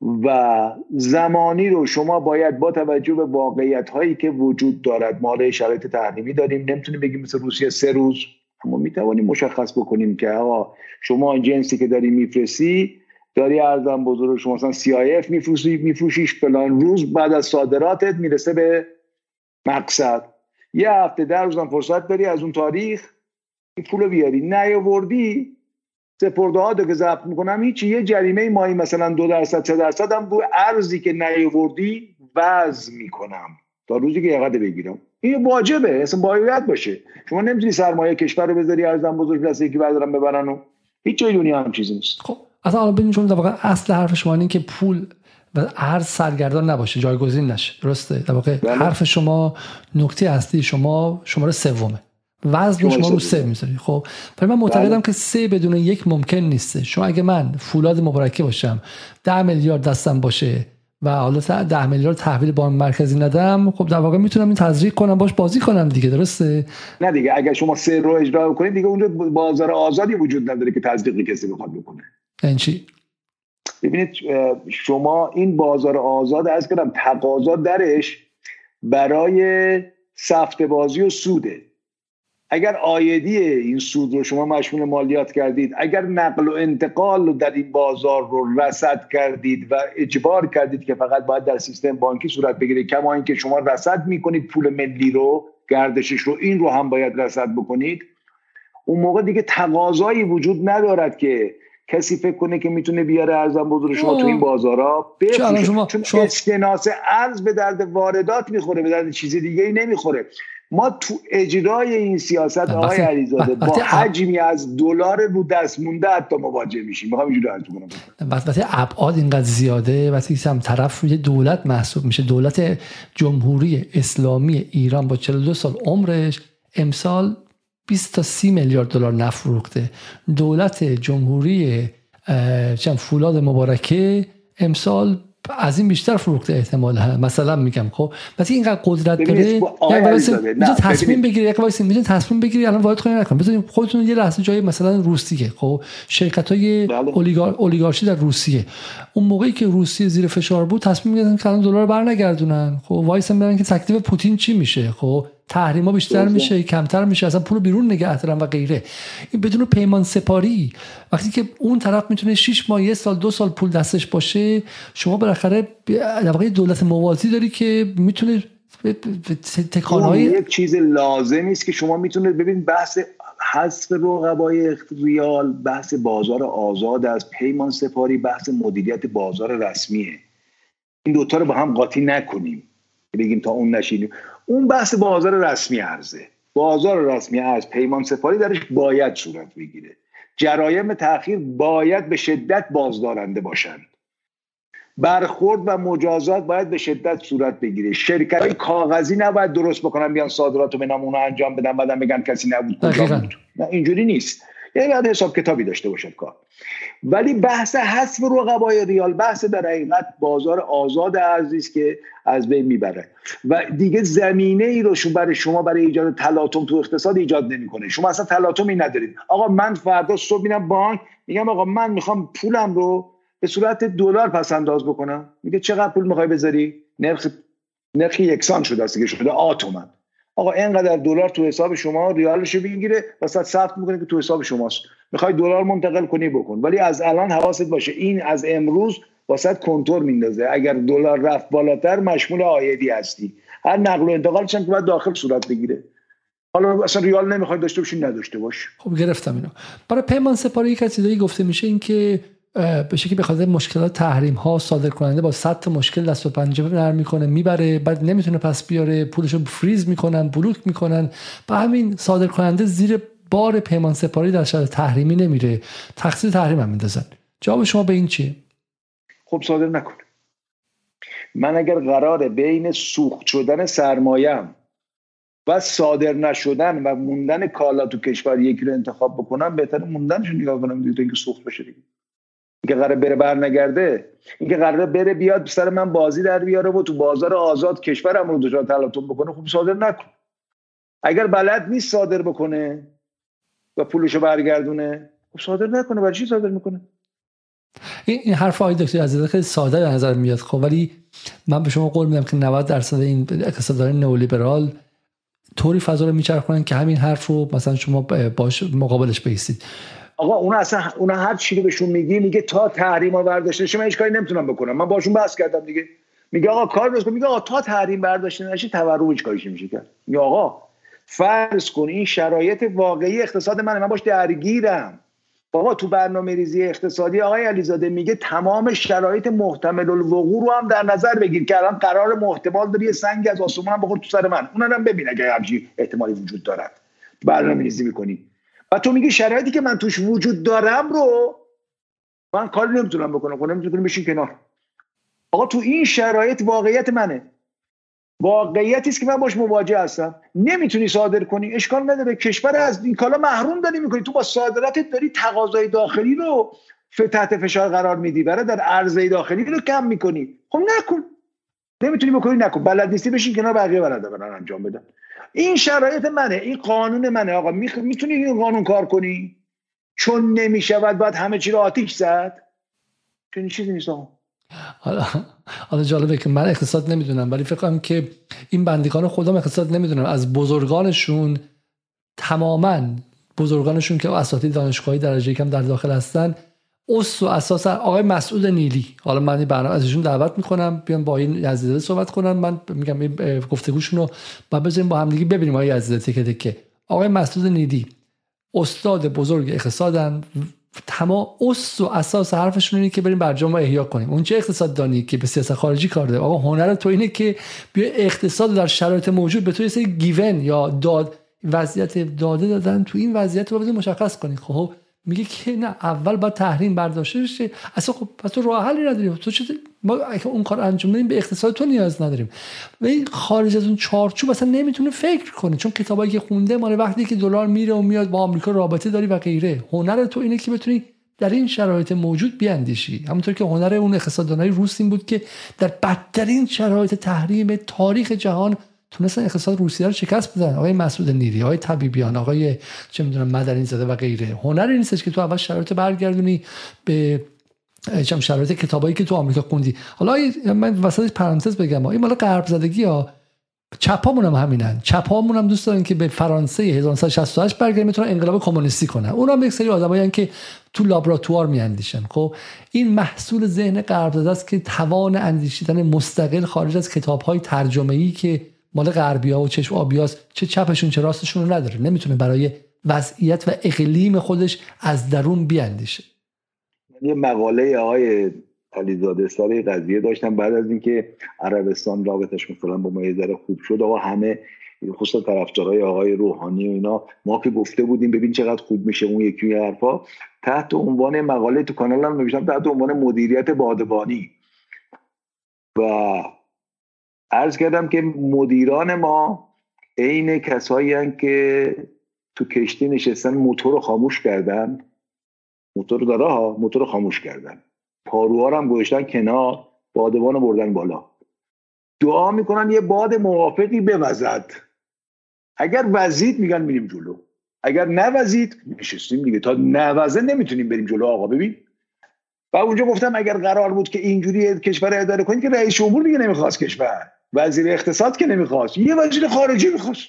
Speaker 2: و زمانی رو شما باید با توجه به واقعیت هایی که وجود دارد ما شرایط تحریمی داریم. نمی‌تونیم بگیم مثل روسیه سه روز اما می‌توانیم مشخص بکنیم که آقا شما جنسی که داری میفرستی داری ارزم بزرگ شما مثلا CIF میفروشی میفروشیش فلان روز بعد از صادراتت می‌رسه به مقصد. یه هفته در روزم فرصت داری از اون تاریخ این پول بیاری. نیاوردی سپرده ها که ضبط می‌کنم هیچی یه جریمه ماهی مثلا دو درصد سه درصد هم رو ارزی که نیاوردی وضع می‌کنم. تا روزی که یقده بگیرم. این واجبه اصلا باید باشه. شما نمی‌تونی سرمایه کشور رو بذاری ارزم بزرگ دست یکی بردارم ببرن و هیچ جای دنیا هم چیزی نیست.
Speaker 1: خب اصلا الان ببینید چون واقع اصل حرف شما اینه که پول و ارز سرگردان نباشه جایگزین نشه. درسته؟ در واقع بله. حرف شما نکته اصلی شما شماره سومه. وزن شما رو سه می‌ذاری. خب برای من معتقدم بله. که سه بدون یک ممکن نیسته. شما اگه من فولاد مبارکه باشم ده میلیارد دستم باشه و حالا ده میلیارد تحویل بانک مرکزی ندم خب در واقع می‌تونم این تزریق کنم باش بازی کنم دیگه درسته؟
Speaker 2: نه دیگه اگر شما سه رو اجرا کنید دیگه اونجا بازار آزادی وجود نداره که تزریقی کسی بخواد بکنه.
Speaker 1: این یعنی چی؟
Speaker 2: ببینید شما این بازار آزاد از کردم تقاضا درش برای سفت بازی و سوده. اگر آیدی این سود رو شما مشمول مالیات کردید اگر نقل و انتقال رو در این بازار رو رسد کردید و اجبار کردید که فقط باید در سیستم بانکی صورت بگیره کما اینکه شما رسد می‌کنید پول ملی رو گردشش رو این رو هم باید رسد بکنید. اون موقع دیگه تقاضایی وجود ندارد که کسی فکر کنه که می‌تونه بیاره ارزم بزرگ شما تو این بازارها چون شما... اسکناس ارز به درد واردات می‌خوره به درد چیز دیگه ای نمی‌خوره. ما تو اجرای این سیاست آقای علیزاده با حجمی از دلار رو دست مونده حتی مواجه میشیم. می‌خوام اینجوری عرض کنم
Speaker 1: وقتی ابعاد اینقدر زیاده وقتی هم طرف یه دولت محسوب میشه. دولت جمهوری اسلامی ایران با 42 سال عمرش امسال 20 تا 30 میلیارد دلار نفروخته دولت جمهوری چند فولاد مبارکه امسال از این بیشتر فروخته احتمال هم. مثلا میگم خب وقتی اینقدر قدرت داره. می‌تونه تصمیم بگیری یک وایس می‌تونه تصمیم بگیری الان وارد کنی نکن بذارید خودتون یه لحظه جای مثلا روسیه. خب شرکت های بله. اولیگار، اولیگارشی در روسیه. اون موقعی که روسیه زیر فشار بود تصمیم گرفتن که الان دلار برنگردونن. خب وایس برن که تکلیف پوتین چی میشه. خب تحریما بیشتر میشه کمتر میشه اصلا پول بیرون نگه دارن و غیره. این بدون پیمان سپاری. وقتی که اون طرف می‌تونه 6 ماه یه سال دو سال پول دستش باشه شما بالاخره در واقع دولت موازی داری که می‌تونه
Speaker 2: تکانهای یک چیز لازمی است که شما می‌تونه ببین بحث حذف رقبای ریال بحث بازار آزاد از پیمان سپاری بحث مدیریت بازار رسمیه. این دوتا رو با هم قاطی نکنیم. بگیم تا اون نشینیم. اون بحث بازار رسمی ارزه بازار رسمی ارز پیمان سپاری درش باید صورت بگیره. جرایم تاخیر باید به شدت بازدارنده باشند برخورد و مجازات باید به شدت صورت بگیره. شرکت های کاغذی نباید درست بکنن بیان صادرات رو به نمونه انجام بدن بعدم بگن کسی نبود بود. نه اینجوری نیست. یعنی باید حساب کتابی داشته باشد کار. ولی بحث حذف رقبای ریال بحث در حقیقت بازار آزاد ارزی است که از بین می‌بره. و دیگه زمینه ای رو شما برای شما برای ایجاد تلاطم تو اقتصاد ایجاد نمی‌کنه. شما اصلا تلاطمی ندارید. آقا من فردا صبح میرم بانک میگم آقا من می‌خوام پولم رو به صورت دلار پس انداز بکنم. میگه چقدر پول می‌خوای بذاری؟ نرخ نرخ یکسان شده است که شده آتومن. آقا اینقدر دلار تو حساب شما ریالش بگیره وسط ثبت می‌کنه که تو حساب شماست. می‌خوای دلار منتقل کنی بکن. ولی از الان حواست باشه این از امروز واسط کنتور میندازه. اگر دلار رفت بالاتر مشمول آیدی هستی. هر نقل و انتقالش هم که باید داخل صورت بگیره. حالا اصلا ریال نمی‌خوای داشته باشی نداشته باش.
Speaker 1: خب گرفتم اینو. برای پیمان سپاری یک چیزایی گفته میشه این که به شکلی به خاطر مشکلات تحریم ها صادر کننده با صد تا مشکل دست و پنجه نرم می‌کنه می‌بره بعد نمی‌تونه پس بیاره پولشو فریز می‌کنن بلوک می‌کنن. با همین صادر کننده زیر بار پیمان سپاری در شرایط تحریمی نمیره. تقصیر تحریم هم میندازن. جواب شما به این چیه؟
Speaker 2: خب صادر نکن من اگر قراره بین سوخت شدن سرمایم و صادر نشدن و موندن کالا تو کشور یکی رو انتخاب بکنم بهتر موندنش نگاه کنم دیگه اینکه سوخت بشه دیگه. اینکه قراره بره برنگرده اینکه قراره بره بیاد سر من بازی در بیاره و تو بازار آزاد کشورم رو دچار تلاطم بکنه خوب صادر نکن. اگر بلد نیست صادر بکنه و پولشو برگردونه خب صادر نکنه. برای چی صادر می‌کنه؟
Speaker 1: این حرف آقای دکتر عزیزه خیلی ساده به نظر میاد. خب ولی من به شما قول میدم که 90 درصد این اقتصادداران نئولیبرال طوری فضا رو میچرخونن که همین حرف رو مثلا شما باش مقابلش بیستید.
Speaker 2: آقا اون اصلا اون هر چی رو بهشون میگی میگه تا تحریم ها برداشته نشه من هیچ کاری نمی‌تونم بکنم. من باشون بحث کردم دیگه. میگه آقا کار درست میگه آقا تا تحریم برداشته نشه تورم هیچ کاریش میشه کرد. میگه آقا فرض کن این شرایط واقعی اقتصاد منه. من باش درگیرم. بابا تو برنامه ریزی اقتصادی آقای علیزاده میگه تمام شرایط محتمل الوقوع رو هم در نظر بگیر که الان قرار محتمل داری سنگ از آسمون هم بخور تو سر من. اونم هم ببین اگه همچین احتمالی وجود دارد. برنامه ریزی می‌کنی. و تو میگی شرایطی که من توش وجود دارم رو من کاری نمی‌تونم بکنم خب نمی‌تونم بشین کنار. آقا تو این شرایط واقعیت منه. واقعیتی است که من باش مواجه هستم. نمی‌تونی صادر کنی اشکال نداره. کشور از این کالا محروم داری می‌کنی. تو با صادراتت داری تقاضای داخلی رو تحت فشار قرار میدی. برای در عرضه داخلی رو کم می‌کنی. خب نکن. نمی‌تونی بکنی نکن. بلد نیستی بشین کنار بقیه برن انجام بدن. این شرایط منه این قانون منه. آقا می‌تونی این قانون کار کنی؟ چون نمی‌شود باید همه چی رو آتیش زد. چون چیزی نیست
Speaker 1: حالا حالا جالبه که من اقتصاد نمی‌دونم ولی فکر کنم که این بندگان خودم اقتصاد نمی‌دونم. از بزرگانشون تماما بزرگانشون که اساتید دانشگاهی درجه کم در داخل هستن اس و اساس آقای مسعود نیلی. حالا من برنامه ازشون دعوت می‌کنم. بیان با این یزیده صحبت کنن من میگم این گفتگوشون رو با بزنیم با همدیگه ببینیم آقای یزیده تکه تکه آقای مسعود نیلی استاد بزرگ اقتصادن تمام اس و اساس حرفشون اینه که بریم برجام رو احیا کنیم اون چه اقتصاد دانی که به سیاست خارجی کار داره آقا هنر تو اینه که بیا اقتصاد در شرایط موجود به یه سری گیون یا داد وضعیت داده دادن تو این وضعیت رو مشخص کنی خب میگه که نه اول باید تحریم برداشته بشه. اصلا خب پس تو راه حلی نداریم. تو چه ما اگه اون کار انجام بدیم به اقتصاد تو نیاز نداریم. و این خارج از اون چارچوب اصلا نمی‌تونه فکر کنه. چون کتابایی که خونده مال وقتی که دلار میره و میاد با آمریکا رابطه داری و غیره. هنر تو اینه که بتونی در این شرایط موجود بیاندیشی. همونطور که هنر اون اقتصاددانای روس بود که در بدترین شرایط تحریم تاریخ جهان تونستن اقتصاد روسیه رو شکست بدن آقای مسعود نیری آقای طبیبیان آقای چه می‌دونم مدنی زاده و غیره. هنری نیستش که تو اول شرایط برگردونی به چم شرایط کتابایی که تو آمریکا خوندی. حالا من وسط پرانتز بگم. این مال غرب زدگی ها. چپامون هم همینن. چپامون هم دوست دارن که به فرانسه 1968 برگردن می‌تونن انقلاب کمونیستی کنن. اون هم یک سری آدمایی که تو لابراتوار میاندیشن. خب این محصول ذهن غرب زده است که توان اندیشیدن مستقل خارج از کتاب های ترجمه ای که مال غربیا و چشم آبیاس چه چپشون چه راستشون رو نداره. نمی‌تونه برای وضعیت و اقلیم خودش از درون بیاندیشه.
Speaker 2: یه مقاله آقای علیزاده سر قضیه داشتم. بعد از اینکه عربستان رابطش مثلا با ما یه ذره خوب شد آقا همه خصوصا طرفدارای آقای روحانی و اینا ما که گفته بودیم ببین چقدر خوب میشه اون یکی حرفا. تحت عنوان مقاله تو کانالم نوشتم تحت عنوان مدیریت بادبانی. و عرض کردم که مدیران ما عین کسایی که تو کشتی نشستن موتور رو خاموش کردن. موتور داره ها؟ موتور رو خاموش کردن. پاروها هم گذاشتن کنار بادبان بردن بالا. دعا می‌کنن یه باد موافقی بوزد. اگر وزید میگن میریم جلو. اگر نوزید نشستیم دیگه. تا نوزه نمی‌تونیم بریم جلو آقا ببین. و اونجا گفتم اگر قرار بود که اینجوری کشور اداره کنید که رئیس جمهور دیگه نمی‌خواست کشور. وزیر اقتصاد که نمی‌خواست. یه وزیر خارجی می‌خواست.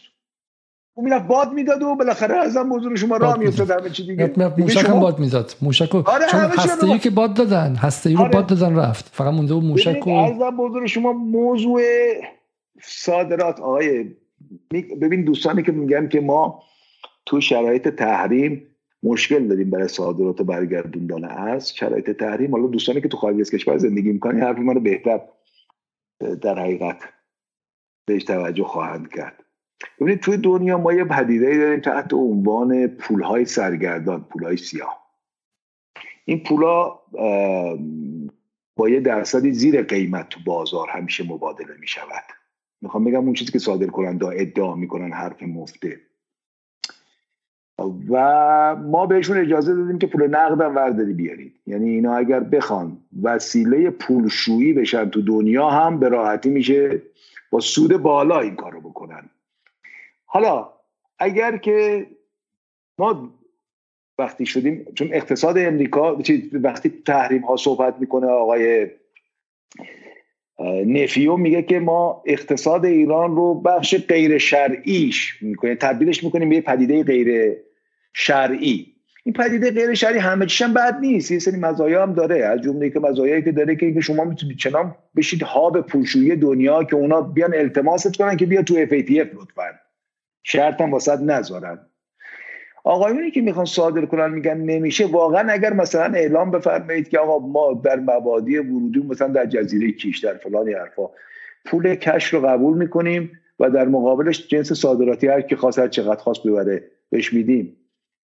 Speaker 2: اون می‌رفت باد می‌داد و بالاخره ازم بزرگ شما راه میافتاد همه چی دیگه.
Speaker 1: موشک هم باد می‌داد موشک آره چون هسته که باد دادن هسته رو آره. باد دادن رفت. فقط مونده و موشک و
Speaker 2: ازم بزرگ شما موضوع صادرات. آقای ببین دوستانی که میگن که ما تو شرایط تحریم مشکل داریم برای صادرات برگردوندن از شرایط تحریم. حالا دوستانی که تو خارج از کشور زندگی می‌کنن حرف منو بهتر در حقیقت بهش توجه خواهند کرد. ببینید توی دنیا ما یه پدیده داریم تحت عنوان پولهای سرگردان پولهای سیاه. این پولا با یه درصدی زیر قیمت تو بازار همیشه مبادله می شود می‌خوام بگم اون چیزی که صادر کننده ادعا می‌کنن حرف مفته. و ما بهشون اجازه دادیم که پول نقدم ورداری بیارید. یعنی اینا اگر بخوان وسیله پولشویی بشن تو دنیا هم به راحتی میشه با سود بالا این کارو بکنن. حالا اگر که ما وقتی شدیم چون اقتصاد امریکا وقتی تحریم ها صحبت می‌کنه آقای نفیو میگه که ما اقتصاد ایران رو بخش غیر شرعیش می‌کنه تبدیلش می‌کنیم به پدیده غیر شرعی. این پدیده غیر شرعی همه چیشم بد نیست. یه سری مزایا هم داره. از جمله که مزایایی که داره که شما می‌تونید چنان بشید هاب پولشویی دنیا که اونا بیان التماست کنن که بیا تو FATF لطفا. شرط هم واسط نذارن. آقایونی که می‌خوان صادر کنن میگن نمیشه. واقعا اگر مثلا اعلام بفرمایید که آقا ما در مبادی ورودی مثلا در جزیره کیش در فلان حرفا. پول کش رو قبول می‌کنیم و در مقابلش جنس صادراتی هر که خواست چقدر خواست ببره بهش میدیم.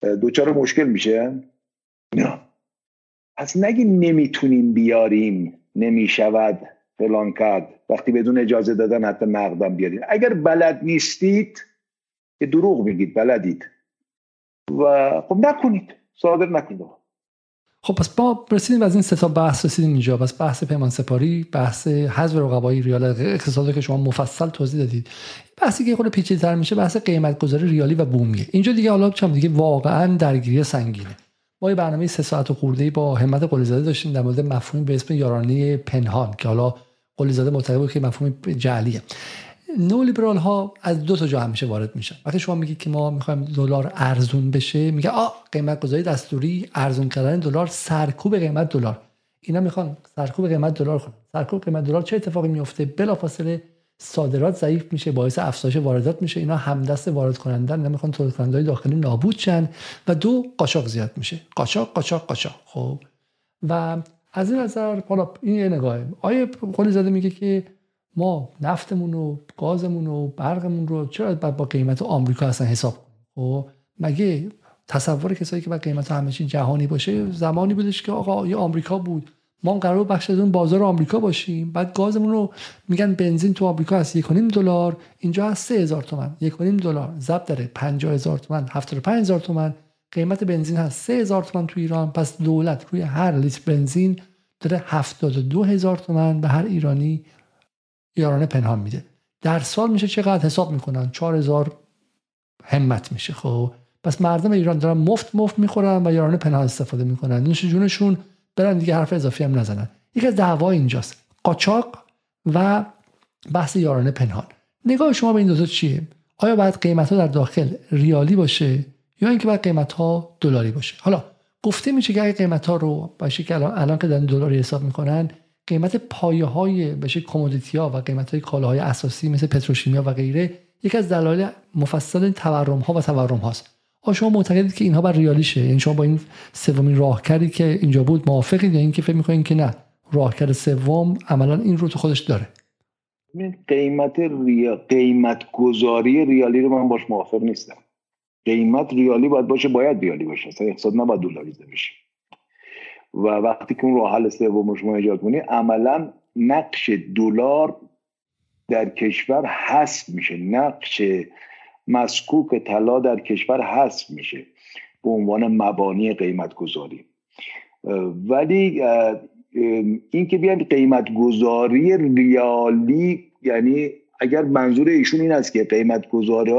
Speaker 2: دوچار مشکل میشه؟ نه. پس نگی نمی‌تونیم بیاریم نمی‌شود فلان کرد وقتی بدون اجازه دادن حتی نقدم بیارید اگر بلد نیستید که دروغ میگید بلدید. و خب نکنید. صادر نکنید.
Speaker 1: خب پس ما رسیدیم از این سه تا بحث رسیدیم اینجا. پس بحث پیمان سپاری بحث حذف رقبای ریال اقتصادی که شما مفصل توضیح دادید. بحثی که خود پیچیده‌تر میشه بحث قیمت گذاری ریالی و بومیه اینجا دیگه حالا چم دیگه واقعا درگیری سنگینه. ما یه برنامه سه ساعت و خورده با همت قلیزاده داشتیم در مورد مفهوم به اسم یارانه پنهان که حالا قلیزاده معتقد بود که مفهوم جعلیه. نو ها از دو تا جا همیشه وارد میشن. وقتی شما میگید که ما می‌خوایم دلار ارزون بشه میگه آ قیمت گذاری دستوری ارزون کردن دلار سرکوب قیمت دلار. اینا می‌خوان سرکوب قیمت دلار کنن. سرکوب قیمت دلار چه اتفاقی میفته بلافاصله صادرات ضعیف میشه باعث افزایش واردات میشه. اینا همدست وارد کنندن نمی‌خوان تولید کننده داخلی نابود شن. و دو قاچاق زیاد میشه. قاچاق قاچاق قاچاق. خب. و از این نظر حالا این یه نگاهه. آیه قلی زاده میگه که ما نفتمون و گازمون و برقمون رو چرا با قیمت آمریکا اصلا حساب کنیم؟ خب مگه تصور کسایی که با قیمت همه جهانی باشه زمانی بودش که آقا یه آمریکا بود. ما قرار بخش از اون بازار آمریکا باشیم. بعد گازمون رو میگن بنزین تو آمریکا هست یک دلار. اینجا هست 3000 تومان یک دلار. ضبط داره 50000 تومان 75000 تومان. قیمت بنزین هست 3000 تومان تو ایران. پس دولت روی هر لیتر بنزین داره 72000 تومان به هر ایرانی یارانه پنهان میده. در سال میشه چقدر حساب می‌کنن؟ 4000 همت میشه خب. پس مردم ایران دارن مفت مفت می‌خورن و یارانه پنهان استفاده می‌کنن. نوش جونشون برن دیگه حرف اضافی هم نزنن. یکی از دعوا اینجاست. قاچاق و بحث یارانه پنهان. نگاه شما به این دو چیه؟ آیا باید قیمت ها در داخل ریالی باشه یا اینکه باید قیمت ها دلاری باشه؟ حالا گفته میشه که اگه قیمت ها رو باشه که الان, الان که دارن دلاری حساب می‌کنن قیمت پایه های بشه کمودیتی ها و قیمت های کالاهای اساسی مثل پتروشیمیا و غیره یکی از دلایل مفصل تورم ها و تورم هاست آ شما معتقدید که اینها بر ریالیشه؟ یعنی شما با این سومین راهکردی که اینجا بود موافقید یا اینکه فکر می‌کنید که نه؟ راهکرد سوم عملا این رو تو خودش داره.
Speaker 2: قیمت ریا... قیمت گذاری ریالی رو من باش موافق نیستم. قیمت ریالی باید باشه باید ریالی باشه. اصلا اقتصاد نباید دلاریزه بشه. و وقتی که اون راه حل سوم شما ایجاد کنی عملا نقش دلار در کشور حذف میشه. نقش مسکوک طلا در کشور حذف میشه به عنوان مبانی قیمت گذاری ولی اینکه بیان قیمت گذاری ریالی یعنی اگر منظور ایشون این است که قیمت گذاری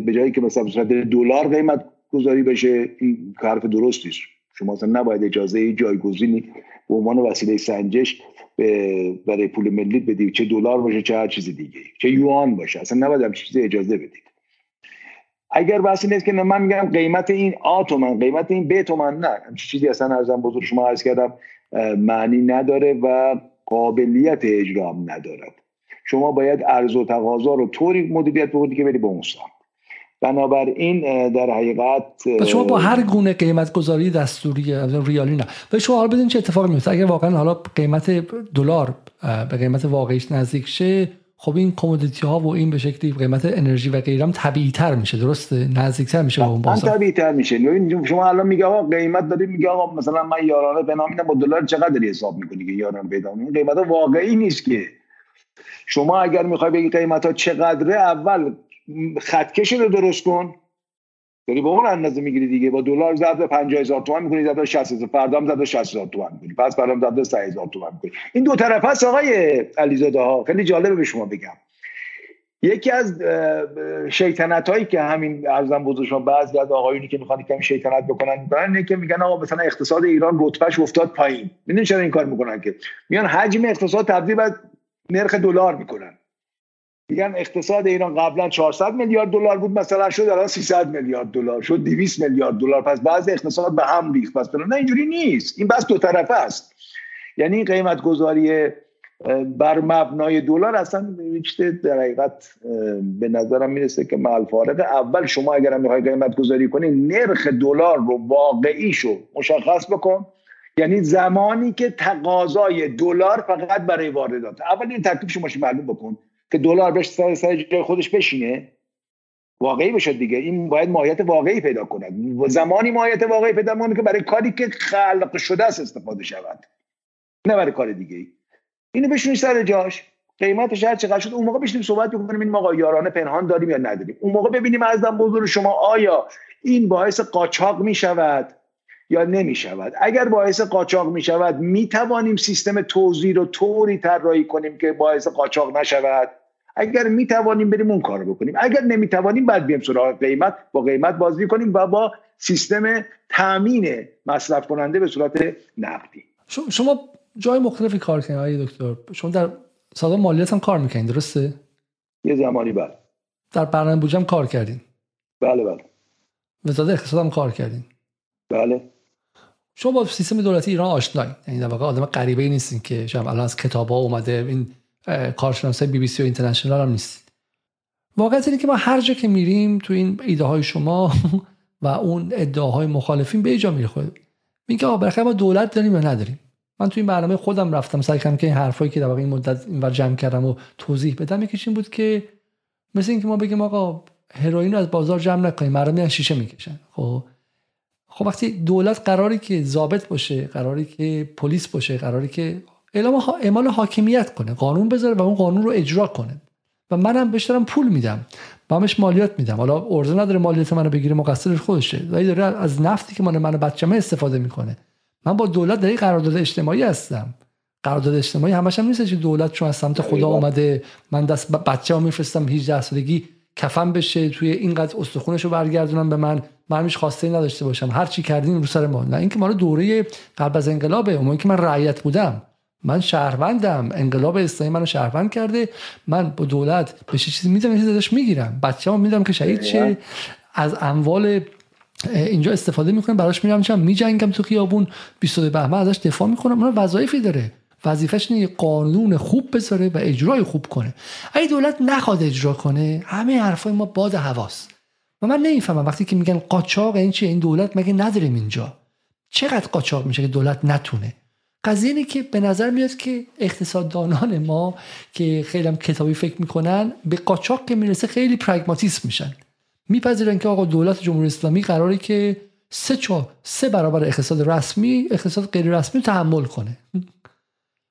Speaker 2: به جایی که مثلا صورت دلار قیمت گذاری بشه این حرف درستی است شما اصلا نباید اجازه جایگزینی به عنوان وسیله سنجش برای پول ملی بدید. چه دلار باشه چه هر چیز دیگه. چه یوان باشه. اصلا نباید هم چیزی اجازه بدید. اگر بحث نیست که من میگم قیمت این آ تومن قیمت این ب تومن نه. چیزی اصلا ارزم بزرگ شما عرض کردم معنی نداره و قابلیت اجرا هم ندارد. شما باید ارز و تقاضا رو طوری مدیریت بکنید که بری به اون بنابراین در حقیقت
Speaker 1: شما با هر گونه قیمت گذاری دستوری ریالی نه. و شما حالا بدین چه اتفاقی میفته. اگر واقعا حالا قیمت دلار به قیمت واقعیش نزدیک شه خب این کمودیتی ها و این به شکلی قیمت انرژی و غیرم طبیعی تر میشه. درسته؟ نزدیک تر میشه به اون بازار.
Speaker 2: طبیعی تر میشه شما الان میگه آقا قیمت داری میگه آقا مثلا من یارانه به نام با دلار چقدر یحساب می‌کنی که یارانه پیدا این قیمت واقعی نیست که. شما اگر می‌خوای بگی قیمت ها چقدره اول خطکش رو درست کن. داری با اون اندازه می‌گیری دیگه. با دلار زد به 50000 تومان می‌کنی زد به 60000 فردا هم زد به 60000 تومان می‌کنی. پس فردا زد به 3000 تومان می‌کنی. این دو طرف هست آقای علیزاده ها. خیلی جالبه به شما بگم. یکی از شیطنت هایی که همین ارزم بزرگ شما بعضی از آقایونی که می‌خوان کمی شیطنت بکنن می‌کنن اینه که میگن آقا مثلا اقتصاد ایران رتبهش افتاد پایین. می‌دونی چرا این کار می‌کنن که؟ میان حجم اقتصاد تبدیل به نرخ دلار می‌کنن. میگن اقتصاد ایران قبلا 400 میلیارد دلار بود مثلا شد الان 300 میلیارد دلار شد 200 میلیارد دلار. پس بعض اقتصاد به هم ریخت. پس نه اینجوری نیست. این بس دو طرفه است. یعنی قیمت گذاری بر مبنای دلار اصلا در حقیقت به نظرم می‌رسه که مال فارق اول شما اگر هم می‌خوای قیمت گذاری کنی نرخ دلار رو واقعیشو مشخص بکن. یعنی زمانی که تقاضای دلار فقط برای واردات. اول این ترتیب شما معلوم بکن. که دلار بهش سر, سر جای خودش بشینه واقعی بشه دیگه. این باید ماهیت واقعی پیدا کند. زمانی ماهیت واقعی پیدا کنه که برای کاری که خلق شده است استفاده شود. نه برای کار دیگه اینو بشونی سر جاش. قیمتش هر چقدر شد اون موقع بشینیم صحبت بکنیم این ما یارانه پنهان داریم یا نداریم. اون موقع ببینیم از بزرگ شما آیا این باعث قاچاق می شود یا نمی شود اگر باعث قاچاق می شود می توانیم سیستم توزیع رو طوری طراحی کنیم که باعث قاچاق نشود. اگر می توانیم بریم اون کار بکنیم. اگر نمی توانیم بعد بیام سراغ قیمت با قیمت بازی کنیم و با سیستم تامین مصرف کننده به صورت نقدی.
Speaker 1: شما جای مختلفی کار کردین آقای دکتر. شما در سازمان مالیات هم کار می‌کنین درسته؟
Speaker 2: یه زمانی بله
Speaker 1: در برنامه بودجه کار کردین.
Speaker 2: بله بله.
Speaker 1: وزارت اقتصاد هم کار کردین.
Speaker 2: بله.
Speaker 1: شما با سیستم دولتی ایران آشنایی یعنی در واقع آدم غریبه ای نیستین که شما الان از کتاب ها اومده این کارشناسای بی بی سی و اینترنشنال هم نیست واقعیت اینه که ما هر جا که میریم تو این ایده های شما <laughs> و اون ادعاهای مخالفین به جا می‌خوره میگه آقا بالاخره ما دولت داریم یا نداریم؟ من تو این برنامه خودم رفتم سعی کردم که این حرفایی که در واقع این مدت اینور جمع کردم و توضیح بدم یکیش این بود که مثل اینکه ما بگیم آقا هروئین رو از بازار جمع نکنیم مردم شیشه می‌کشن. خب؟ خب وقتی دولت قراری که ضابط باشه قراری که پلیس باشه قراری که اعلام اعمال حاکمیت کنه قانون بذاره و اون قانون رو اجرا کنه. و منم بهش دارم پول میدم. بهش مالیات میدم. حالا ارزه نداره مالیات منو بگیره مقصرش خودشه. ولی داره از نفتی که من منو بچه‌مه استفاده می‌کنه. من با دولت در قرارداد اجتماعی هستم. قرارداد اجتماعی همش هم نیست که دولت چون از سمت خدا اومده من دست بچه ها میفرستم 18 سالگی کفن بشه توی اینقدر استخونش رو برگردونم به من. من هیچ خواسته نداشته باشم. هر چی کردین رو سر ما. نه اینکه ما دوره قبل از انقلابه. اون که من رعیت بودم. من شهروندم. انقلاب اسلامی منو شهروند کرده. من با دولت به چیزی میدم چیزی ازش می‌گیرم. بچه‌ام میدم که شهید شه. از اموال اینجا استفاده می‌کنم براش میرم چم میجنگم تو خیابون. 22 بهمن ازش دفاع می‌کنم. اون وظایفی داره. وظیفش اینه قانون خوب بذاره و اجرای خوب کنه. اگه دولت نخواد اجرا کنه همه حرفای ما باد هواست و من نمی‌فهمم وقتی که میگن قاچاق این چیه این دولت مگه نداریم اینجا؟ چقدر قاچاق میشه که دولت نتونه؟ قضیه اینه که به نظر میاد که اقتصاددانان ما که خیلی هم کتابی فکر می‌کنن به قاچاق که می‌رسه خیلی پرگماتیسم میشن. میپذیرن که آقا دولت جمهوری اسلامی قراره که سه چا سه برابر اقتصاد رسمی اقتصاد غیر رسمی تحمل کنه.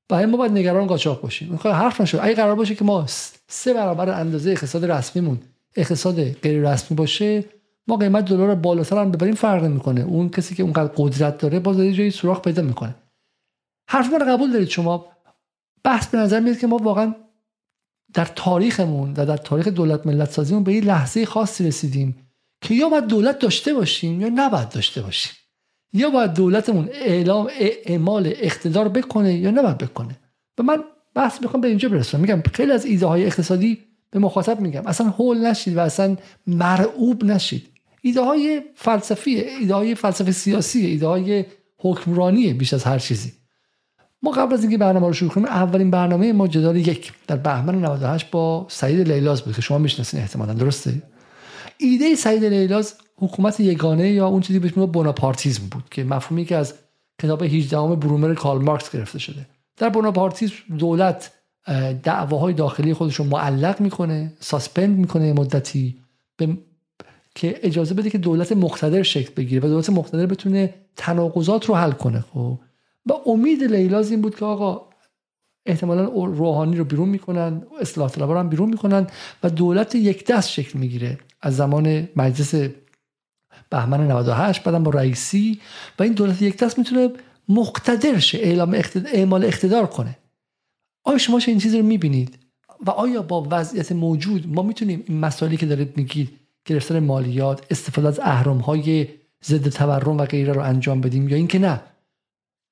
Speaker 1: برای ما باید نگران قاچاق باشیم. می‌خوای حرف نشد اگه قرار باشه که ما سه برابر اندازه اقتصاد رسمیمون اقتصاد غیر رسمی باشه ما قیمت دلار بالاتر هم ببریم فرق می‌کنه اون کسی که اونقدر قدرت داره باز یه جایی سوراخ پیدا می‌کنه. حرف رو قبول دارید شما؟ بحث به نظر میاد که ما واقعا در تاریخمون و در تاریخ دولت ملت سازیمون به این لحظه خاصی رسیدیم که یا باید دولت داشته باشیم یا نباید داشته باشیم. یا باید دولتمون اعلام اعمال اقتدار بکنه یا نباید بکنه؟ و من بحث می‌خوام به اینجا برسونم میگم خیلی از ایده های اقتصادی به مخاطب میگم. اصلا هول نشید و اصلا مرعوب نشید. ایده های فلسفی ایده های فلسفه سیاسی ایده های حکمرانی بیش از هر چیزی. ما قبل از اینکه برنامه رو شروع کنیم اولین برنامه ما جدال یک در بهمن 98 با سعید لیلاز بود که شما می‌شناسین احتمالا. درسته؟ ایده سعید لیلاز حکومت یگانه یا اون چیزی بهش بوناپارتیزم بود که مفهومی که از کتاب 18 برومر کارل مارکس گرفته شده. در بوناپارتیزم دولت دعواهای داخلی خودش رو معلق می‌کنه ساسپند می‌کنه مدتی به که اجازه بده که دولت مقتدر شکل بگیره و دولت مقتدر بتونه تناقضات رو حل کنه. خب و امید لیلاز این بود که آقا احتمالا روحانی رو بیرون می‌کنن اصلاح طلبا رو هم بیرون می‌کنن و دولت یک دست شکل می‌گیره. از زمان مجلس بهمن 98 بعدم با رئیسی و این دولت یک دست می‌تونه مقتدر شه اعلام اقتدار، اعمال اقتدار کنه. آیا شما این چیزی رو می‌بینید؟ و آیا با وضعیت موجود ما می‌تونیم این مسائلی که دارید میگید گرفتن مالیات استفاده از اهرام های ضد تورم و غیره رو انجام بدیم یا اینکه نه؟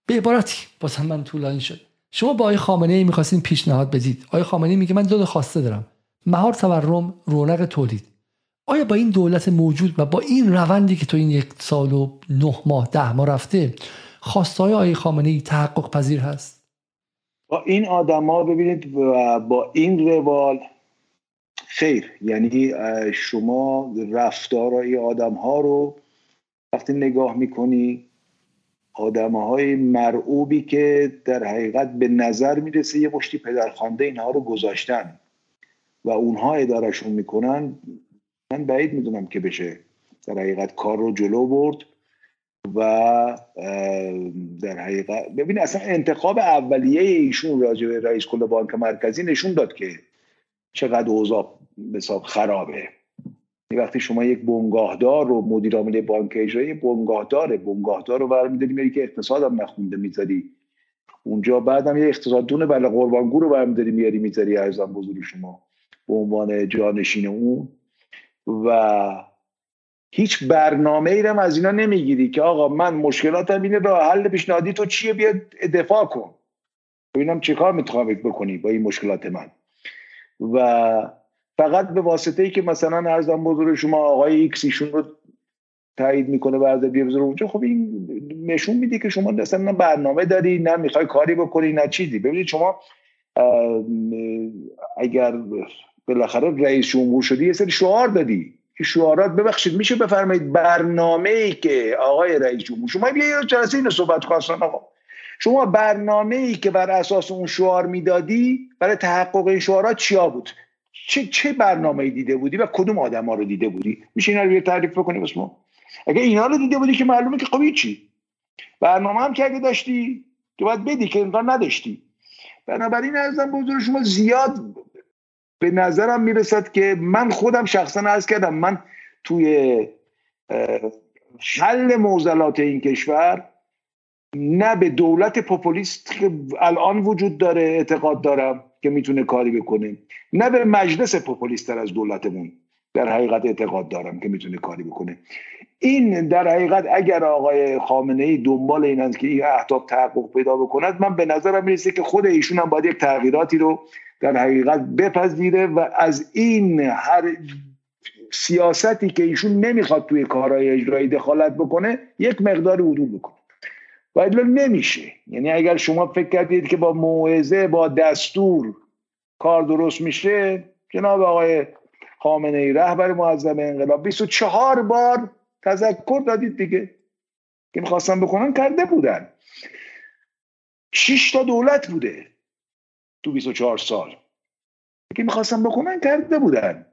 Speaker 1: به عبارتی باز من طولانی شد. شما با آقای خامنه ای می‌خواستین پیشنهاد بدید. آقای خامنه میگه من دو خواسته دارم. مهار تورم رونق تولید. آیا با این دولت موجود و با این روندی که تو این یک سال و نه ماه ده ماه رفته خواستای آقای خامنه ای تحقق پذیر هست؟
Speaker 2: با این آدما ببینید و با این روال خیر. یعنی شما رفتار این آدم ها رو وقتی نگاه می‌کنی آدم های مرعوبی که در حقیقت به نظر می‌رسه یه مشتی پدرخوانده اینها رو گذاشتن و اونها ادارشون می‌کنن من بعید می‌دونم که بشه. در حقیقت کار رو جلو برد و در حقیقت ببین اصلا انتخاب اولیه ایشون راجع به رئیس کل بانک مرکزی نشون داد که چقدر اوضاع حساب خرابه. وقتی شما یک بنگاهدار رو مدیر عامل بانک اجرایی بنگاهدار بنگاهدار رو برمیداری میری که اقتصادم نخونده می‌ذاری. اونجا بعدم یه اقتصاددون بله قربانگو رو برمیداری میاری می‌ذاری ارزم بزرگ شما به عنوان جانشین اون. و هیچ برنامه ای هم از اینا نمی‌گیری که آقا من مشکلاتم اینه راه حل پیشنهادی تو چیه؟ بیا دفاع کن. ببینم چه کار می‌تونم بکنی با این مشکلات من؟ و فقط به واسطه ای که مثلا عرضم به حضور شما آقای ایکس ایشون رو تایید می‌کنه بعد بیا بذاره اونجا خب این نشون میده که شما اصلا برنامه داری نه می‌خوای کاری بکنی نه چیزی. ببینید شما اگر بالاخره رئیس جمهور شدی یه سری شعار دادی این شعارات ببخشید میشه بفرمایید برنامه ای که آقای رئیس جمهور شما بیا یه جلسه اینو صحبت خواستن آقا. شما برنامه ای که بر اساس اون شعار می‌دادی برای تحقق این شعارات چیا بود؟ چه چه برنامه ای دیده بودی و کدوم آدم ها رو دیده بودی؟ میشه اینا رو تعریف بکنی بس ما؟ اگه اینا رو دیده بودی که معلومه که خب چی برنامه هم که اگه داشتی که باید بدی که امکان نداشتی. بنابراین ارزم بزرگ شما زیاد به نظرم می‌رسد که من خودم شخصا عرض کردم من توی حل موزلات این کشور نه به دولت پوپولیست که الان وجود داره اعتقاد دارم. که می‌تونه کاری بکنه. نه به مجلس پوپولیستر از دولتمون. در حقیقت اعتقاد دارم که می‌تونه کاری بکنه. این در حقیقت اگر آقای خامنه ای دنبال این که این اهداف تحقق پیدا بکند من به نظرم می‌رسه که خود ایشون هم باید یک تغییراتی رو در حقیقت بپذیره و از این هر سیاستی که ایشون نمی‌خواد توی کارهای اجرایی دخالت بکنه یک مقدار عدول بکنه. و نمیشه. یعنی اگر شما فکر کردید که با موعظه با دستور کار درست میشه جناب آقای خامنه ای رهبر معظم انقلاب 24 بار تذکر دادید دیگه. که می‌خواستن بکنن کرده بودن. 6 تا دولت بوده تو 24 سال. که می‌خواستن بکنن کرده بودن.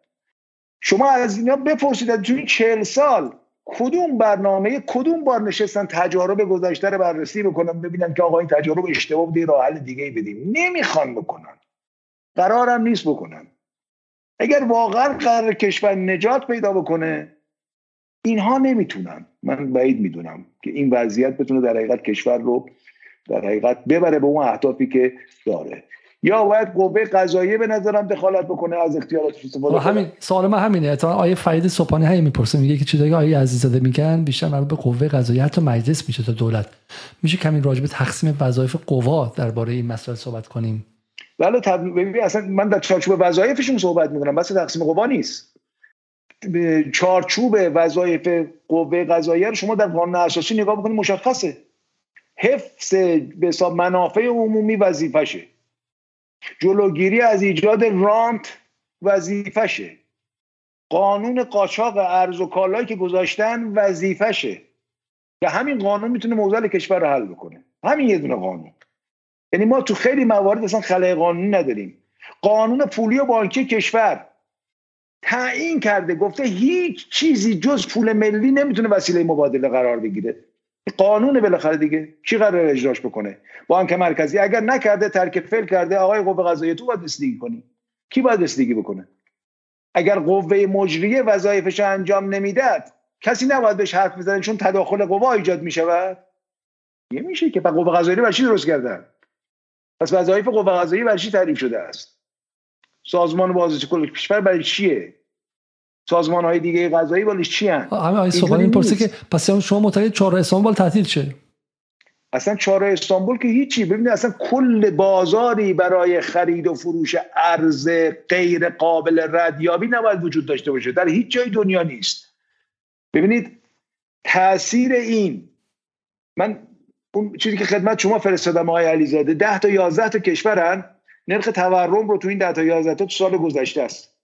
Speaker 2: شما از اینا بپرسید تو این 40 سال کدوم برنامه کدوم بار نشستن تجارب گذشته رو بررسی بکنن ببینن که آقا این تجارب اشتباه بوده راه حل دیگه بدیم. نمی‌خوان بکنن. قرارم نیست بکنن. اگر واقعا قرار کشور نجات پیدا بکنه اینها نمی‌تونن. من بعید می‌دونم که این وضعیت بتونه در حقیقت کشور رو در حقیقت ببره به اون اهدافی که داره. یا باید قوه قضاییه به نظرم دخالت بکنه از اختیارات استفاده
Speaker 1: خب، همین سوال ما همینه. تا آیه فرید صبحانه همین می‌پرسه میگه که چیزایی آیه عزیزاده میگن بیشتر مربوط به قوه قضاییه حتی مجلس میشه تا دولت. میشه کمی راجع به تقسیم وظایف قوا درباره این مسئله صحبت کنیم.
Speaker 2: بله طب... اصلا من در چارچوب وظایفشون صحبت می‌کنم. بس تقسیم قوا نیست. چارچوب وظایف قوه قضاییه رو شما در قانون اساسی نگاه بکنید مشخصه. حفظ به حساب منافع عمومی وظیفشه. جلوگیری از ایجاد رانت وظیفشه. قانون قاچاق ارز و کالایی که گذاشتن وظیفشه. که همین قانون می‌تونه موزل کشور رو حل بکنه. همین یه دونه قانون. یعنی ما تو خیلی موارد اصلا خلای قانونی نداریم. قانون پولی و بانکی کشور تعیین کرده گفته هیچ چیزی جز پول ملی نمی‌تونه وسیله مبادله قرار بگیره. قانون بالاخره دیگه. کی قرار اجراش بکنه؟ بانک مرکزی. اگر نکرده ترک فعل کرده آقای قوه قضاییه تو باید رسیدگی کنی. کی باید رسیدگی بکنه؟ اگر قوه مجریه وظایفش انجام نمی‌داد کسی نباید بهش حرف بزنه چون تداخل قوا ایجاد می‌شود؟ یه میشه که قوه قضاییه برای چی درست کردن پس وظایف قوه قضاییه برای چی تعریف شده است؟ سازمان بازرسی کل کشور برای چیه؟ سازمان های دیگه غذایی بالش چی هن؟
Speaker 1: همه آقای صبحانی پرسه که پس شما معتقد چهار استانبول تعطیل شه؟
Speaker 2: اصلا چهار استانبول که هیچی. ببینید اصلا کل بازاری برای خرید و فروش ارز غیر قابل ردیابی نباید وجود داشته باشه. در هیچ جای دنیا نیست. ببینید تاثیر این من اون چیزی که خدمت شما فرستادم آقای علیزاده ده تا یازده تا کشورن نرخ تورم رو تو این ده تا یازده تا سال گذشته است.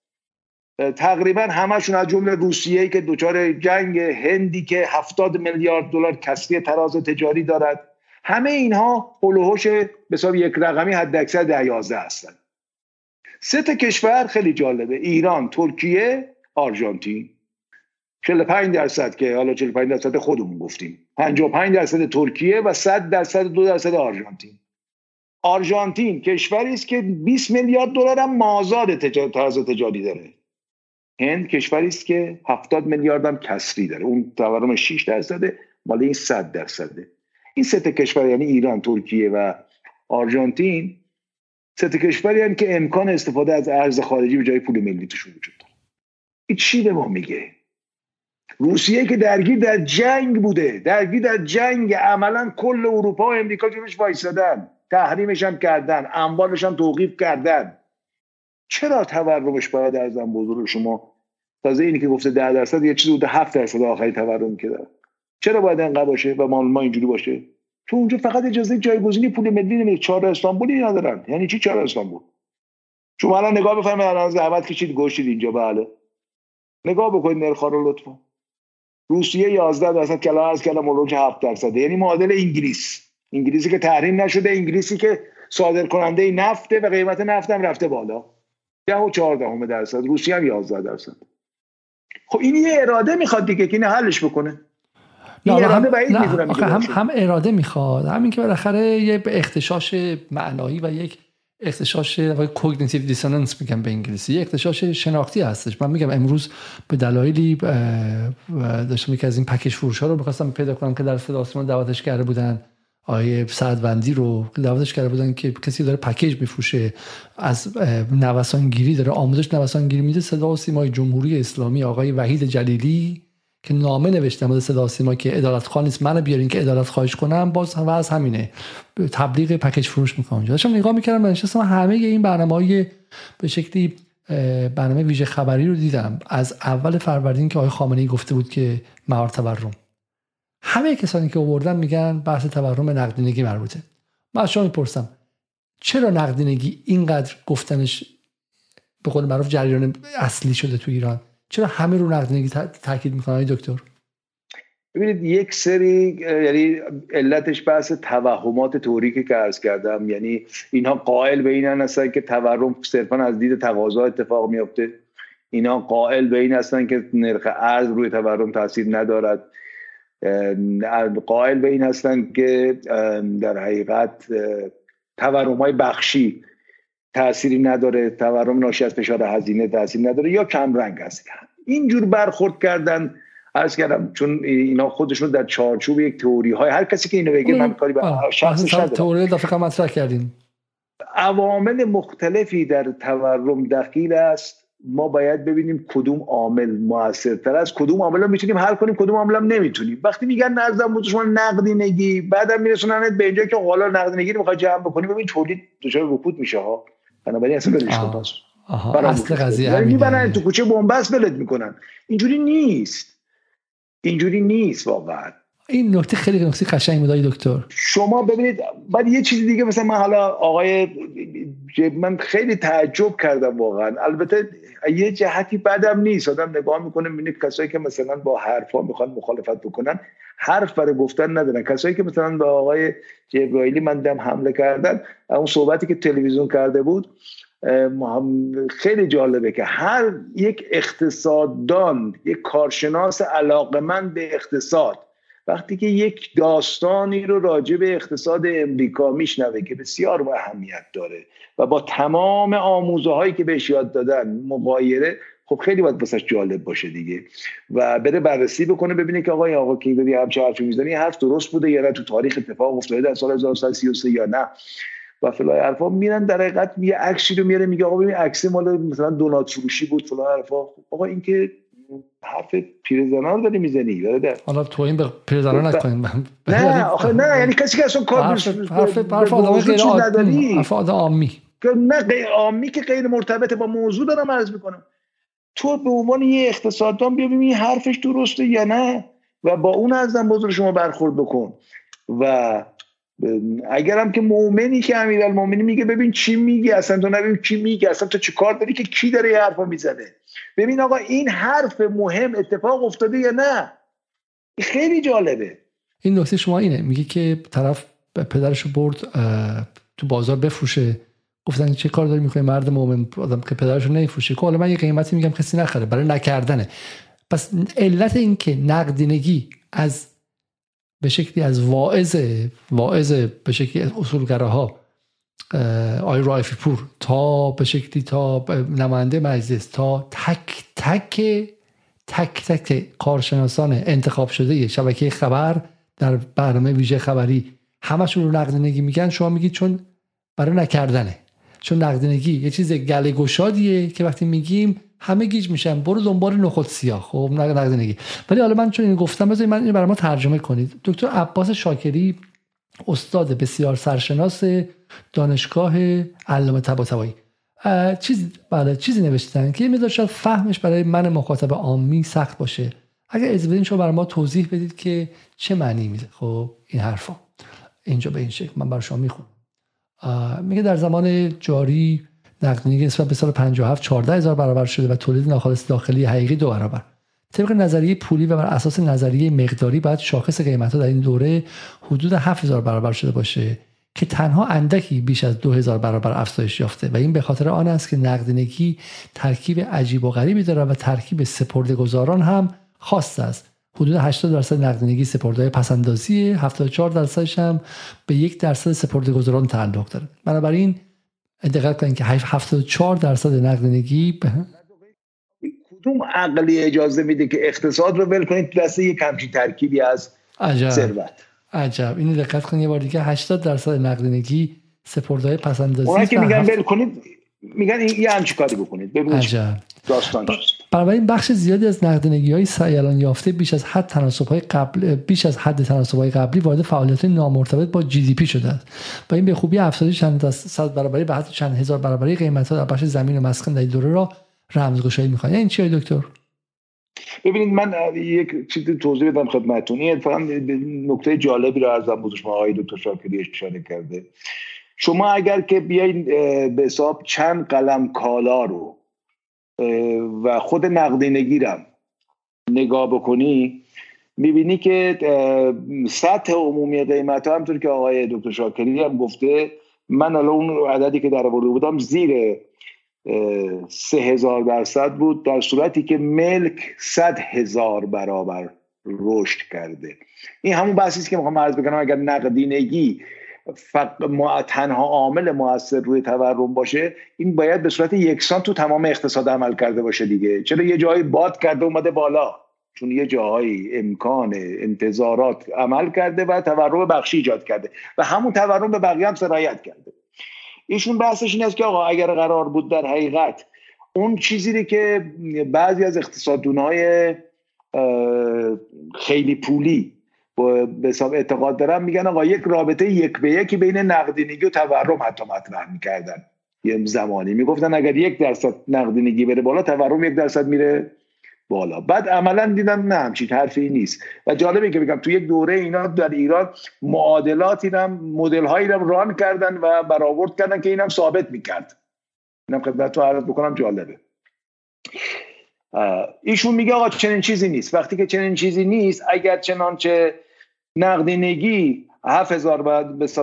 Speaker 2: تقریبا همشون از جمله روسیه که دچار جنگ هندی که هفتاد میلیارد دلار کسری تراز تجاری دارد. همه اینها هلوهوش به یک رقمی حد اکثر ده یازده هستن سه کشور خیلی جالبه. ایران ترکیه آرژانتین. 45 درصد که حالا 45 درصد خودمون گفتیم. 55 درصد ترکیه و 100 درصد دو درصد آرژانتین. آرژانتین کشوری است که 20 میلیارد دلار هم مازاد تجارت تجاری داره. هند کشوری است که 70 میلیارد هم کسری داره. اون تورم 6 درصده مال این 100 درصده این سه کشور یعنی ایران ترکیه و آرژانتین سه کشوری هستند که امکان استفاده از ارز خارجی به جای پول ملی توشون وجود داره. این چی به ما میگه؟ روسیه که درگیر در جنگ بوده درگیر در جنگ. عملا کل اروپا و امریکا جلوش وایسادن تحریمش هم کردن انبارش هم توقیف کردن. چرا تورمش باید ارزم بزرگ؟ شما تازه اینی که گفته ده درصد یه چیزی بوده هفت درصد آخری تورم که داره. چرا باید انقدر باشه و ما ما اینجوری باشه؟ تو اونجا فقط اجازه جایگزینی پول ملی نمیده. چهار استانبولی ندارن. یعنی چی چهار استانبول؟ شما الان نگاه بفرمایید الان زحمت کشید گوشید اینجا. بله. نگاه بکنید نرخ‌ها رو لطفا. روسیه 11 درصد کلا از کلا مولوج 7 درصد. یعنی معادل انگلیس. انگلیسی که تحریم نشده انگلیسی که صادر کننده نفته و قیمت نفت هم رفته بالا. 10 و 14 درصد روسیه هم 11 درصد. خب این یه اراده می‌خواد دیگه که این حلش بکنه.
Speaker 1: این اراده هم, هم, هم اراده می‌خواد. همین که بالاخره یه اختشاش معنایی و یک اختشاش کوگنیتیو دیسوننس میگم به انگلیسی. یه اختشاش شناختی هستش. من میگم امروز به دلایلی داشتم یکی از این پکیج فروش ها رو می‌خواستم پیدا کنم که در صدا آسمان دعوتش کرده بودن. آیه سعدوندی رو دعوتش کرده بودن که کسی داره پکیج میفروشه. از نوسانگیری داره آموزش نوسانگیری میده. صدا و سیمای جمهوری اسلامی آقای وحید جلیلی که نامه نوشته مورد صدا سیما که ادالت خان نیست منو بیارین که ادالت خواهش کنم. باز هم از همینه. تبلیغ پکیج فروش می‌کنم. داشتم نگاه می‌کردم نشستم همه این برنامه های به شکلی برنامه ویژه خبری رو دیدم. از اول فروردین که آقای خامنه ای گفته بود که مهار تورم همه کسانی که آوردن میگن بحث تورم نقدینگی مربوطه. من از شما می‌پرسم چرا نقدینگی اینقدر گفتنش به قول معروف جریان اصلی شده تو ایران؟ چرا همه رو نقدینگی تاکید می‌کنن دکتر؟
Speaker 2: ببینید یک سری یعنی علتش بحث توهمات توریکی که عرض کردم. یعنی اینها قائل به این هستن که تورم صرفا از دید تقاضا اتفاق میفته اینا قائل به این هستن که نرخ ارز روی تورم تاثیر ندارد. قائل به این هستن که در حقیقت تورم های بخشی تأثیری نداره تورم ناشی از فشار هزینه تاثیر نداره یا کم رنگ هست اینجور برخورد کردن عرض کردم چون اینا خودشون در چارچوب یک تئوری های هر کسی که اینو بگه من کاری به شخصش ندارم.
Speaker 1: تئوری دفعه مطرح کردیم
Speaker 2: عوامل مختلفی در تورم دخیل است. ما باید ببینیم کدوم عامل موثرتر است. کدوم عامل رو می‌تونیم حل کنیم کدوم عامل نمی‌تونیم. وقتی میگن نظم بود شما نقدینگی بعدم میرسونن به اینجا که حالا نقدینگی رو می‌خوای جمع بکنی ببین تولید دچار رکود میشه ها. بنابراین اصلا برش کن
Speaker 1: اصل قضیه
Speaker 2: یعنی می‌برن تو کوچه بنبست بلد می‌کنن. اینجوری نیست. اینجوری نیست واقعا.
Speaker 1: این نکته خیلی نکته قشنگ بود دکتر.
Speaker 2: شما ببینید بعد یه چیزی دیگه مثلا من حالا آقای من خیلی تعجب کردم واقعا. البته یه جهتی بدم نیست. آدم نگاه می‌کنه می‌بینه کسایی که مثلا با حرفا می‌خوان مخالفت بکنن حرف برای گفتن ندارن. کسایی که مثلا به آقای جبرائیلی من دم حمله کردن اون صحبتی که تلویزیون کرده بود خیلی جالبه که هر یک اقتصاددان یک کارشناس علاقمند به اقتصاد وقتی که یک داستانی رو راجع به اقتصاد امریکا میشنوه که بسیار اهمیت داره و با تمام آموزه هایی که بهش یاد دادن مقایره خب خیلی باید واسش جالب باشه دیگه و بره بررسی بکنه ببینه که آقای آقا که داری همچه حرفی می‌زنی. حرف درست بوده یا نه؟ تو تاریخ اتفاق افتاده در سال 1933 یا نه؟ و فلان حرفا میرن در حقیقت یه عکسی رو میاره میگه آقا ببین عکس مال مثلا دونات فروشی بود فلان حرفا. خب آقا این که حرف پیرزنا رو داری می‌زنی
Speaker 1: حالا تو این به پیرزنا نکنیم. <laughs>
Speaker 2: نه آخه نه یعنی کسی که اصلا کار حرف
Speaker 1: حرف حرف آدم غیر عادی حرف آدم عامی.
Speaker 2: نه غیر عامی که غیر مرتبط با موضوع دارم عرض می‌کنم. تو به عنوان یه اقتصاددان بیا ببین حرفش درسته یا نه و با اون ازم بزرگ شما برخورد بکن. و اگرم که مؤمنی که امیرالمومنین میگه ببین چی میگی اصلا تو نبین چی میگی اصلا تو چی کار داری که کی داره یه حرفا می‌زنه؟ ببین آقا این حرف مهم اتفاق افتاده یا نه؟ خیلی جالبه.
Speaker 1: این نکته شما اینه میگه که طرف پدرشو برد تو بازار بفروشه. گفتن چه کار داری می‌کنی مرد مؤمن؟ آدم که پدرشو نمیفروشه. که حالا من یه قیمتی میگم کسی نخره برای نکردنه. پس علت این که نقدینگی از به شکلی از واعظ واعظ به شکلی اصولگراها آی رایفی پور تا به شکلی تا نماینده مجلس تا تک تک تک تک کارشناسان انتخاب شده شبکه خبر در برنامه ویژه خبری همشون رو نقدینگی میگن شما میگید چون برای نکردنه. چون نقدینگی یه چیز گله گشادیه که وقتی میگیم همه گیج میشن برو دنبال نخود سیاه. خب نقدینگی. ولی حالا من چون این گفتم بذارید من این برای ما ترجمه کنید. دکتر عباس شاکری استاد بسیار سرشناس دانشگاه علامه طباطبایی. چیز بله چیزی نوشتن که میذار شاید فهمش برای من مخاطب عامی سخت باشه. اگر از بدین شما برای ما توضیح بدید که چه معنی میده. خب این حرفا. اینجا به این شکل من برای شما می‌خونم. میگه در زمان جاری نقدینگی نسبت به سال 57 14 هزار برابر شده و تولید ناخالص داخلی حقیقی دو برابر. طبق نظریه پولی و بر اساس نظریه مقداری باید شاخص قیمت ها در این دوره حدود 7000 برابر شده باشه که تنها اندکی بیش از 2000 برابر افزایش یافته و این به خاطر آن است که نقدینگی ترکیب عجیب و غریبی داره و ترکیب گذاران هم خاص است. حدود 80 درصد نقدینگی سپردهای پسندازی 74 درصدش هم به یک درصد گذاران تعلق داره. بنابراین دقت کنید که 74 درصد نقدینگی
Speaker 2: کدوم عقلی اجازه میده که اقتصاد رو ول کنید؟ دسته یک همچین ترکیبی از ثروت.
Speaker 1: عجب. اینو دقت کنید یه بار دیگه. 80 درصد نقدینگی سپردهای پسندازی
Speaker 2: اونایی که میگن ول کنید میگن یه همچی کاری بکنید. ببینید
Speaker 1: داستان این بخش زیادی از نقدینگی های سیلان یافته بیش از حد تناسب های قبل بیش از حد تناسب های قبلی وارد فعالیت نامرتبط با جی دی پی شده است. و این به خوبی افزایش چند صد برابری به حد چند هزار برابری قیمت ها در بخش زمین و مسکن در دوره را رمزگشایی می‌خواد این چیه دکتر؟
Speaker 2: ببینید من یک چیزی توضیح بدم خدمتتون. این نکته جالبی رو ارزم بود شما آقای دکتر شاکری اشاره کرده. شما اگر که بیاین به حساب چند قلم کالا رو و خود نقدینگی رم نگاه بکنی می‌بینی که سطح عمومی قیمت ها همطور که آقای دکتر شاکری هم گفته من الان اون عددی که در آورده بودم زیر سه هزار درصد بود در صورتی که ملک صد هزار برابر رشد کرده. این همون بحثی است که می‌خوام عرض بکنم اگر نقدینگی تنها عامل موثر روی تورم باشه این باید به صورت یکسان تو تمام اقتصاد عمل کرده باشه دیگه. چرا یه جایی باد کرده اومده بالا؟ چون یه جاهایی امکان انتظارات عمل کرده و تورم بخشی ایجاد کرده. و همون تورم به بقیه هم سرایت کرده. ایشون بحثش این است که آقا اگر قرار بود در حقیقت اون چیزی که بعضی از اقتصاددونهای خیلی پولی به حساب اعتقاد دارن میگن آقا یک رابطه یک به یکی بین نقدینگی و تورم حتی مطرح می‌کردن. یه زمانی می‌گفتن اگر یک درصد نقدینگی بره بالا تورم یک درصد میره بالا. بعد عملا دیدم نه همچین حرفی نیست. و جالبه که بگم تو یک دوره اینا در ایران معادلاتی هم مدل هایی هم ران کردن و برآورد کردن که اینم ثابت می‌کرد. اینم خدمت تو عرض بکنم جالبه. ایشون میگه آقا چنین چیزی نیست. وقتی که چنین چیزی نیست اگر چنانچه نقدینگی هفت هزار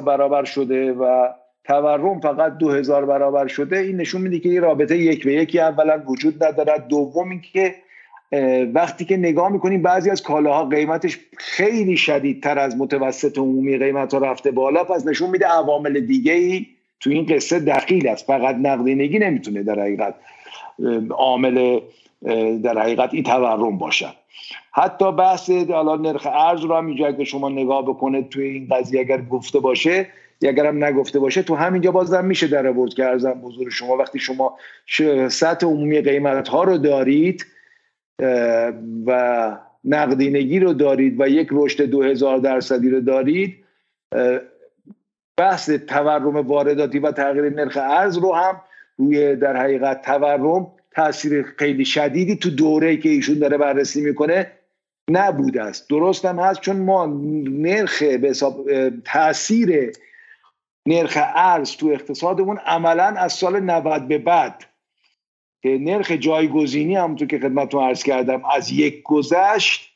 Speaker 2: برابر شده و تورم فقط دو هزار برابر شده این نشون میده که این رابطه یک به یکی اولا وجود ندارد. دوم اینکه وقتی که نگاه می‌کنیم بعضی از کالاها قیمتش خیلی شدیدتر از متوسط عمومی قیمت ها رفته بالا. پس نشون میده عوامل دیگه ای تو این قصه دخیل است. فقط نقدینگی نمی‌تونه در حقیقت عامل در حقیقت این تورم باشد. حتی بحث الان نرخ ارز رو هم اینجا اگه شما نگاه بکنه توی این قضیه اگر گفته باشه اگر هم نگفته باشه تو همینجا بازم میشه در آورد که ارزم بزرگ شما. وقتی شما سطح عمومی قیمت ها رو دارید و نقدینگی رو دارید و یک رشد دو هزار درصدی رو دارید بحث تورم وارداتی و تغییر نرخ ارز رو هم روی در حقیقت تورم تاثیر خیلی شدیدی تو دوره که ایشون داره بررسی می‌کنه نبوده است. درست هم هست چون ما نرخ به حساب تاثیر نرخ ارز تو اقتصادمون عملا از سال 90 به بعد. که نرخ جایگزینی همونطور که خدمتتون عرض کردم از یک گذشت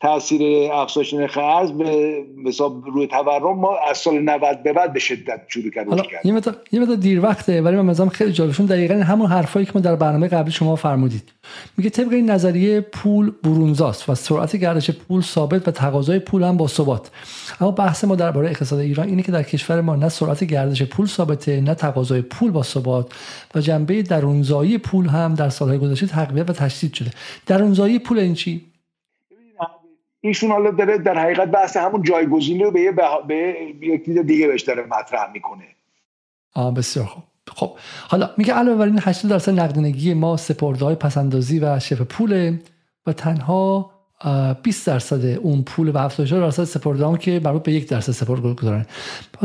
Speaker 2: تاثیر افزایش نرخ ارز به حساب روی تورم ما از سال 90 به بعد به شدت شروع کرد
Speaker 1: یه مقدار یه مقدار دیر وقته ولی من مثلا خیلی جالبشون دقیقا همون حرفایی که ما در برنامه قبلی شما فرمودید. میگه طبق این نظریه پول برونزاست و سرعت گردش پول ثابت و تقاضای پول هم با ثبات. اما بحث ما درباره اقتصاد ایران اینه که در کشور ما نه سرعت گردش پول ثابته نه تقاضای پول با ثبات و جنبه درونزایی پول هم در سالهای گذشته تقویت و تشدید شده. درونزایی پول این چی؟
Speaker 2: ایشون حالا داره در حقیقت بحث همون جایگزینی رو به یه به یک دید دیگه بهش داره مطرح می‌کنه.
Speaker 1: آه بسیار خوب. خب حالا میگه علاوه بر این 80 درصد نقدینگی ما سپرده های پسندازی و شف پوله و تنها 20 درصد اون پول و 70 درصد سپردهام که مربوط به یک درصد سپرد گذارن.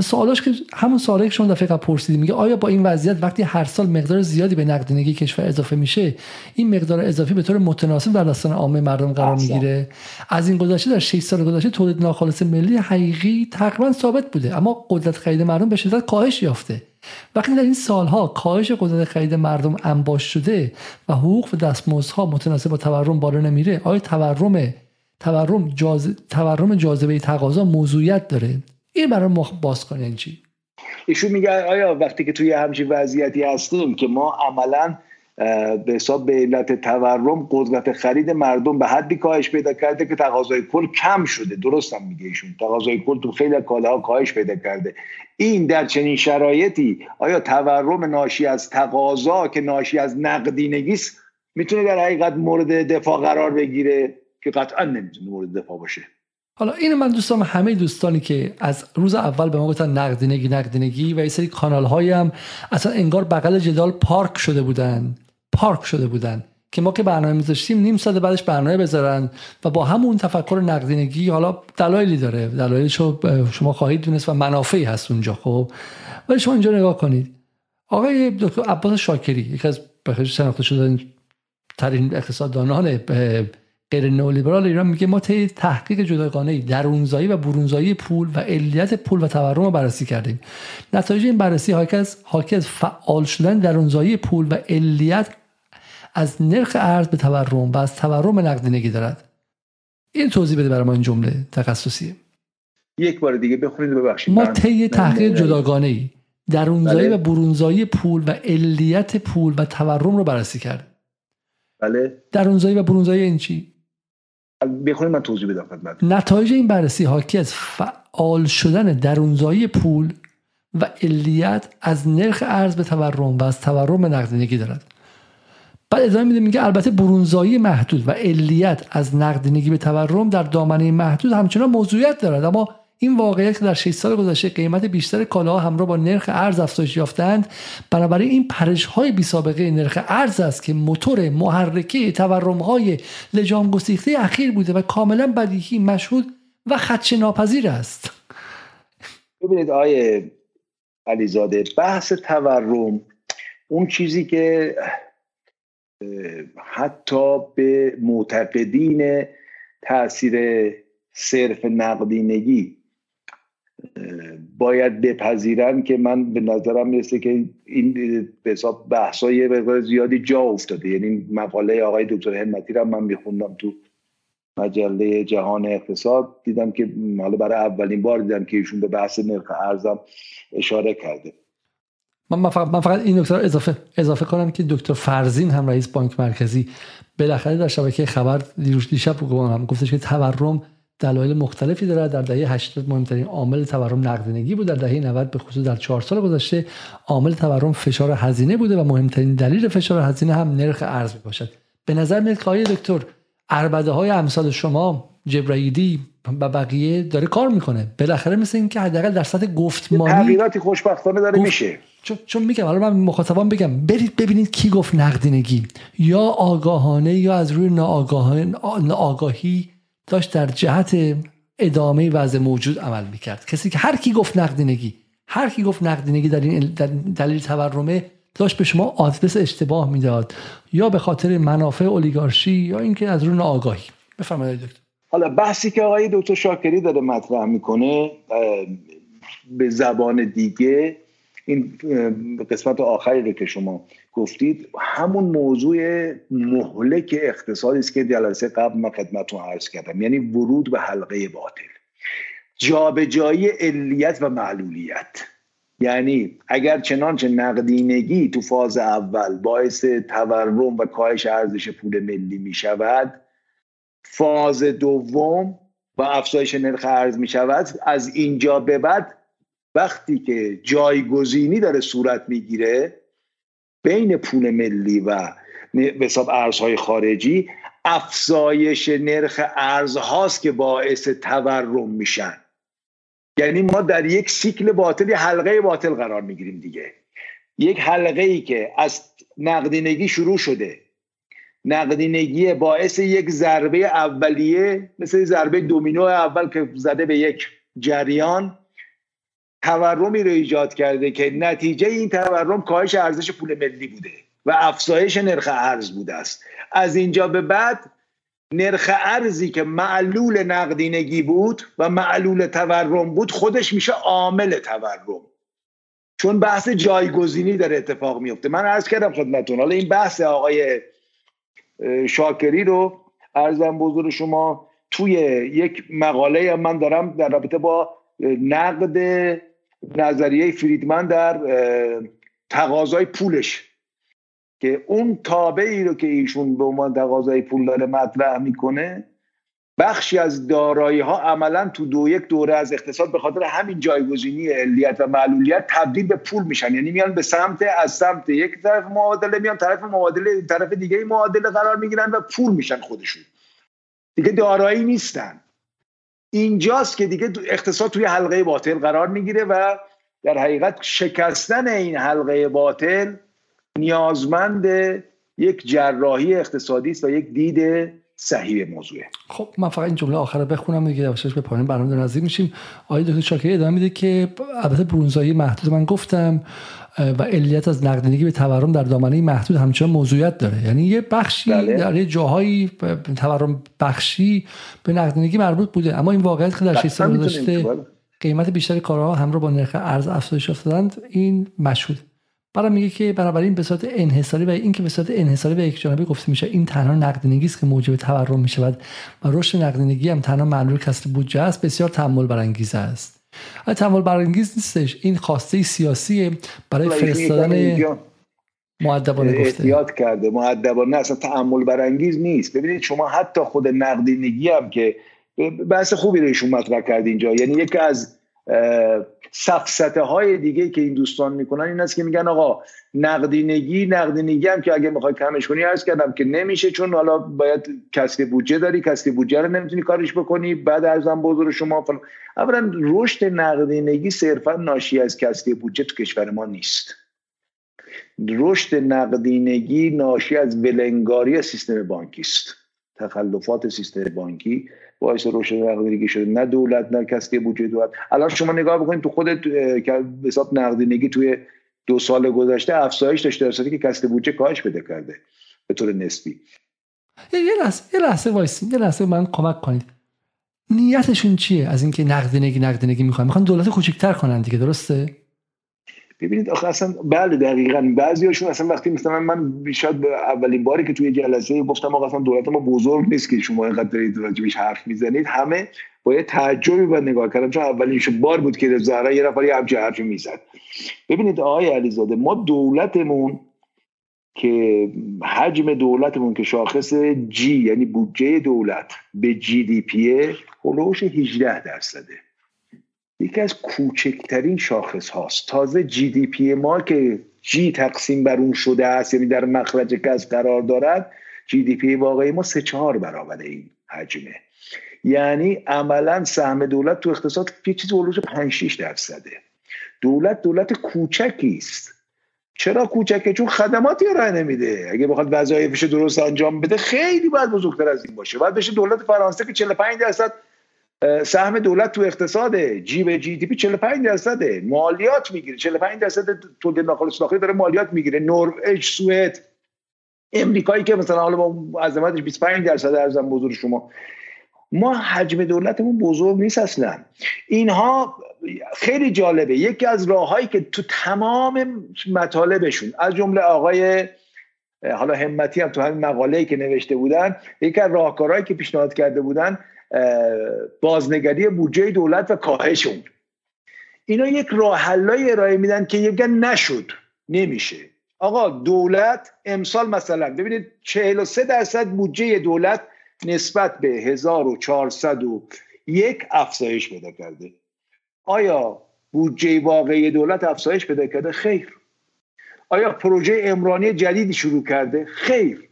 Speaker 1: سوالاش که همون سوالی که شما دفعه قبل پرسیدید میگه آیا با این وضعیت وقتی هر سال مقدار زیادی به نقدینگی کشور اضافه میشه این مقدار اضافی به طور متناسب در دستان عامه مردم قرار می‌گیره؟ از این گذشته در 6 سال گذشته تولید ناخالص ملی حقیقی تقریبا ثابت بوده اما قدرت خرید مردم به شدت کاهش یافته. وقتی در این سالها کاهش قدرت خرید مردم انباش شده و حقوق و دستمزدها متناسب با تورم بالا نمیره آیا تورم تورم جاز... تورم جاذبه تقاضا موضوعیت داره؟ این برای ما باز کنین چی؟
Speaker 2: ایشون میگه آیا وقتی که توی همچین وضعیتی هستیم که ما عملا به حساب به علت تورم قدرت خرید مردم به حدی کاهش پیدا کرده که تقاضای کل کم شده. درست هم میگه ایشون. تقاضای کل تو خیلی کالاها کاهش پیدا کرده. این در چنین شرایطی آیا تورم ناشی از تقاضا که ناشی از نقدینگی است می‌تونه در حقیقت مورد دفاع قرار بگیره؟ که قطعا نمی‌تونه مورد دفاع باشه.
Speaker 1: حالا این من دوستان همه دوستانی که از روز اول به ما گفتن نقدینگی نقدینگی و یه سری کانال هم اصلا انگار بغل جدال پارک شده بودن پارک شده بودن. که ما که برنامه میذاشتیم نیم ساعت بعدش برنامه بذارن و با همون تفکر نقدینگی حالا دلایلی داره. دلایلشو شما خواهید دونست و منافعی هست اونجا خب؟ ولی شما اینجا نگاه کنید. آقای دکتر عباس شاکری یکی از بخیر شناخته شده ترین اقتصاددانان غیر نئولیبرال ایران میگه ما طی تحقیق جداگانه درونزایی و برونزایی پول و علیت پول و تورم رو بررسی کردیم. نتایج این بررسی حاکی از حاکی از فعال شدن درونزایی پول و علیت از نرخ ارز به تورم و از تورم نقدینگی دارد. این توضیح بده برای ما این جمله تخصصی.
Speaker 2: یک بار دیگه بخونید ببخشید.
Speaker 1: ما طی تحقیق جداگانه ای درونزایی بله. و برونزایی پول و علیت پول و تورم رو بررسی کرد
Speaker 2: بله.
Speaker 1: درونزایی و برونزایی این چی؟
Speaker 2: بخونید من توضیح بدم خدمت
Speaker 1: نتایج این بررسی حاکی از فعال شدن درونزایی پول و علیت از نرخ ارز به تورم و از تورم نقدینگی دارد. بعد ادامه میده میگه البته برونزایی محدود و علیت از نقدینگی به تورم در دامنه محدود همچنان موضوعیت دارد. اما این واقعیت که در 6 سال گذشته قیمت بیشتر کالاها همراه با نرخ ارز افزایش یافتند بنابراین این پرش های بی سابقه نرخ ارز است که موتور محرکه تورم های لجام گسیخته اخیر بوده و کاملا بدیهی مشهود و خدشه ناپذیر است.
Speaker 2: ببینید آیه علیزاده بحث تورم اون چیزی که حتی به معتقدین تاثیر صرف نقدینگی باید بپذیرن که من به نظرم می‌رسه که این به حساب بحثای زیادی جا افتاده. یعنی مقاله آقای دکتر همتی رو من میخوندم تو مجله جهان اقتصاد. دیدم که حالا برای اولین بار دیدم که ایشون به بحث نرخ ارزم اشاره کرده.
Speaker 1: من فقط, من فقط این دکتر اضافه اضافه کنم که دکتر فرزین هم رئیس بانک مرکزی. بالاخره در شبکه خبر دیشب هم گفتش که تورم دلایل مختلفی داره. در دهه 80 مهمترین عامل تورم نقدینگی بود. در دهه 90 به خصوص در چهار سال گذشته عامل تورم فشار هزینه بوده و مهمترین دلیل فشار هزینه هم نرخ ارز باشد به نظر میاد که دکتر اربده های امثال شما جبرائیلی و بقیه داره کار می‌کنه. بالاخره مثل اینکه حداقل در سطح گفتمانی
Speaker 2: تغییراتی خوشبختانه داره میشه.
Speaker 1: چون, چون میگم حالا من مخاطبان بگم برید ببینید کی گفت نقدینگی. یا آگاهانه یا از روی ناآگاهی داشت در جهت ادامه وضع موجود عمل می‌کرد. کسی که هر کی گفت نقدینگی هر کی گفت نقدینگی در این دلیل تورمه داشت به شما آدرس اشتباه می‌داد. یا به خاطر منافع اولیگارشی یا اینکه از روی آگاهی بفرمایید دکتر.
Speaker 2: حالا بحثی که آقای دکتر شاکری داره مطرح می‌کنه به زبان دیگه این قسمت آخری رو که شما گفتید همون موضوع مهلک اقتصادی است که جلسه قبل من خدمتتون عرض کردم. یعنی ورود به حلقه باطل. جابجایی علیت و معلولیت. یعنی اگر چنانچه نقدینگی تو فاز اول باعث تورم و کاهش ارزش پول ملی می شود فاز دوم و افزایش نرخ ارز می شود از اینجا به بعد وقتی که جایگزینی داره صورت می‌گیره بین پول ملی و حساب ارزهای خارجی افزایش نرخ ارزهاست که باعث تورم میشن. یعنی ما در یک سیکل باطل حلقه باطل قرار می‌گیریم دیگه. یک حلقه ای که از نقدینگی شروع شده. نقدینگی باعث یک ضربه اولیه مثل ضربه دومینو اول که زده به یک جریان. تورمی رو ایجاد کرده که نتیجه این تورم کاهش ارزش پول ملی بوده و افزایش نرخ ارز بوده است. از اینجا به بعد نرخ ارزی که معلول نقدینگی بود و معلول تورم بود خودش میشه عامل تورم. چون بحث جایگزینی داره اتفاق میفته. من عرض کردم خدمتون حالا این بحث آقای شاکری رو ارزم بزرگ شما توی یک مقاله من دارم در رابطه با نقد نظریه فریدمن در تقاضای پولش که اون تابعی رو که ایشون به عنوان تقاضای پول داره مطرح می‌کنه بخشی از دارایی ها عملا تو دو یک دوره از اقتصاد به خاطر همین جایگزینی علیت و معلولیت تبدیل به پول میشن. یعنی میان به سمت از سمت یک طرف معادله میان طرف معادله طرف دیگه معادله قرار می‌گیرن و پول میشن خودشون. دیگه دارایی نیستن. اینجاست که دیگه اقتصاد توی حلقه باطل قرار می‌گیره و در حقیقت شکستن این حلقه باطل نیازمند یک جراحی اقتصادی است و یک دید صحیح موضوعه.
Speaker 1: خب من فقط این جمله آخر رو بخونم دیگه یواشش به پایان برنامه نزدیک میشیم. آقای دکتر شاکری ادامه میده که البته برونزایی محدود من گفتم. و علیت از نقدینگی به تورم در دامنه محدود همچنان موضوعیت داره یعنی یه بخشی بله. در یه جاهایی تورم بخشی به نقدینگی مربوط بوده اما این واقعیت که در 6 سال گذشته. قیمت بیشتر کارها همراه با نرخ ارز افزایش افتادند این مشهود برای میگه که بنابراین به صورت انحصاری و این که به صورت انحصاری و یک جانبه گفته میشه این تنها نقدینگی است که موجب تورم می‌شود و رشد نقدینگی هم تنها معلول کسر بودجه است بسیار تحمل برانگیز است تحمل برانگیز نیستش. این خواسته سیاسی برای فرستادن معدبانه گفته.
Speaker 2: احتیاط کرده. معدبانه اصلا تعمل برانگیز نیست. ببینید شما حتی خود نقدینگی هم که بحث خوبی رو ایشون مطرح کرد اینجا. یعنی یکی از سفسته های دیگه که این دوستان می‌کنن این است که میگن آقا نقدینگی نقدینگی هم که اگه می‌خوای کمش کنی عرض کردم که نمیشه چون حالا باید کسری بودجه داری کسری بودجه رو نمی‌تونی کارش بکنی بعد ارزم بزرگ شما فلان. اولا رشد نقدینگی صرفا ناشی از کسری بودجه تو کشور ما نیست. رشد نقدینگی ناشی از ولنگاری سیستم بانکی است. تخلفات سیستم بانکی باعث رشد نقدینگی شده. نه دولت نه کسی بودجه دولت. الان شما نگاه بکنید تو خود حساب نقدینگی توی دو سال گذشته افزایش داشته در که کسب بودجه کاهش بده کرده به طور نسبی.
Speaker 1: یه لحظه یه لحظه وایسی یه لحظه من کمک کنید. نیتشون چیه از اینکه نقدینگی نقدینگی می‌خوان؟ می‌خوان دولت کوچکتر کنن دیگه درسته؟
Speaker 2: ببینید آخه اصلا بله دقیقا بعضیاشون اصلا وقتی مثلا من شاید اولین باری که توی جلسه گفتم آقا اصلا دولت ما بزرگ نیست که شما اینقدر دارید راجبش حرف می‌زنید همه با یه تعجبی با نگاه کردن چون اولین بار بود که زهرا یه نفر یه همچه حرفی می‌زد. ببینید آقای علیزاده ما دولتمون که حجم دولتمون که شاخص جی یعنی بودجه دولت به جی دی پیه هلوش 18 درصده. یکی از کوچکترین شاخص هاست تازه GDP ما که G تقسیم بر اون شده است یعنی در مخرج کسر قرار دارد GDP واقعی ما سه چهار برابر این حجمه. یعنی عملا سهم دولت تو اقتصاد یه چیز حول و حوش 5 6 درصده. دولت دولت کوچکی است. چرا کوچکه؟ چون خدماتی ارائه نمیده. اگه بخواد وظایفش درست انجام بده خیلی باید بزرگتر از این باشه. باید بشه دولت فرانسه که 45 درصد سهم دولت تو اقتصاد جی به جی دی پی 45 درصده مالیات می‌گیره. 45 درصد تولید ناخالص داخلی داره مالیات می‌گیره. نروژ سوئد امریکایی که مثلا حالا با عظمتش 25 درصد ارزم بزرگ شما. ما حجم دولتمون بزرگ نیست اصلا. اینها خیلی جالبه. یکی از راههایی که تو تمام مطالبشون از جمله آقای حالا همتی هم تو همین مقاله‌ای که نوشته بودن یکی از راهکارهایی که پیشنهاد کرده بودن بازنگری بودجه دولت و کاهش اون. اینا یک راه حلای ارائه میدن که یه نشد نمیشه. آقا دولت امسال مثلا ببینید 43 درصد بودجه دولت نسبت به 1401 افزایش پیدا کرده. آیا بودجه واقعی دولت افزایش پیدا کرده؟ خیر. آیا پروژه امرانی جدیدی شروع کرده؟ خیر.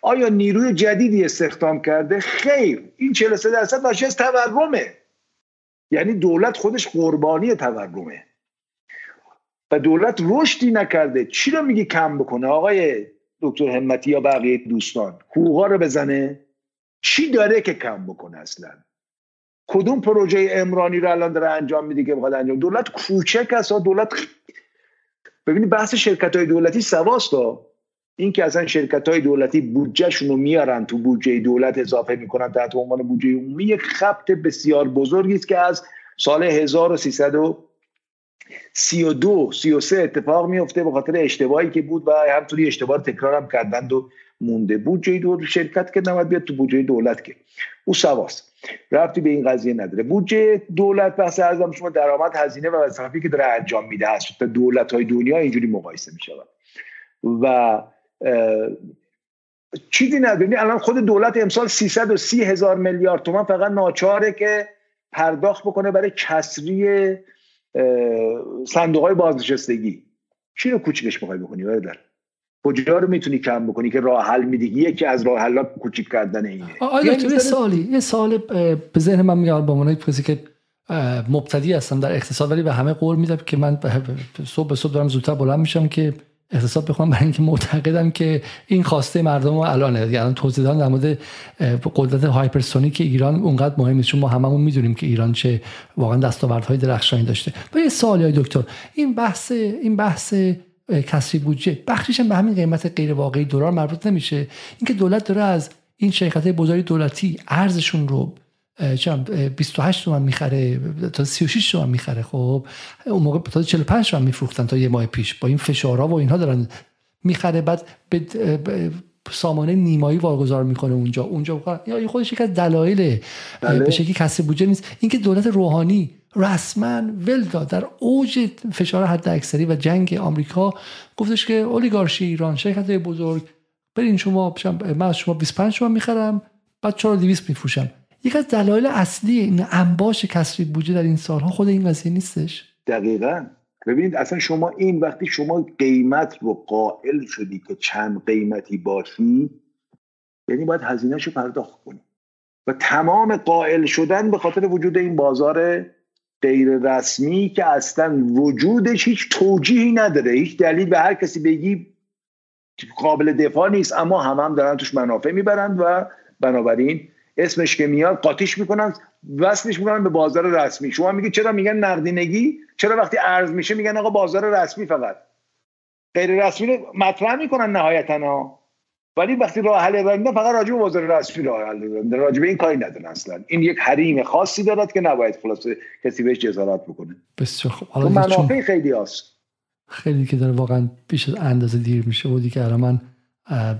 Speaker 2: آیا نیروی جدیدی استخدام کرده؟ خیر. این 43 درصد ناشی از تورمه؟ یعنی دولت خودش قربانی تورمه. و دولت رشدی نکرده. چی رو میگی کم بکنه؟ آقای دکتر همتی یا بقیه دوستان حقوقا رو بزنه؟ چی داره که کم بکنه اصلا؟ کدوم پروژه امرانی رو الان داره انجام میده که بخواد انجام؟ دولت کوچک است دولت ببینید بحث شرکت های دولتی سواست این که اصلا شرکت های دولتی بودجهشون رو میارن تو بودجه دولت اضافه می‌کنن تحت عنوان بودجه عمومی یک خبت بسیار بزرگی است که از سال 1332 33 اتفاق میفته به خاطر اشتباهی که بود و همطوری اشتباه تکرار هم کردند و مونده. بودجه دولت شرکت که نمید بیاد تو بودجه دولت که. او سواست. رفتی به این قضیه نداره. بودجه دولت بحث ارزم شما درآمد هزینه و مصرفی که داره انجام میده. است دولت های دنیا اینجوری مقایسه میشه و چیزی نداری الان خود دولت امسال 330 هزار میلیارد تومان فقط ناچاره که پرداخت بکنه برای کسری صندوق های بازنشستگی. چی رو کوچیکش می‌خوای بکنی برادر؟ کجا رو می‌تونی کم بکنی که راه حل میدی؟ یکی از راه حل کوچیک کردن اینه.
Speaker 1: آیا تو یه سالی یه سال به ذهن من میاد با منای کسی که مبتدی هستم در اقتصاد ولی به همه قول میدم که من صبح به صبح دارم زودتر بلند میشم که اقتصاد بخونم برای اینکه معتقدم که این خواسته مردم رو الانه یعنی توضیح دادن در مورد قدرت هایپرسونیک ایران اونقدر مهم نیست چون ما هممون می‌دونیم که ایران چه واقعا دستاوردهای درخشانی داشته. و یه سوالی های دکتر. این بحث این بحث کسری بودجه بخشش به همین قیمت غیر واقعی دلار مربوط نمیشه. اینکه دولت داره از این شرکت بزرگ دولتی ارزشون رو 28 تومن می‌خره تا 36 تومن می‌خره. خب اون موقع تا 45 تومن میفروختن تا یه ماه پیش. با این فشارها و اینها دارن می‌خره. بعد به سامانه نیمایی واگذار می‌کنه اونجا. اونجا یا خودش یک از دلایل بله. به شکلی کسی بودجه نیست. اینکه دولت روحانی رسما ولدا در اوج فشار حد اکثری و جنگ آمریکا گفتش که اولیگارشی ایران شرکت بزرگ برین شما من از شما 25 تومن می‌خرم بعد 4200 میفروشم. یک از دلایل اصلی این انباش کسری بودجه در این سالها خود این قضیه نیستش؟
Speaker 2: دقیقا. ببینید اصلا شما این وقتی شما قیمت رو قائل شدی که چند قیمتی باشی یعنی باید هزینهش رو پرداخت کنی. و تمام قائل شدن به خاطر وجود این بازار غیر رسمی که اصلا وجودش هیچ توجیهی نداره. هیچ دلیل به هر کسی بگی قابل دفاع نیست اما هم هم دارن توش منافع می‌برند و بنابراین اسمش که میاد قاطیش می‌کنن وصلش می‌کنن به بازار رسمی. شما میگید چرا میگن نقدینگی چرا وقتی ارز میشه میگن آقا بازار رسمی فقط؟ غیر رسمی رو مطرح می‌کنن نهایتا ولی وقتی راه حل ارائه فقط راجع به بازار رسمی راه حل راجع به این کاری ندارن اصلا. این یک حریم خاصی دارد که نباید خلاصه کسی بهش جزارت بکنه.
Speaker 1: بسیار خوب.
Speaker 2: منافع خیلی هست
Speaker 1: خیلی که داره واقعا بیش از اندازه دیر میشه بودی که من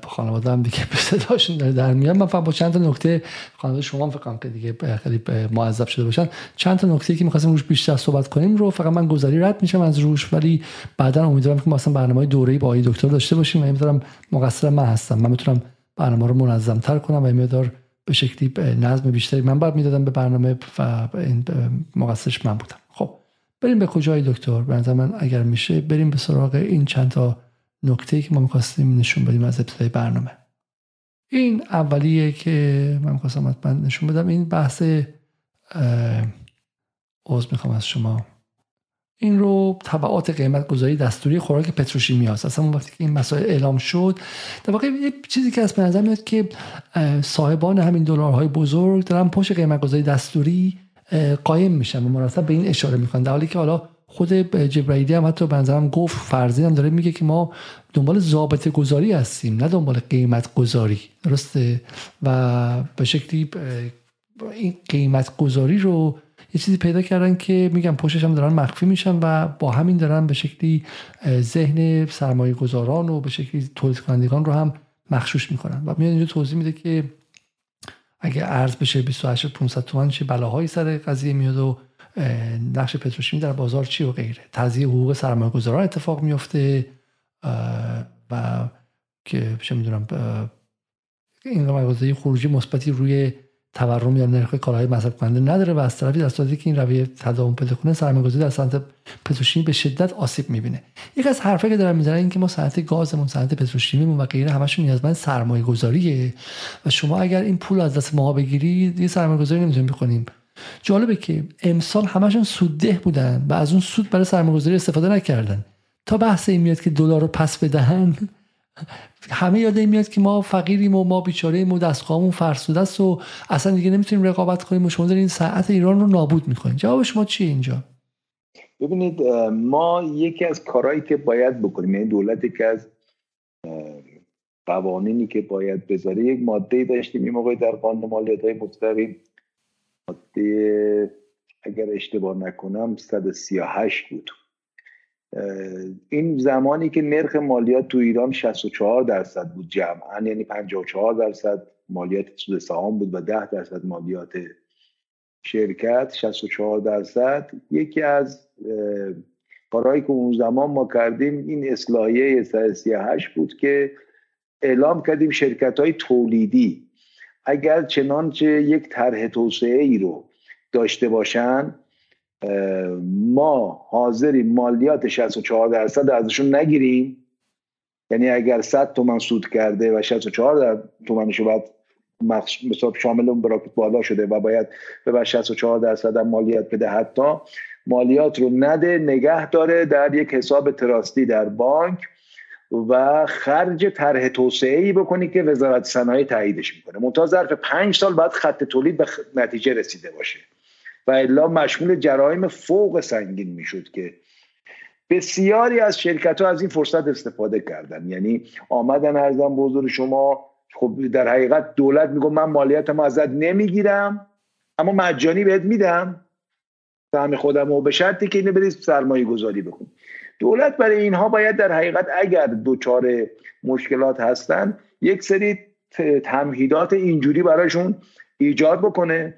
Speaker 1: خانواده هم دیگه به صداشون داره در میاد من فقط با چند تا نکته خانواده شما فکر کنم که دیگه خیلی معذب شده باشن. چند تا نکته که می‌خواستیم روش بیشتر صحبت کنیم رو فقط من گذاری رد میشم از روش ولی بعدا امیدوارم که ما اصلا برنامه دوره‌ای با آقای دکتر داشته باشیم. و می‌ذارم مقصر من هستم. من می‌تونم برنامه رو منظم تر کنم و مقدار به شکلی نظم بیشتری. من بعد می‌دادم به برنامه و این مقصرش من بودم. خب بریم به کجای دکتر؟ به من اگر میشه بریم به سراغ این چند تا نکته که ما می‌خواستیم نشون بدیم از ابتدای برنامه. این اولیه که من می‌خواستم حتما نشون بدم این بحث عوض می‌خوام از شما. این رو طبعات قیمت گذاری دستوری خوراک پتروشیمی هست اصلا وقتی که این مسائل اعلام شد در واقع یه چیزی که از به نظر میاد که صاحبان همین دلارهای بزرگ دارن پشت قیمت گذاری دستوری قایم میشن و مرتب به این اشاره می‌کنن. در حالی که حالا خود جبرائیلی هم حتی بنظرم گفت فرضی هم داره میگه که ما دنبال ضابط گذاری هستیم نه دنبال قیمت گذاری درسته؟ و به شکلی این قیمت گذاری رو یه چیزی پیدا کردن که میگم پشتش هم دارن مخفی میشن و با همین دارن به شکلی ذهن سرمایه گذاران و به شکلی تولید کنندگان رو هم مخشوش می‌کنن. و میاد اینجا توضیح میده که اگه ارز بشه 28 500 تومن چه بلاهایی سر قضیه میاد و نقش پتروشیمی در بازار چی و غیره. تضییع حقوق سرمایه گذاران اتفاق میفته و که چه می‌دونم این مغازه خروجی مثبتی روی تورم یا نرخ کالاهای مصرف کننده نداره و از طرفی در صورتی که این رویه تداوم پیدا کنه سرمایه‌گذاری در صنعت پتروشیمی به شدت آسیب می‌بینه. یک از حرفایی که دارن می‌زنن این که ما صنعت گازمون صنعت پتروشیمیمون و غیره همشون نیازمند سرمایه گذاریه و شما اگر این پول از دست ما بگیرید یه سرمایه گذاری نمی‌تونیم بکنیم. جالبه که امسال همشون سودده بودن و از اون سود برای سرمایه گذاری استفاده نکردن. تا بحث این میاد که دلار رو پس بدهن همه یاد این میاد که ما فقیریم و ما بیچاره و دستگاهمون فرسوده است و اصلا دیگه نمی‌تونیم رقابت کنیم و شما دارین ساعت ایران رو نابود می‌کنین. جواب شما چیه اینجا؟
Speaker 2: ببینید ما یکی از کارهایی که باید بکنیم یعنی دولت که از قوانینی که باید بذاره یک ماده داشتیم این موقع در قانون مالیات های مستقیم ماده اگر اشتباه نکنم 138 بود. این زمانی که نرخ مالیات تو ایران 64 درصد بود جمعا یعنی 54 درصد مالیات سود سهام بود و 10 درصد مالیات شرکت 64 درصد. یکی از کارهایی که اون زمان ما کردیم این اصلاحیه 138 بود که اعلام کردیم شرکت های تولیدی اگر چنانچه یک طرح توسعه ای رو داشته باشن ما حاضریم مالیات 64 درصد ازشون نگیریم. یعنی اگر 100 تومن سود کرده و 64 تومنشو باید مثلا شامل اون براکت بالا شده و باید به 64 درصد مالیات بده. حتی مالیات رو نده نگه داره در یک حساب تراستی در بانک. و خرج طرح توسعه ای بکنی که وزارت صنایع تاییدش می‌کنه. منتها ظرف پنج سال بعد خط تولید به نتیجه رسیده باشه. و الا مشمول جرایم فوق سنگین می‌شد که بسیاری از شرکت ها از این فرصت استفاده کردن. یعنی آمدن ارزم بزرگ شما خب در حقیقت دولت میگه من مالیاتم ازت نمی‌گیرم اما مجانی بهت میدم. سهم خودم و به شرطی که اینو برید سرمایه گذاری بکن. دولت برای اینها باید در حقیقت اگر دوچار مشکلات هستن یک سری تمهیدات اینجوری براشون ایجاد بکنه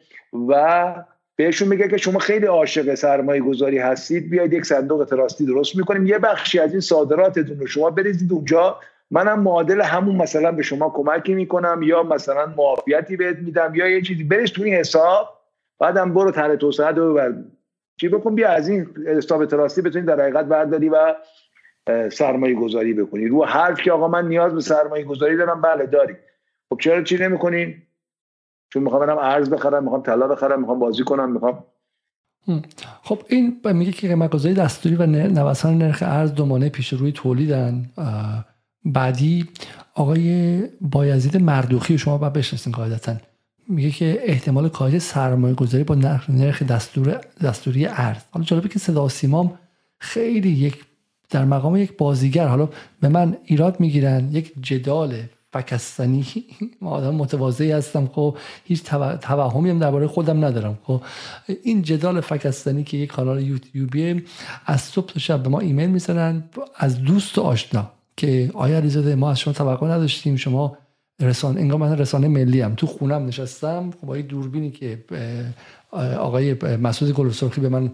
Speaker 2: و بهشون میگه که شما خیلی عاشق سرمایه گذاری هستید بیاید یک صندوق تراستی درست می‌کنیم. یه بخشی از این صادراتتون رو شما بریزید اونجا. منم معادل همون مثلا به شما کمکی می‌کنم یا مثلا معافیتی بهت میدم یا یه چیزی. بریز تو این حساب بعدم برو طرح توسعه رو چی بکن؟ بیا از این حساب تراستی بتونید در حقیقت برداری و سرمایه گذاری بکنی. رو حرف که آقا من نیاز به سرمایه گذاری دارم بله داری. خب چرا چی نمی‌کنین چون می‌خوام برم ارز بخرم می‌خوام طلا بخرم می‌خوام بازی کنم می‌خوام
Speaker 1: خب این میگه که قیمت گذاری دستوری و نوسان نرخ ارز دومانه پیش روی تولیدن بعدی آقای بایزید مردوخی شما باید بشناسین قاعدتا. میگه که احتمال کاهش سرمایه گذاری با نرخ دستور دستوری ارز. حالا جالبه که صدا سیمام خیلی یک در مقام یک بازیگر حالا به من ایراد می‌گیرن یک جدال فکستنی. ما آدم متواضعی هستم خب هیچ توهمی هم درباره خودم ندارم خب. این جدال فکستنی که یک کانال یوتیوبی از صبح تا شب به ما ایمیل می‌زنن از دوست و آشنا که آیا علیزاده ما از شما توقع نداشتیم شما رسانه انگار من رسانه ملی هم تو خونم نشستم. خب با دوربینی که آقای مسعود گلسرخی به من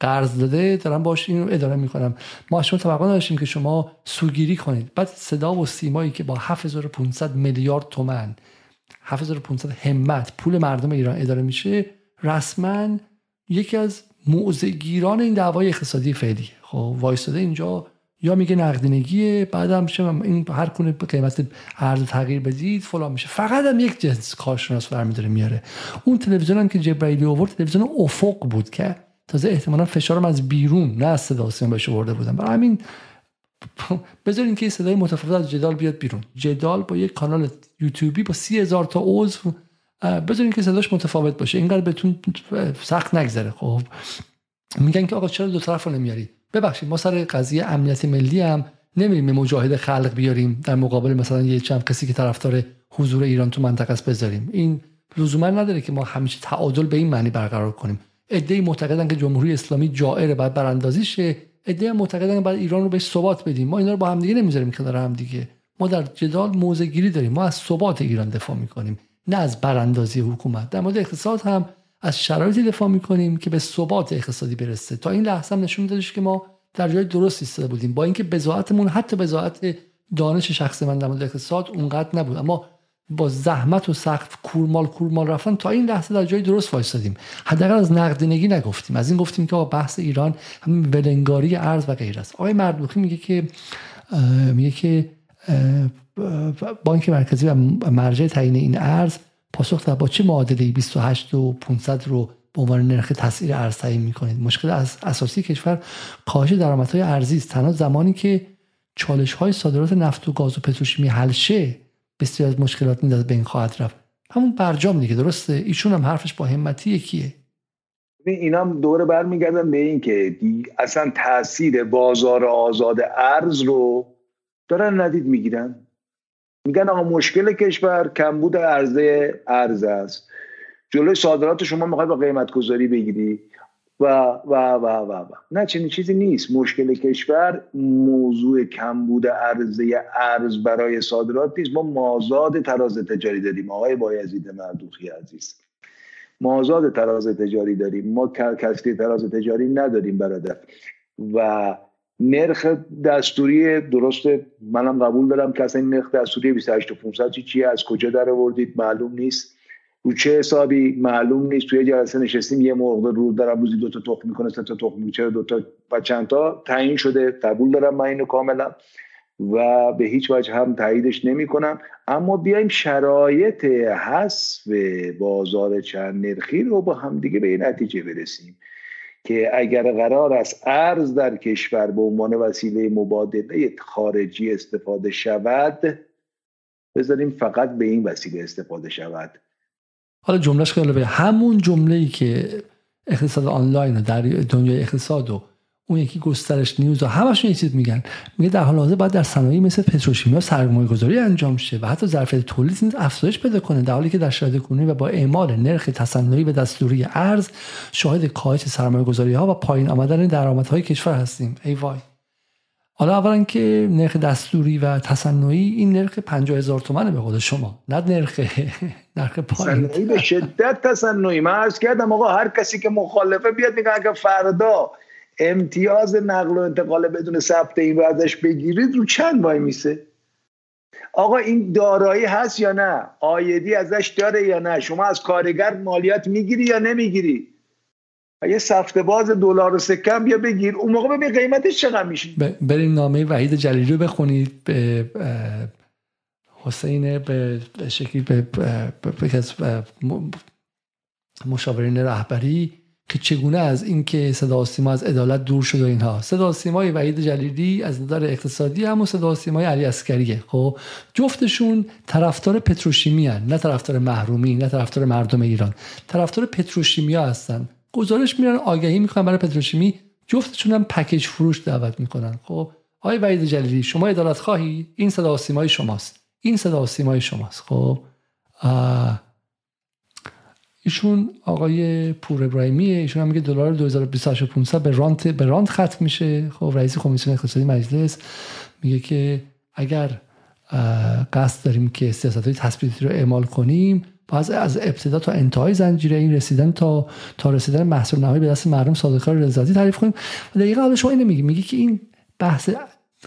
Speaker 1: قرض داده دارم باش اینو اداره می‌کنم. ما شما توقع داشتیم که شما سوگیری کنید. بعد صدا و سیمایی که با 7500 میلیارد تومن 7500 همت پول مردم ایران اداره میشه رسما یکی از موزگیران این دعوای اقتصادی فعلی. خب وایستاده اینجا یا میگه نقدینگیه بعدم این هر کنه قیمت ارز تغییر بدید فلان میشه. فقط هم یک جنس کارشناس برمیداره میاره. اون تلویزیون هم که جبرائیلی آورد تلویزیون افق بود که تازه احتمالا فشارم از بیرون نه از صدا بهش آورده بودن. برای همین بذارین که صدای متفاوت از جدال بیاد بیرون. جدال با یک کانال یوتیوبی با سی تا عضو بذارین که صداش متفاوت باشه. اینقدر بهتون سخت نگذره. خب میگن که آقا چرا دو طرف رو نمیاری؟ ببخشید ما سر قضیه امنیت ملی هم نمیریم مجاهد خلق بیاریم در مقابل مثلا یه چند کسی که طرفدار حضور ایران تو منطقه است بذاریم. این لزوما نداره که ما همیشه تعادل به این معنی برقرار کنیم. ای معتقدن که جمهوری اسلامی جائر باید براندازی شه. ای معتقدن باید ایران رو بهش ثبات بدیم. ما اینا رو با هم دیگه نمی‌ذاریم کنار هم دیگه. ما در جدال موضع گیری داریم. ما از ثبات ایران دفاع می‌کنیم. نه از براندازی حکومت. در مورد اقتصاد هم از شرایطی دفاع می‌کنیم که به ثبات اقتصادی برسه. تا این لحظه هم نشون میدادش که ما در جای درست ایستاده بودیم. با اینکه بزاعتمون حتی بزاعت دانش شخص من در مورد اقتصاد اونقدر نبود. اما با زحمت و سخت کورمال کورمال رفتن تا این لحظه در جای درست وایسادیم حداقل از نقدینگی نگفتیم. از این گفتیم که بحث ایران همین ولنگاری ارز و غیر است. آقای مردوخی میگه که میگه که بانک مرکزی و مرجع تعیین این ارز پاسخ داد. با چه معادله 28 و 500 رو به عنوان نرخ تسعیر ارز تعیین می‌کنید؟ مشکل از اساسی کشور کاهش درآمدهای ارزی است. تنها زمانی که چالش های صادرات نفت و گاز و پتروشیمی حل شه بسیار از مشکلات نیز بین خواهد رفت. همون برجام دیگه درسته؟ ایشون هم حرفش با همتی یکیه
Speaker 2: اینا هم دوره برمیگردن به این که اصلا تاثیر بازار آزاد ارز رو دارن ندید می‌گیرن. میگن آقا مشکل کشور کمبود عرضه ارز است. جلوی صادرات شما می‌خوای با قیمت گذاری بگیری. و و و و و. نه چنین چیزی نیست. مشکل کشور موضوع کمبود عرضه ارز برای صادرات نیست. ما مازاد تراز تجاری داریم. آقای بایزید مردوخی عزیز. مازاد تراز تجاری داریم. ما کسری تراز تجاری نداریم برادر. و نرخ دستوری درسته منم قبول دارم که اصلا این نرخ دستوری 28 500 چی از کجا در آوردید؟ معلوم نیست. رو چه حسابی؟ معلوم نیست. توی جلسه نشستیم یه مرغ رو دارم روزی دو تا تخم می‌کنه سه تا تخم می‌کنه دو تا و چند تا؟ تعیین شده. قبول دارم من اینو کاملا. و به هیچ وجه هم تاییدش نمی کنم اما بیایم شرایط حذف بازار چند نرخی رو با هم دیگه به این نتیجه برسیم. که اگر قرار است ارز در کشور به عنوان وسیله مبادله خارجی استفاده شود بذاریم فقط به این وسیله استفاده شود.
Speaker 1: حالا جملهش خیلی همون جمله ای که اقتصاد آنلاین در دنیای اقتصاد و اون یکی گسترش نیوز و همشون یه چیز میگن. میگه در حال حاضر باید در صنایع مثل پتروشیمیا سرمایه گذاری انجام شه و حتی ظرفیت تولید نیز افزایش پیدا کنه. در حالی که در شرایط کنونی و با اعمال نرخ تصنعی و دستوری ارز شاهد کاهش سرمایه گذاری ها و پایین آمدن درآمدهای کشور هستیم. ای وای. حالا اولا که نرخ دستوری و تصنعی این نرخ 50 هزار تومنه به خود شما نه نرخ <laughs> نرخ
Speaker 2: پایین. به شدت تصنعی. من عرض کردم آقا هر کسی که مخالفه بیاد میگه اگه فردا امتیاز نقل و انتقال بدون ثبت این ازش بگیرید رو چند وای میسه آقا این دارایی هست یا نه آیدی ازش داره یا نه شما از کارگر مالیات می‌گیری یا نمی‌گیری یه سفته باز دلار و سکه بیا بگیر اون موقع ببین قیمتش چقدر میشه
Speaker 1: بریم نامه وحید جلیلی رو بخونید به حسین به شکلی به, به, مشاورین رهبری که چگونه از اینکه صدا سیما از عدالت دور شد و اینها. صدا سیمای وحید جلیلی از نظر اقتصادی هم و صدا سیمای علی اسکریه خب جفتشون طرفدار پتروشیمی هن. نه طرفدار محرومی نه طرفدار مردم ایران. طرفدار پتروشیمیا هستن. گزارش میرن آگهی می‌کنن برای پتروشیمی. جفتشون هم پکیج فروش دعوت می‌کنن. خب آقای وحید جلیلی شما عدالت خواهی؟ این صدا سیمای شماست. این صدا سیمای شماست. خب ایشون آقای پور ابراهیمیه. ایشون هم میگه دلار 228500 به رانت به رانت ختم میشه. خب رئیس کمیسیون اقتصادی مجلس میگه که اگر قصد داریم که سیاست های تثبیتی رو اعمال کنیم باز از ابتدا تا انتهای زنجیره این رسیدن تا تا رسیدن محصول نهایی به دست مردم صادقکار رضایتی تعریف کنیم. دقیقا حالا شما اینو میگی. میگی که این بحث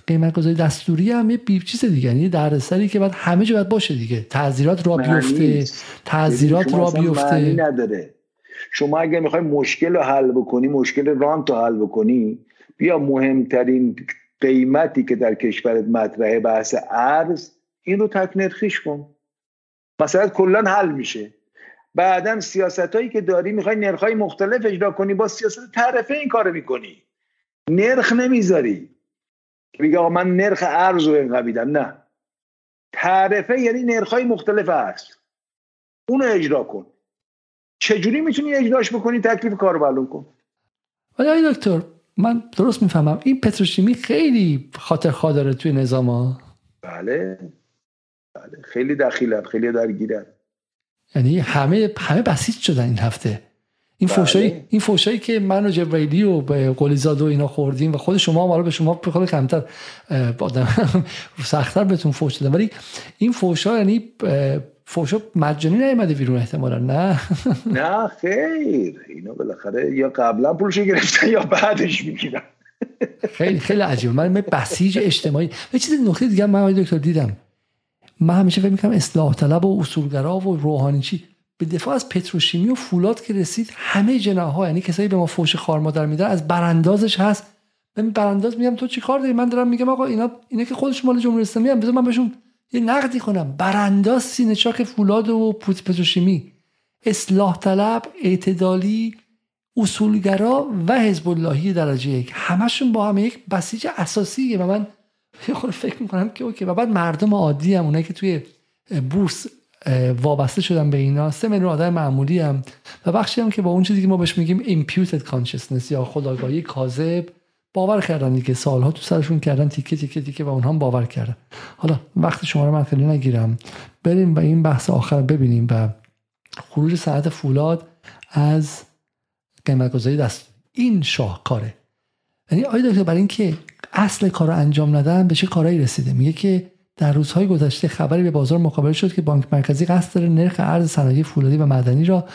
Speaker 1: قیمت گذاری دستوری هم یه بیب چیز دیگه یعنی دردسری که بعد همه جا باید باشه دیگه. تعذیرات را بیفته تعذیرات را بیفته.
Speaker 2: نداره. شما اگر می‌خوای مشکل رو حل بکنی مشکل رانت رو حل بکنی بیا مهمترین قیمتی که در کشورت مطرحه بحث ارز این رو تکنرخیش کن. مثلا کلا حل میشه. بعدا سیاست هایی که داری می‌خوای نرخ های مختلف اجرا کنی با سیاست تعرفه این کارو می‌کنی. نرخ نمی‌ذاری. که بگه آقا من نرخ ارز رو اینقدر نه. تعرفه یعنی نرخ های مختلف هست اونو اجرا کن. چجوری می‌تونی اجراش بکنی؟ تکلیف کار رو معلوم کن.
Speaker 1: ولی دکتر من درست می‌فهمم این پتروشیمی خیلی خاطر داره توی نظام ها؟
Speaker 2: بله. بله. خیلی دخیلن خیلی درگیرن.
Speaker 1: یعنی همه همه بسیج شدن این هفته. این بله. فوشایی این فوشایی که من و جبرائیلی و به قلیزاد و اینا خوردیم و خود شما هم به شما خود کمتر آدم <laughs> سختتر بهتون فوش دادن ولی این فوشا یعنی فوشا مجانی نیومده بیرون احتمالا نه؟ <laughs>
Speaker 2: نه خیر. اینا بالاخره یا قبلا پولش گرفتن یا بعدش می‌گیرن. <laughs>
Speaker 1: خیلی خیلی عجیبه من بسیج اجتماعی و چیز نکته دیگه من دکتر دیدم. من همیشه فکر می‌کنم اصلاح طلب و اصولگرا و روحانی چی؟ به دفاع از پتروشیمی و فولاد که رسید همه جناها یعنی کسایی به ما فوش خار مادر میدن از براندازش هست. من برانداز میگم تو چی کار داری؟ من دارم میگم آقا اینا اینا که خودش مال جمهوری اسلامی هم بذار من بهشون یه نقدی کنم. برانداز سینه چاک فولاد و پتروشیمی. اصلاح طلب اعتدالی اصولگرا و حزب اللهی درجه یک. همشون با هم یک بسیج اساسیه و من فکر می‌کنم که اوکی. و بعد مردم عادی هم اونایی که توی بورس وابسته شدن به اینا. سه میلیون آدم معمولی هم. و بخشی هم که با اون چیزی که ما بهش میگیم imputed consciousness یا خداگاهی کاذب باور کردن دیگه. سالها تو سرشون کردن تیکه تیکه تیکه و اونها باور کردن. حالا وقت شما رو من خیلی نگیرم. بریم و این بحث آخر ببینیم و خروج صنعت فولاد از قیمت گذاری دست. این شاهکاره یعنی آیا دکتر برای اینکه اصل کار رو انجام ندن به چه کارهایی رسیده؟ میگه که در روزهای گذشته خبری به بازار مقابل شد که بانک مرکزی قصد داره نرخ ارز صنایع فولادی و مدنی را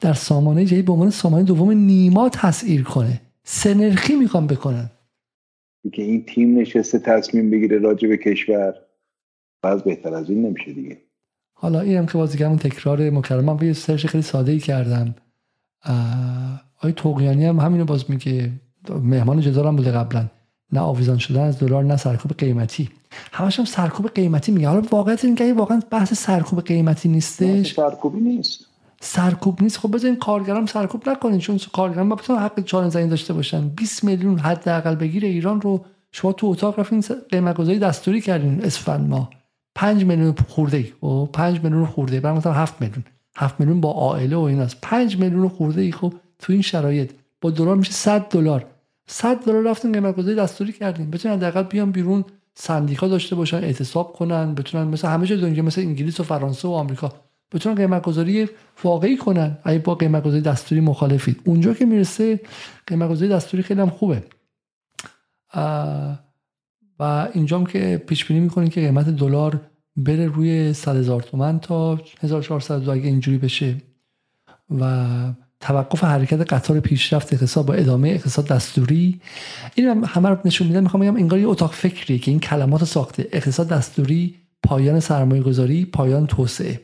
Speaker 1: در سامانه جدید به عنوان سامانه دوم نیما تسعیر کنه. سه نرخی می‌خوام بکنن.
Speaker 2: که این تیم نشسته تصمیم بگیره راجع به کشور. باز بهتر از این نمیشه دیگه.
Speaker 1: حالا اینم که بازیگرمون تکرار مکرم من یه سرچ خیلی ساده ای کردم آی توقیانی هم همینو باز میگه. مهمان جدارم بوده قبلا. نه آویزان شدن از دلار نه سرکوب قیمتی. همش هم سرکوب قیمتی میگه حالا واقعیت این که واقعا بحث سرکوب قیمتی نیستش.
Speaker 2: سرکوبی نیست.
Speaker 1: سرکوب نیست. خب بذارین کارگرام سرکوب نکنین چون کارگران با بتونن حق چالش زنی داشته باشن. 20 میلیون حداقل بگیر ایران رو. شما تو اتاق رفتین قیمت گذاری دستوری کردین اسفند ما 5 میلیون خورده ای و 5 میلیون خورده ای برام 7 میلیون. 7 میلیون با عائله و ایناست. 5 میلیون خورده ای خب تو این شرایط با دلار میشه 100 دلار. 100 دلار رفتن قیمت گذاری دستوری کردیم. بتونن حداقل بیان بیرون سندیکا داشته باشن اعتصاب کنن بتونن مثل همه جای دنیا مثل انگلیس و فرانسه و آمریکا بتونن قیمت گذاری واقعی کنن. اگه با قیمت گذاری دستوری مخالفید. اونجا که می‌رسه قیمت گذاری دستوری خیلی هم خوبه. و اینجام که پیش بینی می‌کنیم که قیمت دلار بره روی 100 هزار تومن تا 1400 اگه اینجوری بشه. و توقف حرکت قطار پیشرفت اقتصاد با ادامه اقتصاد دستوری. این همه رو نشون میدم می‌خوام بگم انگار یه اتاق فکری که این کلمات ساخته. اقتصاد دستوری پایان سرمایه گذاری پایان توسعه.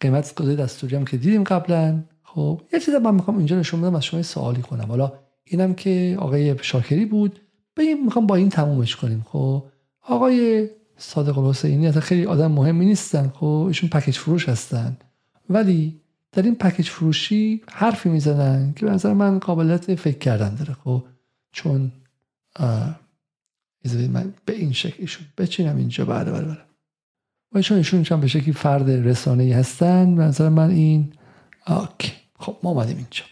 Speaker 1: قیمت گذاری دستوری هم که دیدیم قبلا. خب یه چیز من می‌خوام اینجا نشون بدم از شما سوالی کنم. حالا اینم که آقای شاکری بود. بگیم می‌خوام با این تمومش کنیم. خب آقای صادق الحسینی خیلی آدم مهمی نیستن. خب ایشون پکیج فروش هستن. ولی در این پکیج فروشی حرفی می‌زنن که به نظر من قابلیت فکر کردن داره. خب چون من به این شکل ایشون بچینم اینجا بله بله بله و چون ایشون چون به شکلی فرد رسانه ای هستن. به نظر من این آک خب ما اومدیم اینجا.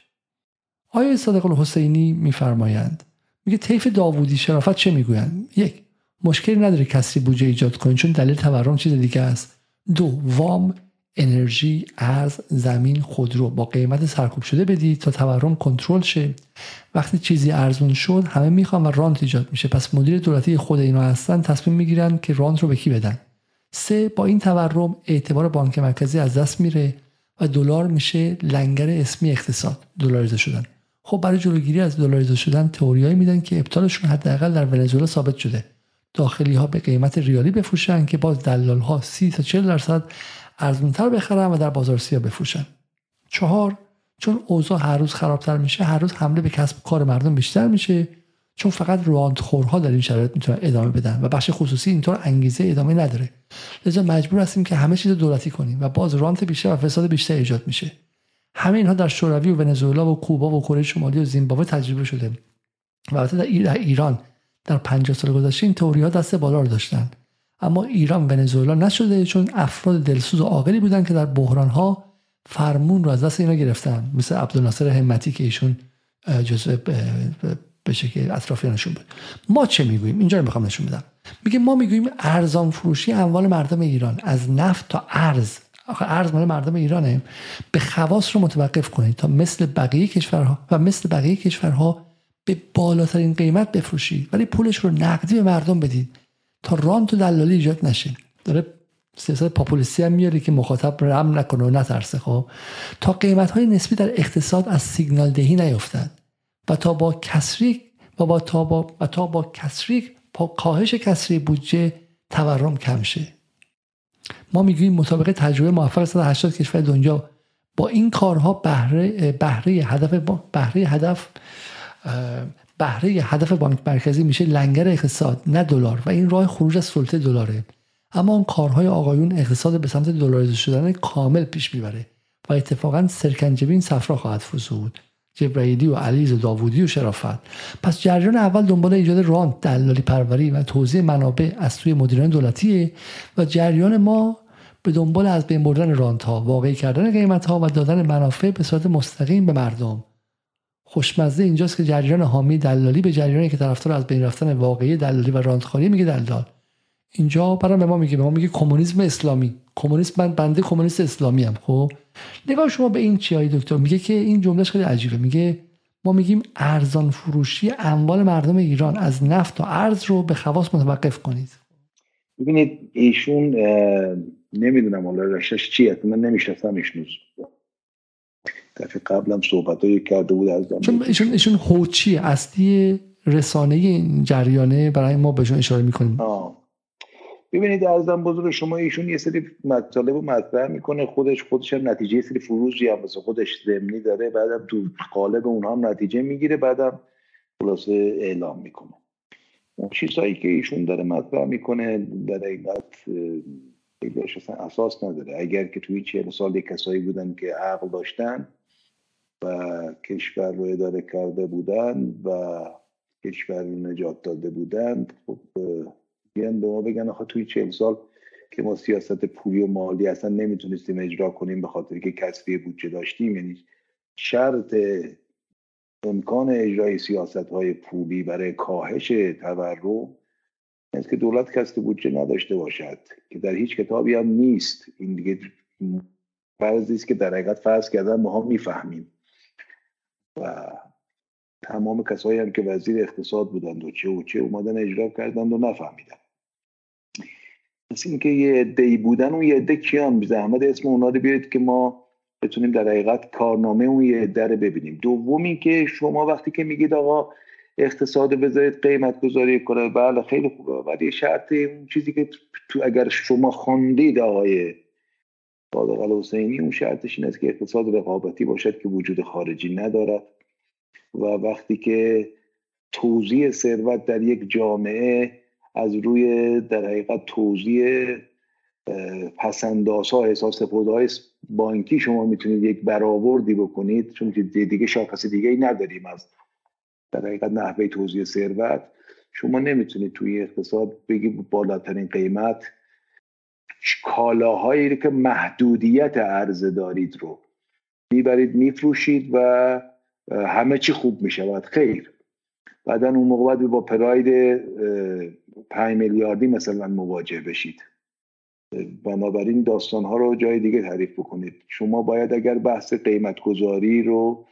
Speaker 1: آیا صادق الحسینی میفرمایند. میگه طیف داوودی شرافت چه می‌گویند؟ یک مشکلی نداره کسی بودجه ایجاد کنید چون دلیل تورم چیز دیگه است. دو وام انرژی ارز زمین خودرو با قیمت سرکوب شده بدید تا تورم کنترل شه. وقتی چیزی ارزون شد همه می‌خوان و رانت ایجاد میشه. پس مدیر دولتی خود اینا هستن تصمیم می‌گیرن که رانت رو به کی بدن. سه با این تورم اعتبار بانک مرکزی از دست میره و دلار میشه لنگر اسمی اقتصاد دلاریزه شدن. خب برای جلوگیری از دلاریزه شدن تئوریایی میدن که ابطالشون حداقل در ونزوئلا ثابت شده. داخلی ها به قیمت ریالی بفروشن که باز دلال ها 30 تا 40 درصد ارزونتر بخرن و در بازار سیاه بفروشن. چهار چون اوضاع هر روز خرابتر میشه هر روز حمله به کسب کار مردم بیشتر میشه چون فقط خورها در این شرایط می‌تونن ادامه بدن و بخش خصوصی اینطور انگیزه ادامه نداره. لذا مجبور هستیم که همه چیز دولتی کنیم و باز رانت بیشتر و فساد بیشتر ایجاد میشه. همه اینها در شوروی و ونزوئلا و کوبا و کره شمالی و زیمبابوه تجربه شده. و البته در ایران در 50 سال گذشته این تئوری ها دست بالا داشتن. اما ایران ونزوئلا نشده چون افراد دلسوز و عاقلی بودن که در بحران ها فرمون رو از دست اینا گرفتن. مثل عبدالناصر همتی که ایشون جزء به شکل اطرافیانشون بود. ما چه می‌گوییم؟ اینجا می‌خوام نشون بدم. میگه ما می‌گوییم ارزان فروشی اموال مردم ایران. از نفت تا ارز. آخه ارز مال مردم ایرانه. به خواص رو متوقف کنید تا مثل بقیه کشورها و مثل بقیه کشورها به بالاترین قیمت بفروشید. ولی پولش رو نقدی به مردم بدید. تا رانت و دلالی ایجاد نشه. داره سیاست پاپولیستی هم میاره که مخاطب رم نکنه و نترسه خب؟ تا قیمت های نسبی در اقتصاد از سیگنال دهی نیفتد و تا با کسری و با تا با و تا با کسری با کاهش کسری بودجه تورم کم شه. ما می‌گوییم مطابق تجربه موفق 180 کشور دنیا با این کارها بهره بهره هدف بهره هدف بهره هدف بانک مرکزی میشه لنگر اقتصاد نه دلار. و این راه خروج از سلطه دلاره. اما اون کارهای آقایون اقتصاد به سمت دلاریزه شدن کامل پیش می‌بره و اتفاقا سرکنجبی این صفرا خواهد فزود. جبرائیلی و علیز و داوودی و شرافت. پس جریان اول دنبال ایجاد رانت دلالی پروری و توزیع منابع از سوی مدیران دولتیه و جریان ما به دنبال از بین بردن رانت ها واقعی کردن قیمت ها و دادن منافع به صورت مستقیم به مردم. خوشمزه اینجاست که جریان حامی دلالی به جریانی که طرفدار از بین رفتن واقعی دلالی و رانتخواری میگه دلال. اینجا برای به ما میگه به ما میگه کمونیسم اسلامی. کمونیسم من بنده کمونیست اسلامی هم خب؟ نگاه شما به این چی دکتر؟ میگه که این جملهش خیلی عجیبه. میگه ما میگیم ارزان فروشی اموال مردم ایران از نفت و ارز رو به خواص متوقف کنید.
Speaker 2: ببینید ایشون نمی‌دونم حالا رشتش چیه من نمی‌شناسم ایشون دفعه قبلم صحبت کرده بود از
Speaker 1: چون ایشون ایشون هوچی اصلی رسانه این جریانه برای ما بهشون اشاره می‌کنیم.
Speaker 2: ببینید ارزم بزرگ شما ایشون یه سری مطالب رو مطرح می‌کنه خودش خودش هم نتیجه سری فروزی هم مثل خودش زمینی داره بعدم تو قالب اونها هم نتیجه می‌گیره بعدم خلاصه اعلام می‌کنه. اون چیزهایی که ایشون داره مطرح می‌کنه در حقیقت اساس نداره. اگر که توی چهل سال کسایی بودن که عقل داشتن و کشور رو اداره کرده بودن و کشور رو نجات داده بودند. خب بیان به ما بگن آخه توی چهل سال که ما سیاست پولی و مالی اصلا نمی‌تونستیم اجرا کنیم به خاطر که کسری بودجه داشتیم. یعنی شرط امکان اجرای سیاست های پولی برای کاهش تورم است که دولت کسب بودجه نداشته باشد که در هیچ کتابی هم نیست. این دیگه فرضی است که در حقیقت فرض کردن ما هم می‌فهمیم. و تمام کسایی هم که وزیر اقتصاد بودند و چه و چه اومدن اجرا کردند و نفهمیدن. مثل اینکه یه عده بودن اون یه عده کیان؟ زحمت اسم اونا رو بیارید که ما بتونیم در حقیقت کارنامه اون یه عده رو ببینیم. دوم که شما وقتی که میگید آقا اقتصاد بذارید قیمت گذاری کنه بله خیلی خوبه ولی شرط اون چیزی که تو اگر شما خواندید آقای صادق حسینی اون شرطش این است که اقتصاد رقابتی باشد که وجود خارجی ندارد. و وقتی که توزیع ثروت در یک جامعه از روی در حقیقت توزیع پسنداز ها احساس های بانکی شما می‌تونید یک برآوردی بکنید چون که دیگه شاخص دیگه ای نداریم از در حقیقت نحوه توزیع ثروت شما نمی‌تونید توی اقتصاد بگی بالاترین قیمت کالاهایی که محدودیت عرضه دارید رو می‌برید میفروشید و همه چی خوب می‌شود. خیر. بعدا اون موقع با پراید پنج میلیاردی مثلا مواجه بشید. بنابراین داستان ها رو جای دیگه تعریف بکنید. شما باید اگر بحث قیمت گذاری رو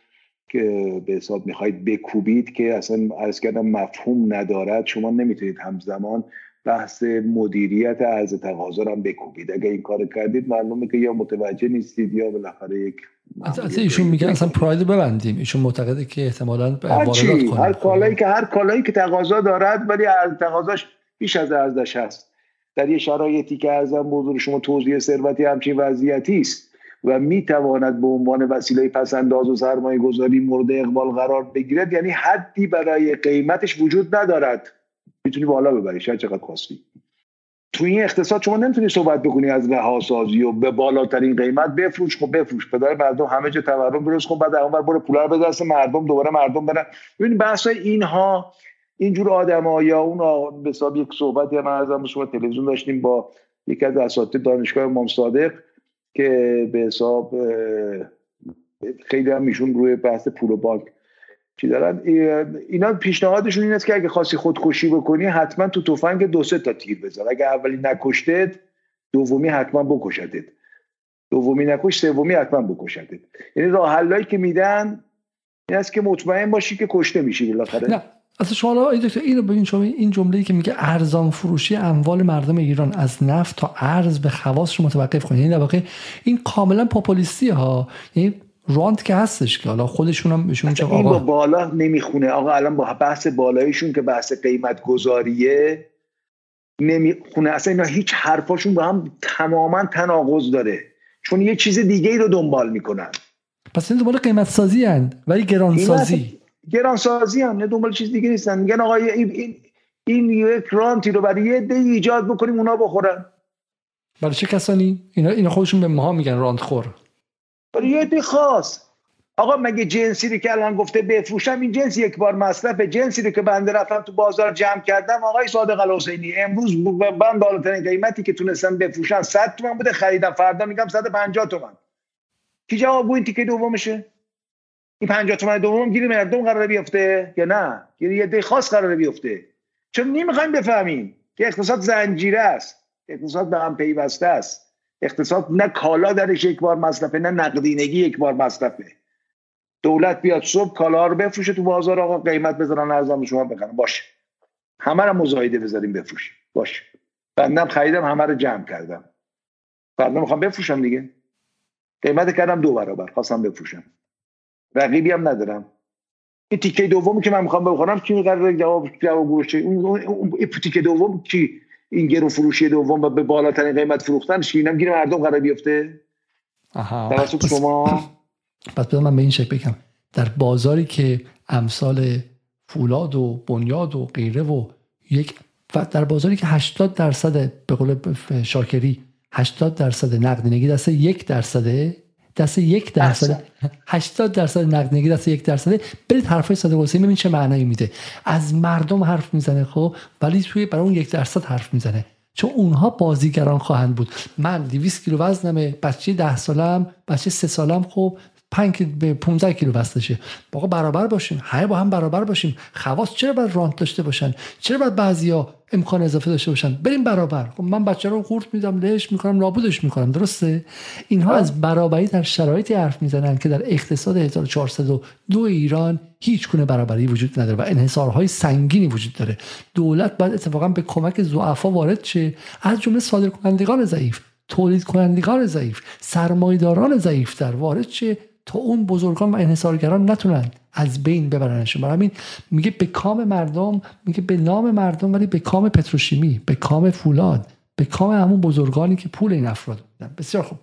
Speaker 2: که به حساب می‌خواید بکوبید که اصلا ارز کردم مفهوم ندارد شما نمی‌تونید همزمان بحث مدیریت عرض تقاضا هم بکوبید. اگر این کار کردید معلومه که یا متوجه نیستید یا بالاخره یک
Speaker 1: اصلا ایشون میگن اصلا پراید ببندیم. ایشون معتقده که احتمالاً
Speaker 2: واردات هر کالایی که هر کالایی که تقاضا دارد ولی تقاضاش بیش از ارزش هست. در یه شرایطی که ارزم بزرگ شما توزیع ثروتی همچین وضعیتی است و می‌تواند به عنوان وسیله پسنداز و سرمایه گذاری مورد اقبال قرار بگیرد یعنی حدی برای قیمتش وجود ندارد. می‌تونی بالا ببری شاید چقدر خواستی تو این اقتصاد شما نمی‌تونی صحبت بکنی از رهاسازی و به بالاترین قیمت بفروش خب بفروش. پدر مردم همه جا تورم درست کن بعد اونور برو پولا رو بده مردم دوباره مردم برن. ببین بحث اینها اینجور آدم یا اون به یک صحبتی هم ازم به شما تلویزیون داشتیم با یکی از اساتید دانشگاه امام صادق که به حساب خیلی هم میشون روی بحث پول و بانک چی دارن؟ اینا پیشنهادشون این است که اگه خاصی خودکشی بکنی حتما تو تفنگ دو سه تا تیر بزن اگه اولی نکشتید دومی حتما بکشدید دومی نکش سومی حتما بکشدت یعنی راه که میدن این است که مطمئن باشی که کشته میشی بالاخره.
Speaker 1: نه. اصلا شما این دکتر اینو ببین شما این جمله‌ای که میگه ارزان فروشی اموال مردم ایران از نفت تا ارز به خواص رو متوقف کنید. این یعنی در واقع این کاملا پاپولیستی ها. یعنی رانت که هستش که. حالا خودشون هم بهشون چه
Speaker 2: آقا با بالا نمی‌خونه. آقا الان با بحث بالایشون که بحث قیمت گذاریه نمی‌خونه. اصلا اینا هیچ حرفاشون با هم تماما تناقض داره. چون یه چیز دیگه ای رو دنبال می‌کنن.
Speaker 1: پس این دنبال قیمت سازی هن ولی گران سازی
Speaker 2: گران سازی هن نه دنبال چیز دیگه نیستن. میگن آقا این, این, این یک رانتی رو برای یه دی ایجاد بکنیم اونا بخورن.
Speaker 1: برای چه کسانی؟ اینا اینا خودشون به ماها میگن راند خور.
Speaker 2: برای یه دی خاص. آقا مگه جنسی رو که الان گفته بفروشم این جنس یک بار مصرف جنسی رو که بنده رفتم تو بازار جمع کردم آقای صادق الحسینی امروز من بالاترین قیمتی که تونستم بفروشم 100 تومن بوده خریدم. فردا میگم 150 تومن. کی جواب این تیکه دومشه؟ این 50 تومن دوم گیری مردم قراره بیفته یا نه؟ گیری یه دی خاص قراره بیفته. چون نمی‌خوایم بفهمیم که اقتصاد زنجیره است اقتصاد به هم پیوسته است. اقتصاد نه کالا درش یک بار مصرفه نه نقدینگی یک بار مصرفه. دولت بیاد صبح کالا رو بفروشه تو بازار آقا قیمت بذارن ارزان شما بخرن. باشه. همه رو مزایده بذاریم بفروشیم. باشه. بندم خریدم همه رو جمع کردم. فردا می‌خوام بفروشم دیگه. قیمت کردم دو برابر. خواستم بفروشم. رقیبی هم ندارم. این تیکه دومی که من می‌خوام بخورم کی قرار جواب جواب گوشه اون تیکه دوم کی؟ این گرون فروشی دوم و به بالاترین قیمت فروختن اینم گیر مردم قرار بیفته؟
Speaker 1: آها. شما؟ پس من به این شکل بگم. در بازاری که امثال فولاد و بنیاد و غیره و یک در بازاری که 80 درصد به قول شاکری 80 درصد نقدینگی دست یک درصده دست یک درصد 80 درصد نقدینگی دست یک درصده برید حرفای صادق حسین ببین چه معنایی میده. از مردم حرف می‌زنه خب؟ ولی توی برای اون یک درصد حرف می‌زنه. چون اونها بازیگران خواهند بود. من 200 کیلو وزنمه بچه 10 سالم بچه 3 سالم خب؟ 5 به 15 کیلو وزنشه واقعا برابر باشیم. همه با هم برابر باشیم. خواص چرا باید رانت داشته باشن؟ چرا باید بعضیا امکان اضافه داشته باشن؟ بریم برابر. خب من بچه رو قورت میدم لهش می‌کنم نابودش می‌کنم. درسته؟ اینها از برابری در شرایطی حرف می‌زنن که در اقتصاد 1402 ایران هیچ گونه برابری وجود نداره و انحصارهای سنگینی وجود داره. دولت باید اتفاقا به کمک ضعفا وارد شه. از جمله صادرکنندگان ضعیف تولید کنندگان ضعیف سرمایداران ضعیف در وارد شه. تا اون بزرگان و انحصارگران نتونن از بین ببرنشون. برای همین میگه به کام مردم میگه به نام مردم ولی به کام پتروشیمی به کام فولاد به کام همون بزرگانی که پول این افراد بودن. بسیار خوب.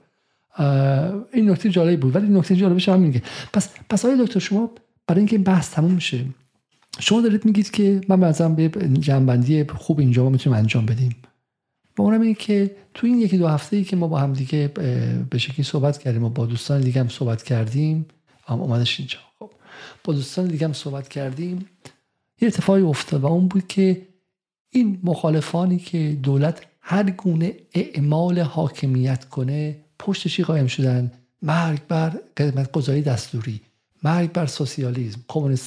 Speaker 1: این نکته جالبی بود. ولی نکته جالبش هم میگه. پس پس آقای دکتر شما برای اینکه این بحث تموم میشه شما دارید میگید که من مثلا به جنبندی خوب اینجا می‌تونیم انجام بدیم؟ و اونم اینه که تو این یکی دو هفته ای که ما با هم دیگه به شکلی صحبت کردیم و با دوستان دیگه هم صحبت کردیم هم اومدش اینجا. خب با دوستان دیگه هم صحبت کردیم یه اتفاقی افتاد و اون بود که این مخالفانی که دولت هر گونه اعمال حاکمیت کنه پشتشی قایم شدن؟ مرگ بر قدمت گذاری دستوری مرگ بر سوسیالیسم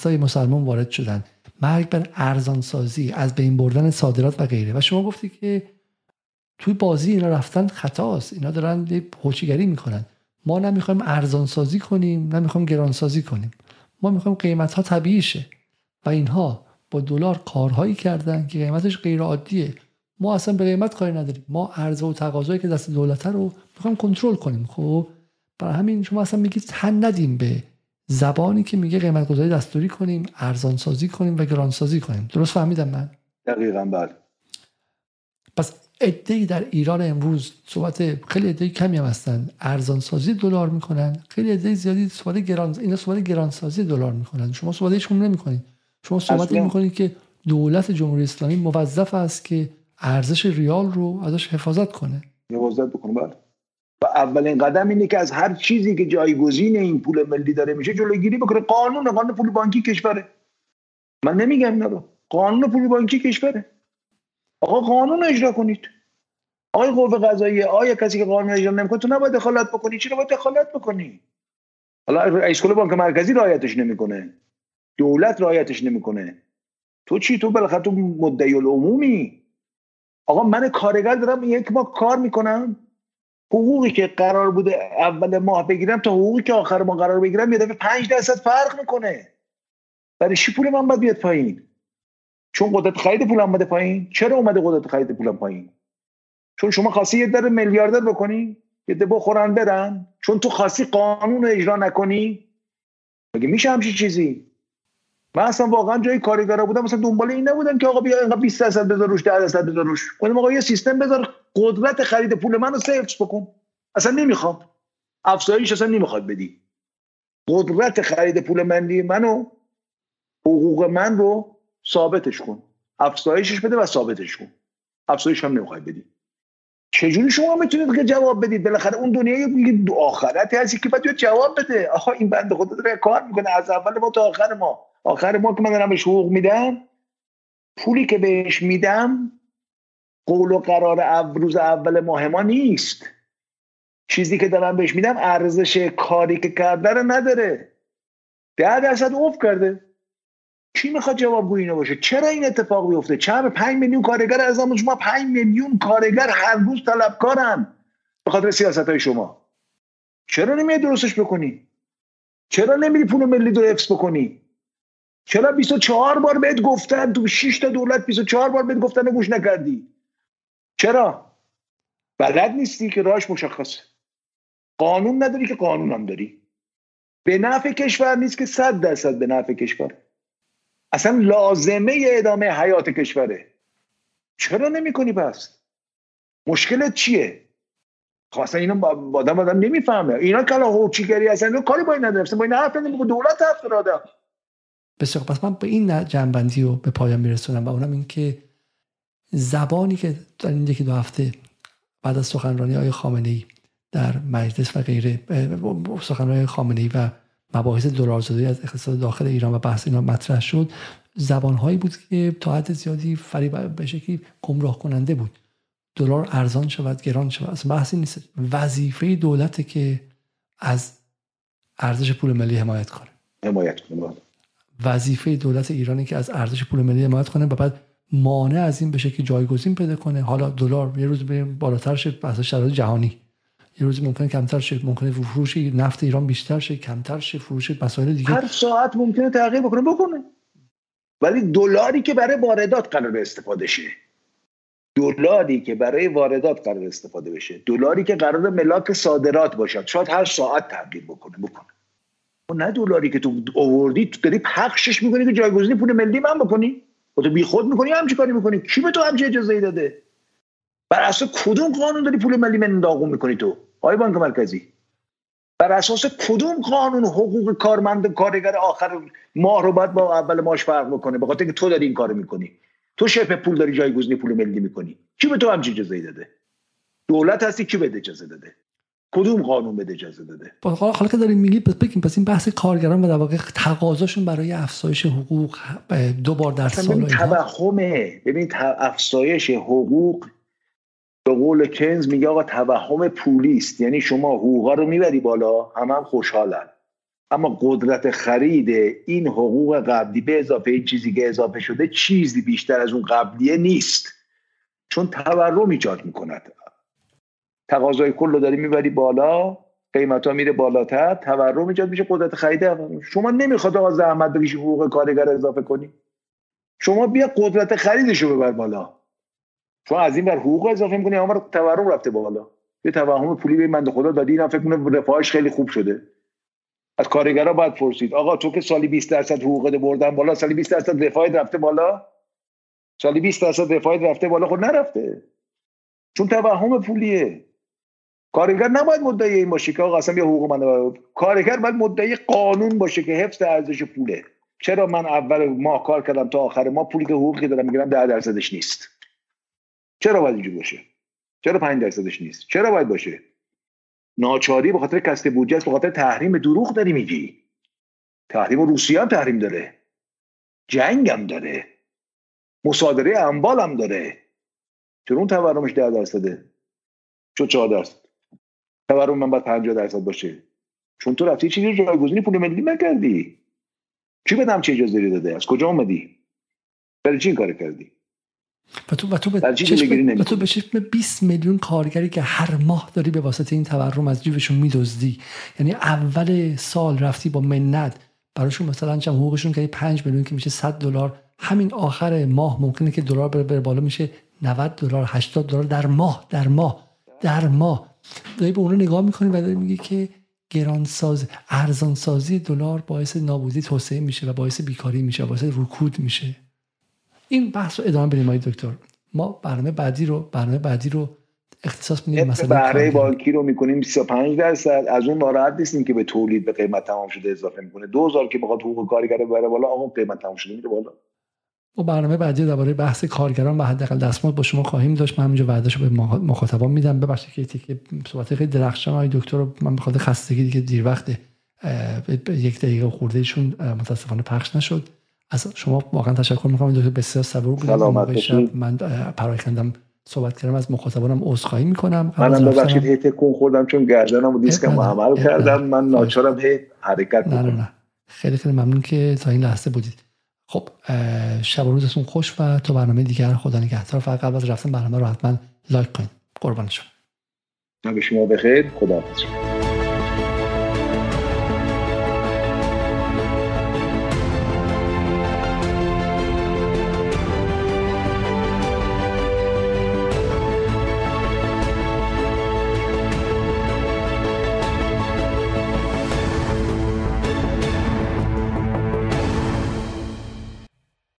Speaker 1: های مسلمان وارد شدن مرگ بر ارزانسازی از بین بردن صادرات و غیره. و شما گفتی که توی بازی اینا رفتن خطاست. اینا دارن هوچیگری می‌کنن. ما نمی‌خوایم ارزان سازی کنیم نمی‌خوایم گران سازی کنیم. ما می‌خوایم قیمت ها طبیعی شه. و اینها با دلار کارهایی کردن که قیمتش غیر عادیه ما اصلا به قیمت کاری نداریم. ما عرضه و تقاضایی که دست دولت رو می‌خوایم کنترل کنیم خب؟ برای همین شما اصلا میگید تن ندیم به زبانی که میگه قیمت گذاری دستوری کنیم ارزان سازی کنیم و گران سازی کنیم. درست فهمیدم من؟
Speaker 2: دقیقا بله.
Speaker 1: پس ای در ایران امروز صحبت خیلی عده کمی هم هستن. ارزان سازی دلار می‌کنن. خیلی عده زیادی صحبت گران اینا صحبت گران سازی دلار می‌کنن. شما صحبت هیچ نمی‌کنید. شما صحبت می‌کنید که دولت جمهوری اسلامی موظف است که ارزش ریال رو ازش حفاظت کنه.
Speaker 2: حفاظت بکنه. بله. و اولین قدم اینه که از هر چیزی که جایگزین این پول ملی داره میشه جلوگیری بکنه. قانون قانون پول بانکی کشوره. من نمیگم اینا رو. قانون پول بانکی کشوره. آقا قانون اجرا کنید. آقای قوه قضاییه آیا کسی که قانون اجرا نمی‌کنه تو نباید دخالت بکنی. چرا باید دخالت بکنی؟ حالا رئیس کل بانک مرکزی رعایتش نمی‌کنه. دولت رعایتش نمی‌کنه. تو چی؟ تو بالاخره تو مدعی العمومی. آقا من کارگر دارم یک ماه کار می‌کنم. حقوقی که قرار بوده اول ماه بگیرم تا حقوقی که آخر ماه قرار بگیرم یه دفعه 5 درصد فرق می‌کنه. برای چی پول من باید بیاد پایین؟ چون قدرت خرید پولم اومده پایین. چرا اومده قدرت خرید پولم پایین؟ چون شما خاصی یه در میلیاردر بکنی یه ده بخورن برن. چون تو خاصی قانون رو اجرا نکنی مگه میشه همچین چیزی؟ من اصلا واقعا جای کارگرا بودم مثلا دنبال این نبودم که آقا بیا اینقدر 20 درصد بذار روش 10 درصد بذار روش. گفتم آقا یه سیستم بذار قدرت خرید پول منو سیفز بکن. اصلا نمی‌خوام. افزایش اصلا نمی‌خواد بدی. قدرت خرید پول ملی منو حقوق من رو ثابتش کن. افزایشش بده و ثابتش کن. افزایش هم نمی‌خواد بدی. چجوری شما می‌تونید که جواب بدید؟ بالاخره اون دنیای میگه آخرتی هستی که باید جواب بده. آخه این بنده خدا داره کار می‌کنه. از اول ما تا آخر ما. آخر ما که من دارم بهش حقوق میدم پولی که بهش میدم قول و قرار روز اول ماه ما نیست. چیزی که دارم بهش میدم ارزش کاری که کرده رو نداره. ده درصد اوف کرده. کی می‌خواد جوابگوی اینو باشه؟ چرا این اتفاق بیفته؟ چرا 5 میلیون کارگر از شما 5 میلیون کارگر هر روز طلبکارن؟ به خاطر سیاست های شما. چرا نمیاد درستش بکنی؟ چرا نمیری پول ملی رو حفظ بکنی؟ چرا 24 بار بهت گفتن تو 6 تا دولت 24 بار بهت گفتن گوش نکردی؟ چرا؟ بلد نیستی که راهش مشخصه. قانون نداری که قانون هم داری. به نفع کشور نیست که صد درصد به نفع کشور. اصلا لازمه ادامه حیات کشوره. چرا نمی کنی پس؟ مشکلت چیه؟ خب اینا با آدم آدم نمی‌فهمه. اینا کلا هوچیگری اصلا اینا کاری با این نداره با این حرف دولت حرف آدم.
Speaker 1: بسیار پس من به این جنبندی رو به پایان میرسونم و اونم این که زبانی که در این یکی دو هفته بعد از سخنرانی های خامنه ای در مجلس و غیره سخنرانی خامنه ای و مباحث دلارزادی از اقتصاد داخل ایران و بحث اینا مطرح شد. زبانهایی بود که تا حد زیادی فریب به شکلی گمراه کننده بود. دلار ارزان شود گران شود اصلا بحثی نیست. وظیفه دولته که از ارزش پول ملی حمایت کنه.
Speaker 2: حمایت کنه
Speaker 1: وظیفه دولت ایرانی که از ارزش پول ملی حمایت کنه و بعد مانع از این بشه که جایگزین پیدا کنه. حالا دلار یه روز بریم بالاتر شه بحث شرایط جهانی. یه روزی ممکنه کمتر شه ممکنه فروش نفت ایران بیشتر شه کمتر شه فروش مسائل دیگه.
Speaker 2: هر ساعت ممکنه تغییر بکنه بکنه. ولی دلاری که برای واردات قرار استفاده شه. دلاری که برای واردات قرار استفاده بشه. دلاری که قرار ملاک صادرات باشد. شاید هر ساعت تغییر بکنه بکنه. و نه دلاری که تو آوردی تو داری پخشش می‌کنی که جایگزینی پول ملی من بکنی؟ و تو بیخود می‌کنی همچی کاری می‌کنی؟ کی به تو همچی اجازه ای داده؟ بر اساس کدوم قانون داری پول ملی من داغون می‌کنی تو؟ آقای بانک مرکزی بر اساس کدوم قانون حقوق کارمند کارگر آخر ماه رو باید با اول ماش فرق بکنه؟ به خاطر که تو داری این کارو می‌کنی. تو شپ پول داری جایگزینی پول ملی می‌کنی. کی به تو همچین اجازه داده؟ دولت هستی کی بده اجازه داده؟ کدوم قانون بده اجازه داده؟
Speaker 1: حالا که داریم میگی پس بگیم پس این بحث کارگران و در واقع تقاضاشون برای افزایش حقوق دو بار در سال
Speaker 2: ببین توهمه. ببین افزایش حقوق به قول کنز میگه آقا توهم پولی است. یعنی شما حقوقا رو می‌بری بالا هم هم خوشحالن. اما قدرت خرید این حقوق قبلی به اضافه این چیزی که اضافه شده چیزی بیشتر از اون قبلیه نیست. چون تورم ایجاد می‌کند. تقاضای کل رو داری می‌بری بالا قیمت ها میره بالاتر تورم ایجاد میشه قدرت خرید شما نمی‌خواد آقا زحمت بکشی حقوق کارگر اضافه کنی. شما بیا قدرت خریدش رو ببر بالا. چون از این بر حقوق اضافه می‌کنی اما تورم رفته بالا. یه توهم پولی به من خدا دادی اینا فکر کنه رفاهش خیلی خوب شده. از کارگرا باید پرسید آقا تو که سالی 20 درصد حقوق بردن بالا سالی 20 درصد رفاهت رفته بالا؟ سالی 20 درصد رفاهت رفته بالا خود خب نرفته. چون توهم پولیه. کارگر نباید مدعی این باشه که آقا اصلا یه حقوق من کارگر باید مدعی قانون باشه که حفظ ارزش پوله. چرا من اول ماه کار کردم تا آخر ما پولی که حقوقی دارم می‌گیرم 10 درصدش نیست. چرا باید اینجوری باشه؟ چرا 5 درصدش نیست؟ چرا باید باشه؟ ناچاری به خاطر کسب بودجه به خاطر تحریم دروغ داری میگی. تحریم روسیه هم تحریم داره. جنگ هم داره. مصادره اموال هم داره. چرا اون تورمش 10 درصده؟ چون 4 درصد. تورم من باید 50 درصد باشه. چون تو رفتی چیزی جایگزینی پول ملی نکردی. چی بدم چه اجازه داده؟ از کجا اومدی؟ برای چی کار کردی؟
Speaker 1: و تو و تو به چشم, و تو به چشم 20 میلیون کارگری که هر ماه داری به واسطه این تورم از جیبشون میدزدی. یعنی اول سال رفتی با منت. براشون مثلا چند حقوقشون که 5 میلیون که میشه 100 دلار. همین آخر ماه ممکنه که دلار بره, بره بالا میشه 90 دلار 80 دلار در ماه در ماه در ماه. داری به اون نگاه می‌کنی و داری میگی که گرانساز ارزانسازی دلار باعث نابودی توسعه میشه و باعث بیکاری میشه و باعث رکود میشه. این بحث رو ادامه بدیم دکتر. ما برنامه بعدی رو برنامه بعدی رو اختصاص میدیم
Speaker 2: مثلا بهره بانکی رو می‌کنیم 35 درصد. از اون ناراحت نیستیم که به تولید به قیمت تمام شده اضافه می‌کنه. 2000 که بخواد حقوق کارگر بره بالا آقا قیمت تمام شده میره بالا.
Speaker 1: ما برنامه بعدی درباره بحث کارگران و حداقل دستمزد با شما خواهیم داشت. من همینجا وعدهشو به مخاطبان میدم. ببخشید که تیکه صحبت خیلی درخشان. های دکتر رو من بخاطر خستگی دیگه دیر وقته یک دقیقه خورده ایشون متاسفانه پخش نشد. از شما واقعا تشکر می‌کنم. دکتر بسیار صبور بودید. من پراکندم صحبت کردم. از مخاطبانم عذرخواهی می‌کنم.
Speaker 2: منم ببخشید هی تکون خوردم چون گردنم و دیسکم عمل کردم. من ناچارم هی حرکت
Speaker 1: نه نه نه. خیلی خیلی ممنون که تا این لحظه بودید. خب شب و روزتون خوش و تو برنامه دیگر. خدا نگهدار. فقط قبل از رفتن برنامه رو حتما لایک کنید. قربان شما.
Speaker 2: به شما بخیر. خدا حافظ